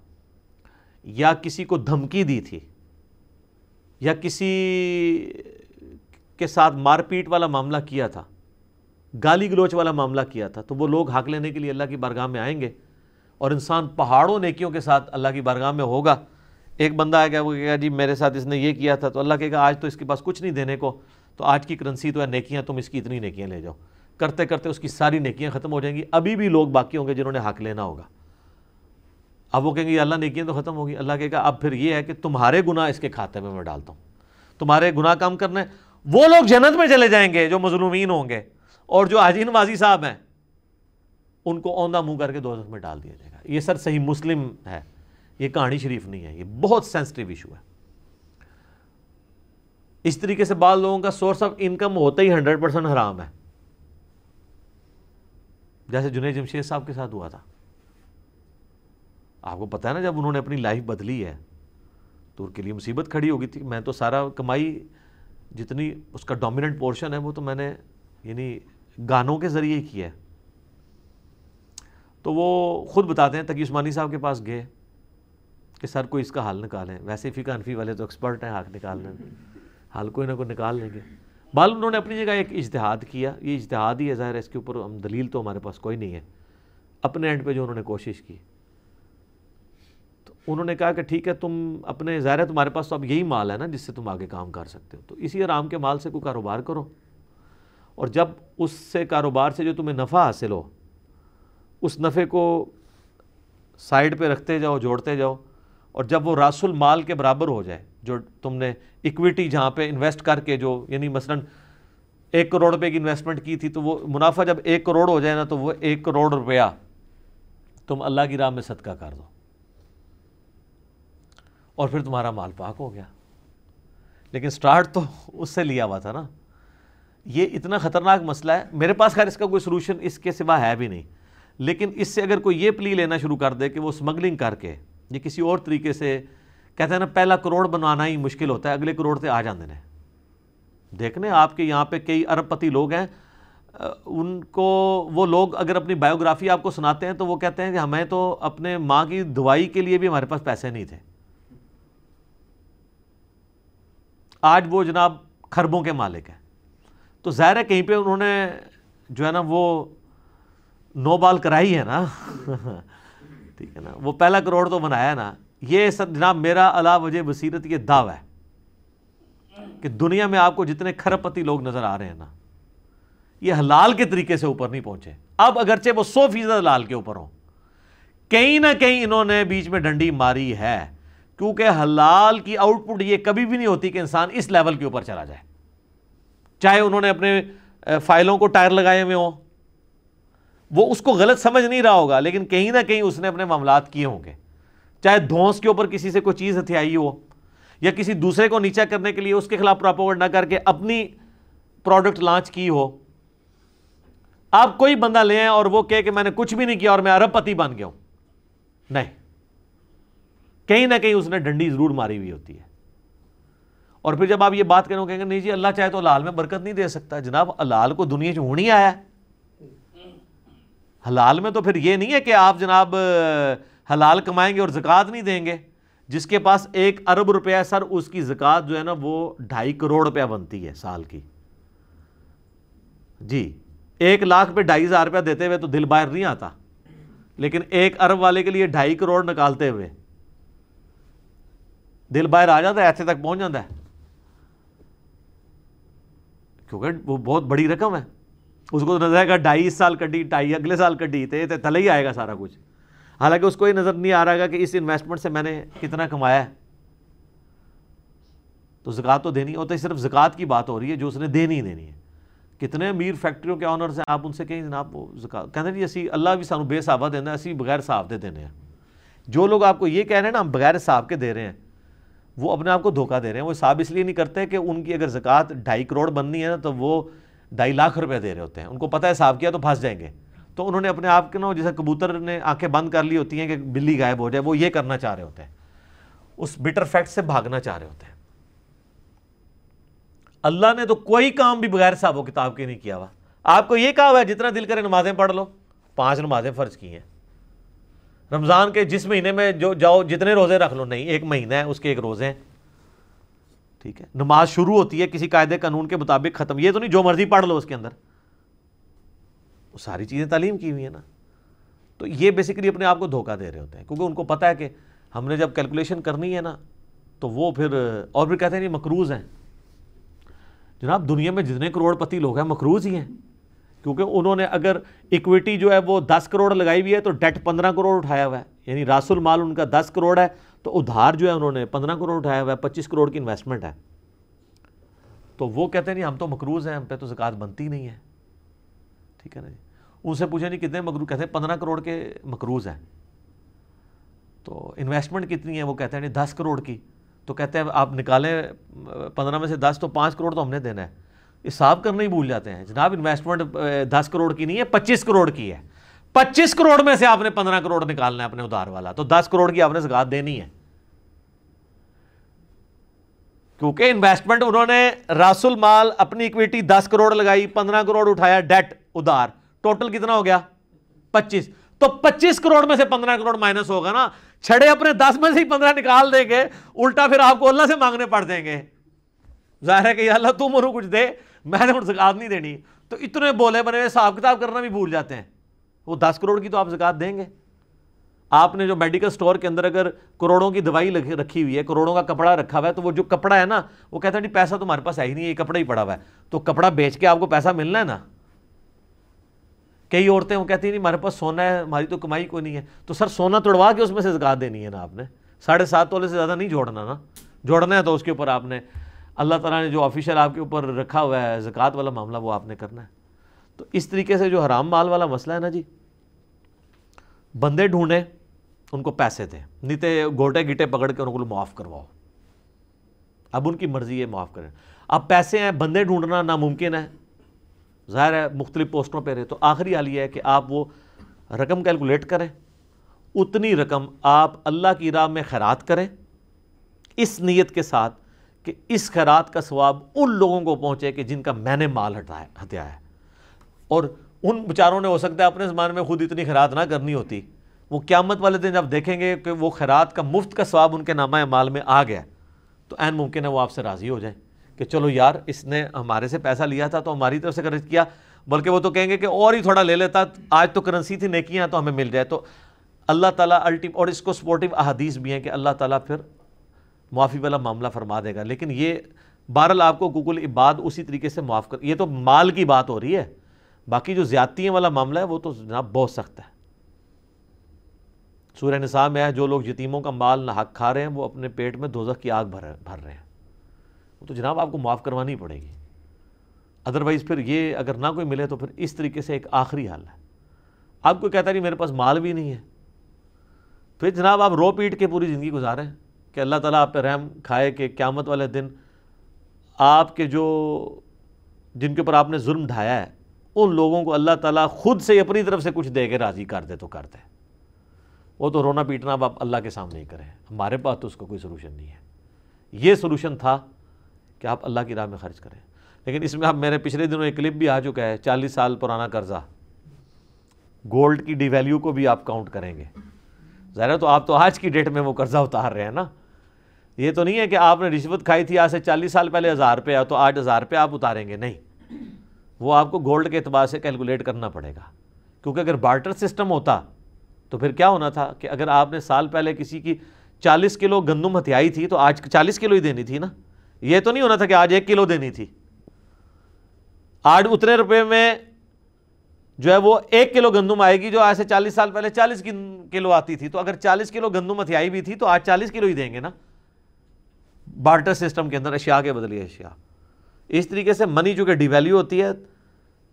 یا کسی کو دھمکی دی تھی، یا کسی کے ساتھ مار پیٹ والا معاملہ کیا تھا، گالی گلوچ والا معاملہ کیا تھا، تو وہ لوگ حق لینے کے لیے اللہ کی بارگاہ میں آئیں گے اور انسان پہاڑوں نیکیوں کے ساتھ اللہ کی بارگاہ میں ہوگا۔ ایک بندہ آئے گا، وہ کہے گا جی میرے ساتھ اس نے یہ کیا تھا، تو اللہ کہے گا، آج تو اس کے پاس کچھ نہیں دینے کو، تو آج کی کرنسی تو ہے نیکیاں، تم اس کی اتنی نیکیاں لے جاؤ۔ کرتے کرتے اس کی ساری نیکیاں ختم ہو جائیں گی۔ ابھی بھی لوگ باقی ہوں گے جنہوں نے حق لینا ہوگا۔ اب وہ کہیں گے اللہ نیکیاں تو ختم ہوگی اللہ کہے گا، اب پھر یہ ہے کہ تمہارے گناہ اس کے کھاتے میں میں ڈالتا ہوں۔ تمہارے گناہ کام کرنے وہ لوگ جنت میں چلے جائیں گے جو مظلومین ہوں گے اور جو آجین ماضی صاحب ہیں، ان کو اوندہ منہ کر کے دو میں ڈال دیا جائے گا۔ یہ سر صحیح مسلم ہے۔ یہ کہانی شریف نہیں ہے۔ یہ بہت سینسٹیو ایشو ہے۔ اس طریقے سے بعض لوگوں کا سورس آف انکم ہوتا ہی ہنڈریڈ پرسینٹ حرام ہے۔ جیسے جنید جمشید صاحب کے ساتھ ہوا تھا۔ آپ کو پتا ہے نا، جب انہوں نے اپنی لائف بدلی ہے، تو ان کے لیے مصیبت کھڑی ہوگی تھی۔ میں تو سارا کمائی جتنی اس کا ڈومیننٹ پورشن ہے وہ تو میں نے یعنی گانوں کے ذریعے ہی کیا ہے۔ تو وہ خود بتاتے ہیں تقی عثمانی صاحب کے پاس گئے کہ سر کوئی اس کا حل نکالیں۔ ویسے فی انفی والے تو ایکسپرٹ ہیں، حق نکالنے میں حل کوئی نہ کوئی نکال لیں گے۔ بال انہوں نے اپنی جگہ ایک اجتہاد کیا۔ یہ اجتہاد ہی ہے، ظاہر ہے اس کے اوپر ہم دلیل تو ہمارے پاس کوئی نہیں ہے۔ اپنے اینڈ پہ جو انہوں نے کوشش کی۔ انہوں نے کہا کہ ٹھیک ہے، تم اپنے ظاہر ہے تمہارے پاس تو اب یہی مال ہے نا جس سے تم آگے کام کر سکتے ہو۔ تو اسی آرام کے مال سے کوئی کاروبار کرو۔ اور جب اس سے کاروبار سے جو تمہیں نفع حاصل ہو، اس نفع کو سائڈ پہ رکھتے جاؤ، جوڑتے جاؤ، اور جب وہ راس المال کے برابر ہو جائے، جو تم نے اکویٹی جہاں پہ انویسٹ کر کے جو یعنی مثلا ایک کروڑ روپے کی انویسٹمنٹ کی تھی، تو وہ منافع جب ایک کروڑ ہو جائے نا، تو وہ ایک کروڑ روپیہ تم اللہ کی راہ میں صدقہ کر دو۔ اور پھر تمہارا مال پاک ہو گیا۔ لیکن سٹارٹ تو اس سے لیا ہوا تھا نا۔ یہ اتنا خطرناک مسئلہ ہے۔ میرے پاس خیر اس کا کوئی سلوشن اس کے سوا ہے بھی نہیں۔ لیکن اس سے اگر کوئی یہ پلی لینا شروع کر دے کہ وہ سمگلنگ کر کے یہ کسی اور طریقے سے کہتے ہیں نا پہلا کروڑ بنوانا ہی مشکل ہوتا ہے، اگلے کروڑ سے آ جاندے ہیں دیکھنے آپ کے یہاں پہ کئی ارب پتی لوگ ہیں۔ ان کو وہ لوگ اگر اپنی بایوگرافی آپ کو سناتے ہیں تو وہ کہتے ہیں کہ ہمیں تو اپنے ماں کی دوائی کے لیے بھی ہمارے پاس پیسے نہیں تھے۔ آج وہ جناب خربوں کے مالک ہیں۔ تو ظاہر ہے کہیں پہ انہوں نے جو ہے نا وہ نو بال کرائی ہے نا۔ (laughs) ٹھیک ہے نا۔ وہ پہلا کروڑ تو بنایا ہے نا۔ یہ سب جناب میرا اللہ وجہ بصیرت یہ دعویٰ ہے کہ دنیا میں آپ کو جتنے کھرب پتی لوگ نظر آ رہے ہیں نا، یہ حلال کے طریقے سے اوپر نہیں پہنچے۔ اب اگرچہ وہ سو فیصد حلال کے اوپر ہوں۔ کہیں نہ کہیں انہوں نے بیچ میں ڈنڈی ماری ہے۔ کیونکہ حلال کی آؤٹ پٹ یہ کبھی بھی نہیں ہوتی کہ انسان اس لیول کے اوپر چلا جائے۔ چاہے انہوں نے اپنے فائلوں کو ٹائر لگائے ہوئے ہوں، وہ اس کو غلط سمجھ نہیں رہا ہوگا، لیکن کہیں نہ کہیں اس نے اپنے معاملات کیے ہوں گے۔ چاہے دھونس کے اوپر کسی سے کوئی چیز ہتھیائی ہو، یا کسی دوسرے کو نیچا کرنے کے لیے اس کے خلاف پراپوگنڈ نہ کر کے اپنی پروڈکٹ لانچ کی ہو۔ آپ کوئی بندہ لے اور وہ کہے کہ میں نے کچھ بھی نہیں کیا اور میں ارب پتی بن گیا ہوں۔ نہیں۔ کہیں نہ کہیں اس نے ڈنڈی ضرور ماری ہوئی ہوتی ہے۔ اور پھر جب آپ یہ بات کریں گے نہیں جی اللہ چاہے تو حلال میں برکت نہیں دے سکتا۔ جناب، حلال کو دنیا چ ہونی آیا ہے۔ حلال میں تو پھر یہ نہیں ہے کہ آپ جناب، حلال کمائیں گے اور زکوٰۃ نہیں دیں گے۔ جس کے پاس ایک ارب روپیہ ہے سر، اس کی زکوٰۃ جو ہے نا وہ ڈھائی کروڑ روپیہ بنتی ہے سال کی۔ جی ایک لاکھ پہ ڈھائی ہزار روپیہ دیتے ہوئے تو دل باہر نہیں آتا۔ لیکن ایک ارب والے کے لیے ڈھائی کروڑ نکالتے ہوئے دل باہر آ جاتا ہے، ایسے تک پہنچ جاتا ہے۔ کیونکہ وہ بہت بڑی رقم ہے۔ اس کو نظر آئے گا ڈھائی سال کڈی ڈھائی اگلے سال کڈی تھے تھلے ہی آئے گا سارا کچھ۔ حالانکہ اس کو یہ نظر نہیں آ رہا گا کہ اس انویسٹمنٹ سے میں نے کتنا کمایا ہے۔ تو زکوٰۃ تو دینی ہوتا ہے صرف زکوٰۃ کی بات ہو رہی ہے جو اس نے دینی ہی دینی ہے۔ کتنے امیر فیکٹریوں کے آنرز ہیں، آپ ان سے کہیں جناب وہ زکات کہتے ہیں جی اسی اللہ بھی سانو بے صحابہ دینا اسی بغیر صاحب دے دینے ہیں۔ جو لوگ آپ کو یہ کہہ رہے ہیں نا، ہم بغیر صاحب کے دے رہے ہیں۔ وہ اپنے آپ کو دھوکہ دے رہے ہیں۔ وہ صاحب اس لیے نہیں کرتے کہ ان کی اگر زکوٰۃ ڈھائی کروڑ بننی ہے نا تو وہ ڈھائی لاکھ روپے دے رہے ہوتے ہیں۔ ان کو پتہ ہے صاحب کیا تو پھنس جائیں گے۔ تو انہوں نے اپنے آپ کے نا جیسے کبوتر نے آنکھیں بند کر لی ہوتی ہیں کہ بلی غائب ہو جائے، وہ یہ کرنا چاہ رہے ہوتے ہیں۔ اس بٹر فیکٹ سے بھاگنا چاہ رہے ہوتے ہیں۔ اللہ نے تو کوئی کام بھی بغیر صاحب و کتاب کے نہیں کیا ہوا۔ آپ کو یہ کہا ہوا ہے، جتنا دل کرے نمازیں پڑھ لو، پانچ نمازیں فرض کی ہیں۔ رمضان کے جس مہینے میں جو جاؤ، جتنے روزے رکھ لو، نہیں، ایک مہینہ ہے، اس کے ایک روزے ہیں۔ ٹھیک ہے۔ نماز شروع ہوتی ہے کسی قاعدے قانون کے مطابق ختم، یہ تو نہیں جو مرضی پڑھ لو اس کے اندر۔ وہ ساری چیزیں تعلیم کی ہوئی ہیں نا۔ تو یہ بیسیکلی اپنے آپ کو دھوکہ دے رہے ہوتے ہیں، کیونکہ ان کو پتہ ہے کہ ہم نے جب کیلکولیشن کرنی ہے نا، تو وہ پھر، اور پھر کہتے ہیں یہ مکروز ہیں۔ جناب، دنیا میں جتنے کروڑ پتی لوگ ہیں مکروز ہی ہیں۔ کیونکہ انہوں نے اگر اکویٹی جو ہے وہ دس کروڑ لگائی ہوئی ہے تو ڈیٹ پندرہ کروڑ اٹھایا ہوا ہے۔ یعنی راس المال ان کا دس کروڑ ہے تو ادھار جو ہے انہوں نے پندرہ کروڑ اٹھایا ہوا ہے، پچیس کروڑ کی انویسٹمنٹ ہے۔ تو وہ کہتے ہیں نہیں، ہم تو مکروز ہیں، ہم پہ تو زکوٰۃ بنتی نہیں ہے۔ ٹھیک ہے نا جی؟ ان سے پوچھیں نہیں کتنے مکروز کہتے ہیں پندرہ کروڑ کے مکروز ہیں۔ تو انویسٹمنٹ کتنی ہے؟ وہ کہتے ہیں نہیں، دس کروڑ کی۔ تو کہتے ہیں آپ نکالیں، پندرہ میں سے دس تو پانچ کروڑ تو ہم نے دینا ہے۔ حساب کرنا ہی بھول جاتے ہیں۔ جناب انویسٹمنٹ دس کروڑ کی نہیں ہے، پچیس کروڑ کی ہے۔ پچیس کروڑ میں سے آپ نے پندرہ کروڑ نکالنا ہے اپنے ادھار والا۔ تو دس کروڑ کی آپ نے زکات دینی ہے۔ کیونکہ انویسٹمنٹ انہوں نے راس المال اپنی اکویٹی دس کروڑ لگائی، پندرہ کروڑ اٹھایا ڈیٹ ادھار۔ ٹوٹل کتنا ہو گیا؟ پچیس۔ تو پچیس کروڑ میں سے پندرہ کروڑ مائنس ہوگا نا۔ چھڑے اپنے دس میں سے ہی پندرہ نکال دیں گے، الٹا پھر آپ کو اللہ سے مانگنے پڑ دیں گے۔ ظاہر ہے کہ اللہ تم انہوں کچھ دے۔ میں نے زکات نہیں دینی۔ تو اتنے بولے بنے حساب کتاب کرنا بھی بھول جاتے ہیں۔ وہ دس کروڑ کی تو آپ زکات دیں گے۔ آپ نے جو میڈیکل سٹور کے اندر اگر کروڑوں کی دوائی رکھی ہوئی ہے، کروڑوں کا کپڑا رکھا ہوا ہے، تو وہ جو کپڑا ہے نا، وہ کہتا ہے نہیں، پیسہ تمہارے پاس ہے ہی نہیں، یہ کپڑا ہی پڑا ہوا ہے۔ تو کپڑا بیچ کے آپ کو پیسہ ملنا ہے نا۔ کئی عورتیں وہ کہتی ہیں نہیں، ہمارے پاس سونا ہے، ہماری تو کمائی کوئی نہیں ہے۔ تو سر، سونا توڑوا کے اس میں سے زکات دینی ہے نا آپ نے۔ ساڑھے سات تولے سے زیادہ نہیں جوڑنا نا۔ جوڑنا ہے تو اس کے اوپر آپ نے۔ اللہ تعالیٰ نے جو آفیشیل آپ کے اوپر رکھا ہوا ہے زکوٰۃ والا معاملہ وہ آپ نے کرنا ہے۔ تو اس طریقے سے جو حرام مال والا مسئلہ ہے نا جی بندے ڈھونڈیں، ان کو پیسے دیں نیتے گوٹے گیٹے پکڑ کے ان کو معاف کرواؤ۔ اب ان کی مرضی ہے معاف کریں۔ اب پیسے ہیں، بندے ڈھونڈنا ناممکن ہے۔ ظاہر ہے مختلف پوسٹوں پہ رہے، تو آخری حال یہ ہے کہ آپ وہ رقم کیلکولیٹ کریں۔ اتنی رقم آپ اللہ کی راہ میں خیرات کریں۔ اس نیت کے ساتھ کہ اس خیرات کا ثواب ان لوگوں کو پہنچے کہ جن کا میں نے مال ہٹایا ہتیا ہے۔ اور ان بچاروں نے ہو سکتا ہے اپنے زمانے میں خود اتنی خیرات نہ کرنی ہوتی۔ وہ قیامت والے دن جب دیکھیں گے کہ وہ خیرات کا مفت کا ثواب ان کے نامہ مال میں آ گیا۔ تو عین ممکن ہے وہ آپ سے راضی ہو جائیں کہ چلو یار، اس نے ہمارے سے پیسہ لیا تھا تو ہماری طرف سے خرچ کیا، بلکہ وہ تو کہیں گے کہ اور ہی تھوڑا لے لیتا، آج تو کرنسی تھی، نیکیاں تو ہمیں مل جائے تو اللہ تعالیٰ الٹی اور اس کو سپورٹیو احادیث بھی ہیں کہ اللہ تعالیٰ پھر معافی والا معاملہ فرما دے گا۔ لیکن یہ بہرحال آپ کو گوگل عباد اسی طریقے سے معاف کر یہ تو مال کی بات ہو رہی ہے۔ باقی جو زیادتیوں والا معاملہ ہے وہ تو جناب بہت سخت ہے۔ سورہ نساء میں ہے، جو لوگ یتیموں کا مال نہ حق کھا رہے ہیں، وہ اپنے پیٹ میں دوزخ کی آگ بھر بھر رہے ہیں۔ وہ تو جناب آپ کو معاف کروانی پڑے گی۔ ادروائز پھر یہ اگر نہ کوئی ملے تو پھر اس طریقے سے ایک آخری حل ہے۔ آپ کو کہتا نہیں میرے پاس مال بھی نہیں ہے۔ پھر جناب آپ رو پیٹ کے پوری زندگی گزاریں کہ اللہ تعالیٰ آپ پہ رحم کھائے کہ قیامت والے دن آپ کے جو جن کے اوپر آپ نے ظلم ڈھایا ہے، ان لوگوں کو اللہ تعالیٰ خود سے اپنی طرف سے کچھ دے کے راضی کر دے تو کر دے۔ وہ تو رونا پیٹنا اب آپ اللہ کے سامنے ہی کریں۔ ہمارے پاس تو اس کا کوئی سلوشن نہیں ہے۔ یہ سلوشن تھا کہ آپ اللہ کی راہ میں خرچ کریں۔ لیکن اس میں اب میرے پچھلے دنوں ایک کلپ بھی آ چکا ہے، چالیس سال پرانا قرضہ۔ گولڈ کی ڈی ویلیو کو بھی آپ کاؤنٹ کریں گے۔ ظاہر تو آپ تو آج کی ڈیٹ میں وہ قرضہ اتار رہے ہیں نا۔ یہ تو نہیں ہے کہ آپ نے رشوت کھائی تھی، آج سے چالیس سال پہلے ہزار روپے تو آٹھ ہزار روپے آپ اتاریں گے۔ نہیں، وہ آپ کو گولڈ کے اعتبار سے کیلکولیٹ کرنا پڑے گا۔ کیونکہ اگر بارٹر سسٹم ہوتا تو پھر کیا ہونا تھا کہ اگر آپ نے سال پہلے کسی کی چالیس کلو گندم ہتھیائی تھی تو آج چالیس کلو ہی دینی تھی نا؟ یہ تو نہیں ہونا تھا کہ آج ایک کلو دینی تھی۔ آج اتنے روپے میں جو ہے وہ ایک کلو گندم آئے گی جو آج سے چالیس سال پہلے چالیس کلو آتی تھی۔ تو اگر چالیس کلو گندم ہتھیائی بھی تھی تو آج چالیس کلو ہی دیں گے نا؟ بارٹر سسٹم کے اندر اشیاء کے بدلی اشیاء۔ اس طریقے سے منی جو کہ ڈی ویلیو ہوتی ہے،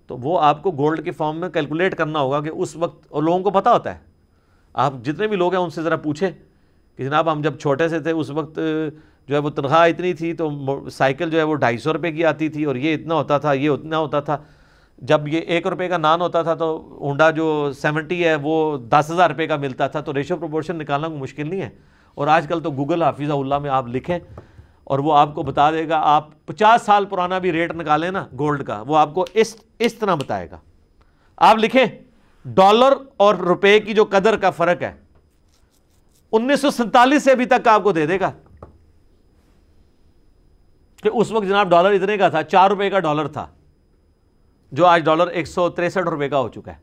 تو وہ آپ کو گولڈ کے فارم میں کیلکولیٹ کرنا ہوگا کہ اس وقت اور لوگوں کو پتہ ہوتا ہے۔ آپ جتنے بھی لوگ ہیں، ان سے ذرا پوچھیں کہ جناب ہم جب چھوٹے سے تھے، اس وقت جو ہے وہ تنخواہ اتنی تھی، تو سائیکل جو ہے وہ ڈھائی سو روپے کی آتی تھی اور یہ اتنا ہوتا تھا، یہ اتنا ہوتا تھا۔ جب یہ ایک روپے کا نان ہوتا تھا، تو ہونڈا جو سیونٹی ہے، وہ دس ہزار روپے کا ملتا تھا۔ تو ریشو پروپورشن نکالنا کوئی مشکل نہیں ہے۔ اور آج کل تو گوگل حافظہ اللہ میں آپ لکھیں۔ اور وہ آپ کو بتا دے گا، آپ پچاس سال پرانا بھی ریٹ نکالیں نا گولڈ کا، وہ آپ کو اس اس طرح بتائے گا۔ آپ لکھیں، ڈالر اور روپے کی جو قدر کا فرق ہے، انیس سو سینتالیس سے ابھی تک آپ کو دے دے گا۔ کہ اس وقت جناب ڈالر اتنے کا تھا، چار روپے کا ڈالر تھا، جو آج ڈالر ایک سو تریسٹھ روپے کا ہو چکا ہے۔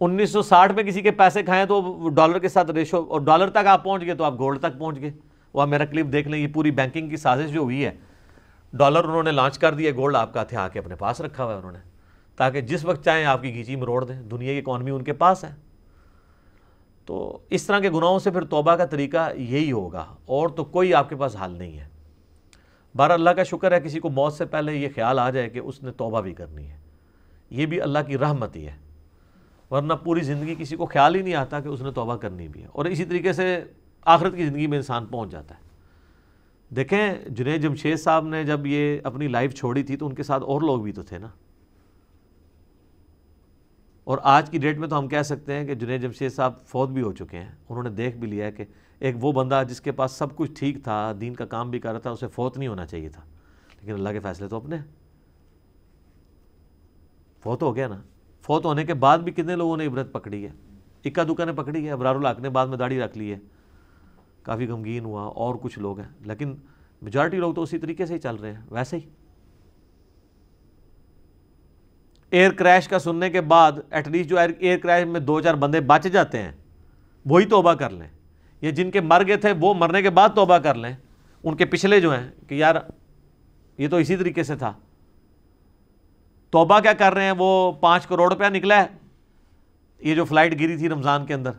انیس سو ساٹھ میں کسی کے پیسے کھائیں تو ڈالر کے ساتھ ریشو، اور ڈالر تک آپ پہنچ گئے تو آپ گولڈ تک پہنچ گئے۔ وہ آپ میرا کلپ دیکھ لیں، یہ پوری بینکنگ کی سازش جو ہوئی ہے، ڈالر انہوں نے لانچ کر دیا، گولڈ آپ کا تھے آ کے اپنے پاس رکھا ہوا ہے انہوں نے۔ تاکہ جس وقت چاہیں آپ کی گیچی مروڑ دیں، دنیا کی اکانومی ان کے پاس ہے۔ تو اس طرح کے گناہوں سے پھر توبہ کا طریقہ یہی ہوگا، اور تو کوئی آپ کے پاس حال نہیں ہے۔ بار اللہ کا شکر ہے، کسی کو موت سے پہلے یہ خیال آ جائے کہ اس نے توبہ بھی کرنی ہے۔ یہ بھی اللہ کی رحمت ہی ہے۔ ورنہ پوری زندگی کسی کو خیال ہی نہیں آتا کہ اس نے توبہ کرنی بھی ہے۔ اور اسی طریقے سے آخرت کی زندگی میں انسان پہنچ جاتا ہے۔ دیکھیں، جنید جمشید صاحب نے جب یہ اپنی لائف چھوڑی تھی تو ان کے ساتھ اور لوگ بھی تو تھے نا۔ اور آج کی ڈیٹ میں تو ہم کہہ سکتے ہیں کہ جنید جمشید صاحب فوت بھی ہو چکے ہیں۔ انہوں نے دیکھ بھی لیا ہے کہ ایک وہ بندہ جس کے پاس سب کچھ ٹھیک تھا، دین کا کام بھی کر رہا تھا، اسے فوت نہیں ہونا چاہیے تھا۔ لیکن اللہ کے فیصلے تو اپنے فوت ہو گیا نا۔ فوت ہونے کے بعد بھی کتنے لوگوں نے عبرت پکڑی ہے؟ اکا دکا نے پکڑی ہے، ابرار الحق نے بعد میں داڑھی رکھ لی ہے۔ کافی غمگین ہوا اور کچھ لوگ ہیں، لیکن میجارٹی لوگ تو اسی طریقے سے ہی چل رہے ہیں، ویسے ہی۔ ایئر کریش کا سننے کے بعد ایٹ لیسٹ جو ایئر کریش میں دو چار بندے بچ جاتے ہیں، وہی توبہ کر لیں۔ یا جن کے مر گئے تھے، وہ مرنے کے بعد توبہ کر لیں۔ ان کے پچھلے جو ہیں کہ یار، یہ تو اسی طریقے سے تھا۔ توبہ کیا کر رہے ہیں؟ وہ پانچ کروڑ روپیہ نکلا ہے۔ یہ جو فلائٹ گری تھی رمضان کے اندر۔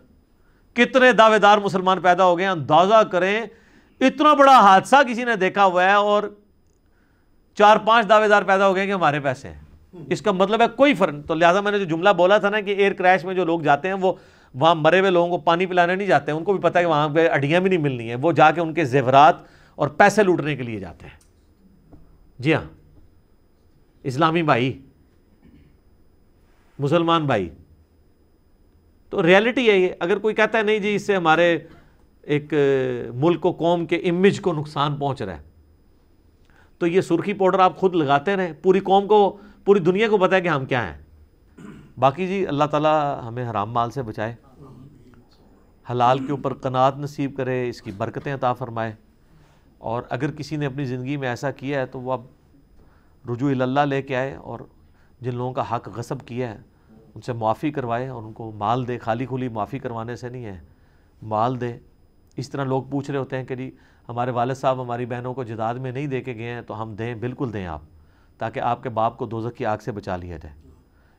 کتنے دعوے دار مسلمان پیدا ہو گئے اندازہ کریں، اتنا بڑا حادثہ کسی نے دیکھا ہوا ہے اور چار پانچ دعوے دار پیدا ہو گئے کہ ہمارے پیسے ہیں۔ اس کا مطلب ہے کوئی فرق تو لہٰذا میں نے جو جملہ بولا تھا نا کہ ایئر کریش میں جو لوگ جاتے ہیں، وہ وہاں مرے ہوئے لوگوں کو پانی پلانے نہیں جاتے ہیں ان کو بھی پتا ہے کہ وہاں پہ اڈیاں بھی نہیں ملنی ہیں۔ وہ جا کے ان کے زیورات اور پیسے لوٹنے کے لیے جاتے ہیں۔ جی ہاں۔ اسلامی بھائی، مسلمان بھائی تو ریالٹی ہے۔ یہ اگر کوئی کہتا ہے نہیں جی اس سے ہمارے ایک ملک و قوم کے امیج کو نقصان پہنچ رہا ہے۔ تو یہ سرخی پاؤڈر آپ خود لگاتے رہیں۔ پوری قوم کو، پوری دنیا کو پتہ ہے کہ ہم کیا ہیں۔ باقی جی اللہ تعالیٰ ہمیں حرام مال سے بچائے۔ حلال کے اوپر قناعت نصیب کرے، اس کی برکتیں عطا فرمائے۔ اور اگر کسی نے اپنی زندگی میں ایسا کیا ہے تو وہ اب رجوع اللہ لے کے آئے اور جن لوگوں کا حق غصب کیا ہے ان سے معافی کروائے اور ان کو مال دے، خالی کھلی معافی کروانے سے نہیں ہے، مال دے۔ اس طرح لوگ پوچھ رہے ہوتے ہیں کہ جی ہمارے والد صاحب ہماری بہنوں کو جداد میں نہیں دے کے گئے ہیں تو ہم دیں، بالکل دیں آپ، تاکہ آپ کے باپ کو دوزک کی آگ سے بچا لیا جائے۔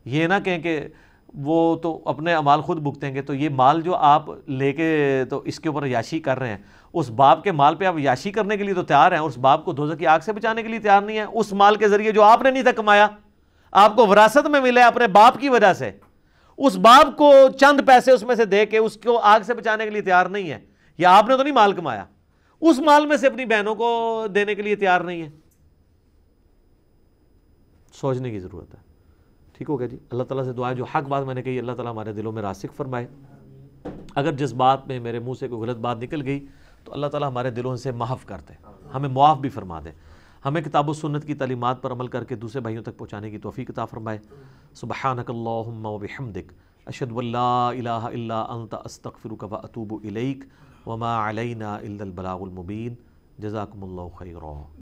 یہ نہ کہیں کہ وہ تو اپنے امال خود بکتیں گے، تو یہ مال جو آپ لے کے تو اس کے اوپر یاشی کر رہے ہیں، اس باپ کے مال پہ آپ یاشی کرنے کے لیے تو تیار ہیں اس باپ کو دوزک کی آگ سے بچانے کے لیے تیار نہیں ہے اس مال کے ذریعے جو آپ نے نہیں تھا کمایا۔ آپ کو وراثت میں ملے اپنے باپ کی وجہ سے، اس باپ کو چند پیسے اس میں سے دے کے اس کو آگ سے بچانے کے لیے تیار نہیں ہے۔ یا آپ نے تو نہیں مال کمایا، اس مال میں سے اپنی بہنوں کو دینے کے لیے تیار نہیں ہے۔ سوچنے کی ضرورت ہے۔ ٹھیک ہو گیا جی؟ اللہ تعالیٰ سے دعا جو حق بات میں نے کہی، اللہ تعالیٰ ہمارے دلوں میں راسک فرمائے۔ اگر جس بات میں میرے منہ سے کوئی غلط بات نکل گئی، تو اللہ تعالیٰ ہمارے دلوں سے محف کر دے۔ ہمیں معاف بھی فرما دے۔ ہمیں کتاب و سنت کی تعلیمات پر عمل کر کے دوسرے بھائیوں تک پہنچانے کی توفیق عطا فرمائے۔ سبحانک اللہم و بحمدک۔ اشہد واللہ الہ الا انت، استغفرک و اتوب الیک۔ وما علینا الا البلاغ المبین۔ جزاکم اللہ خیرہ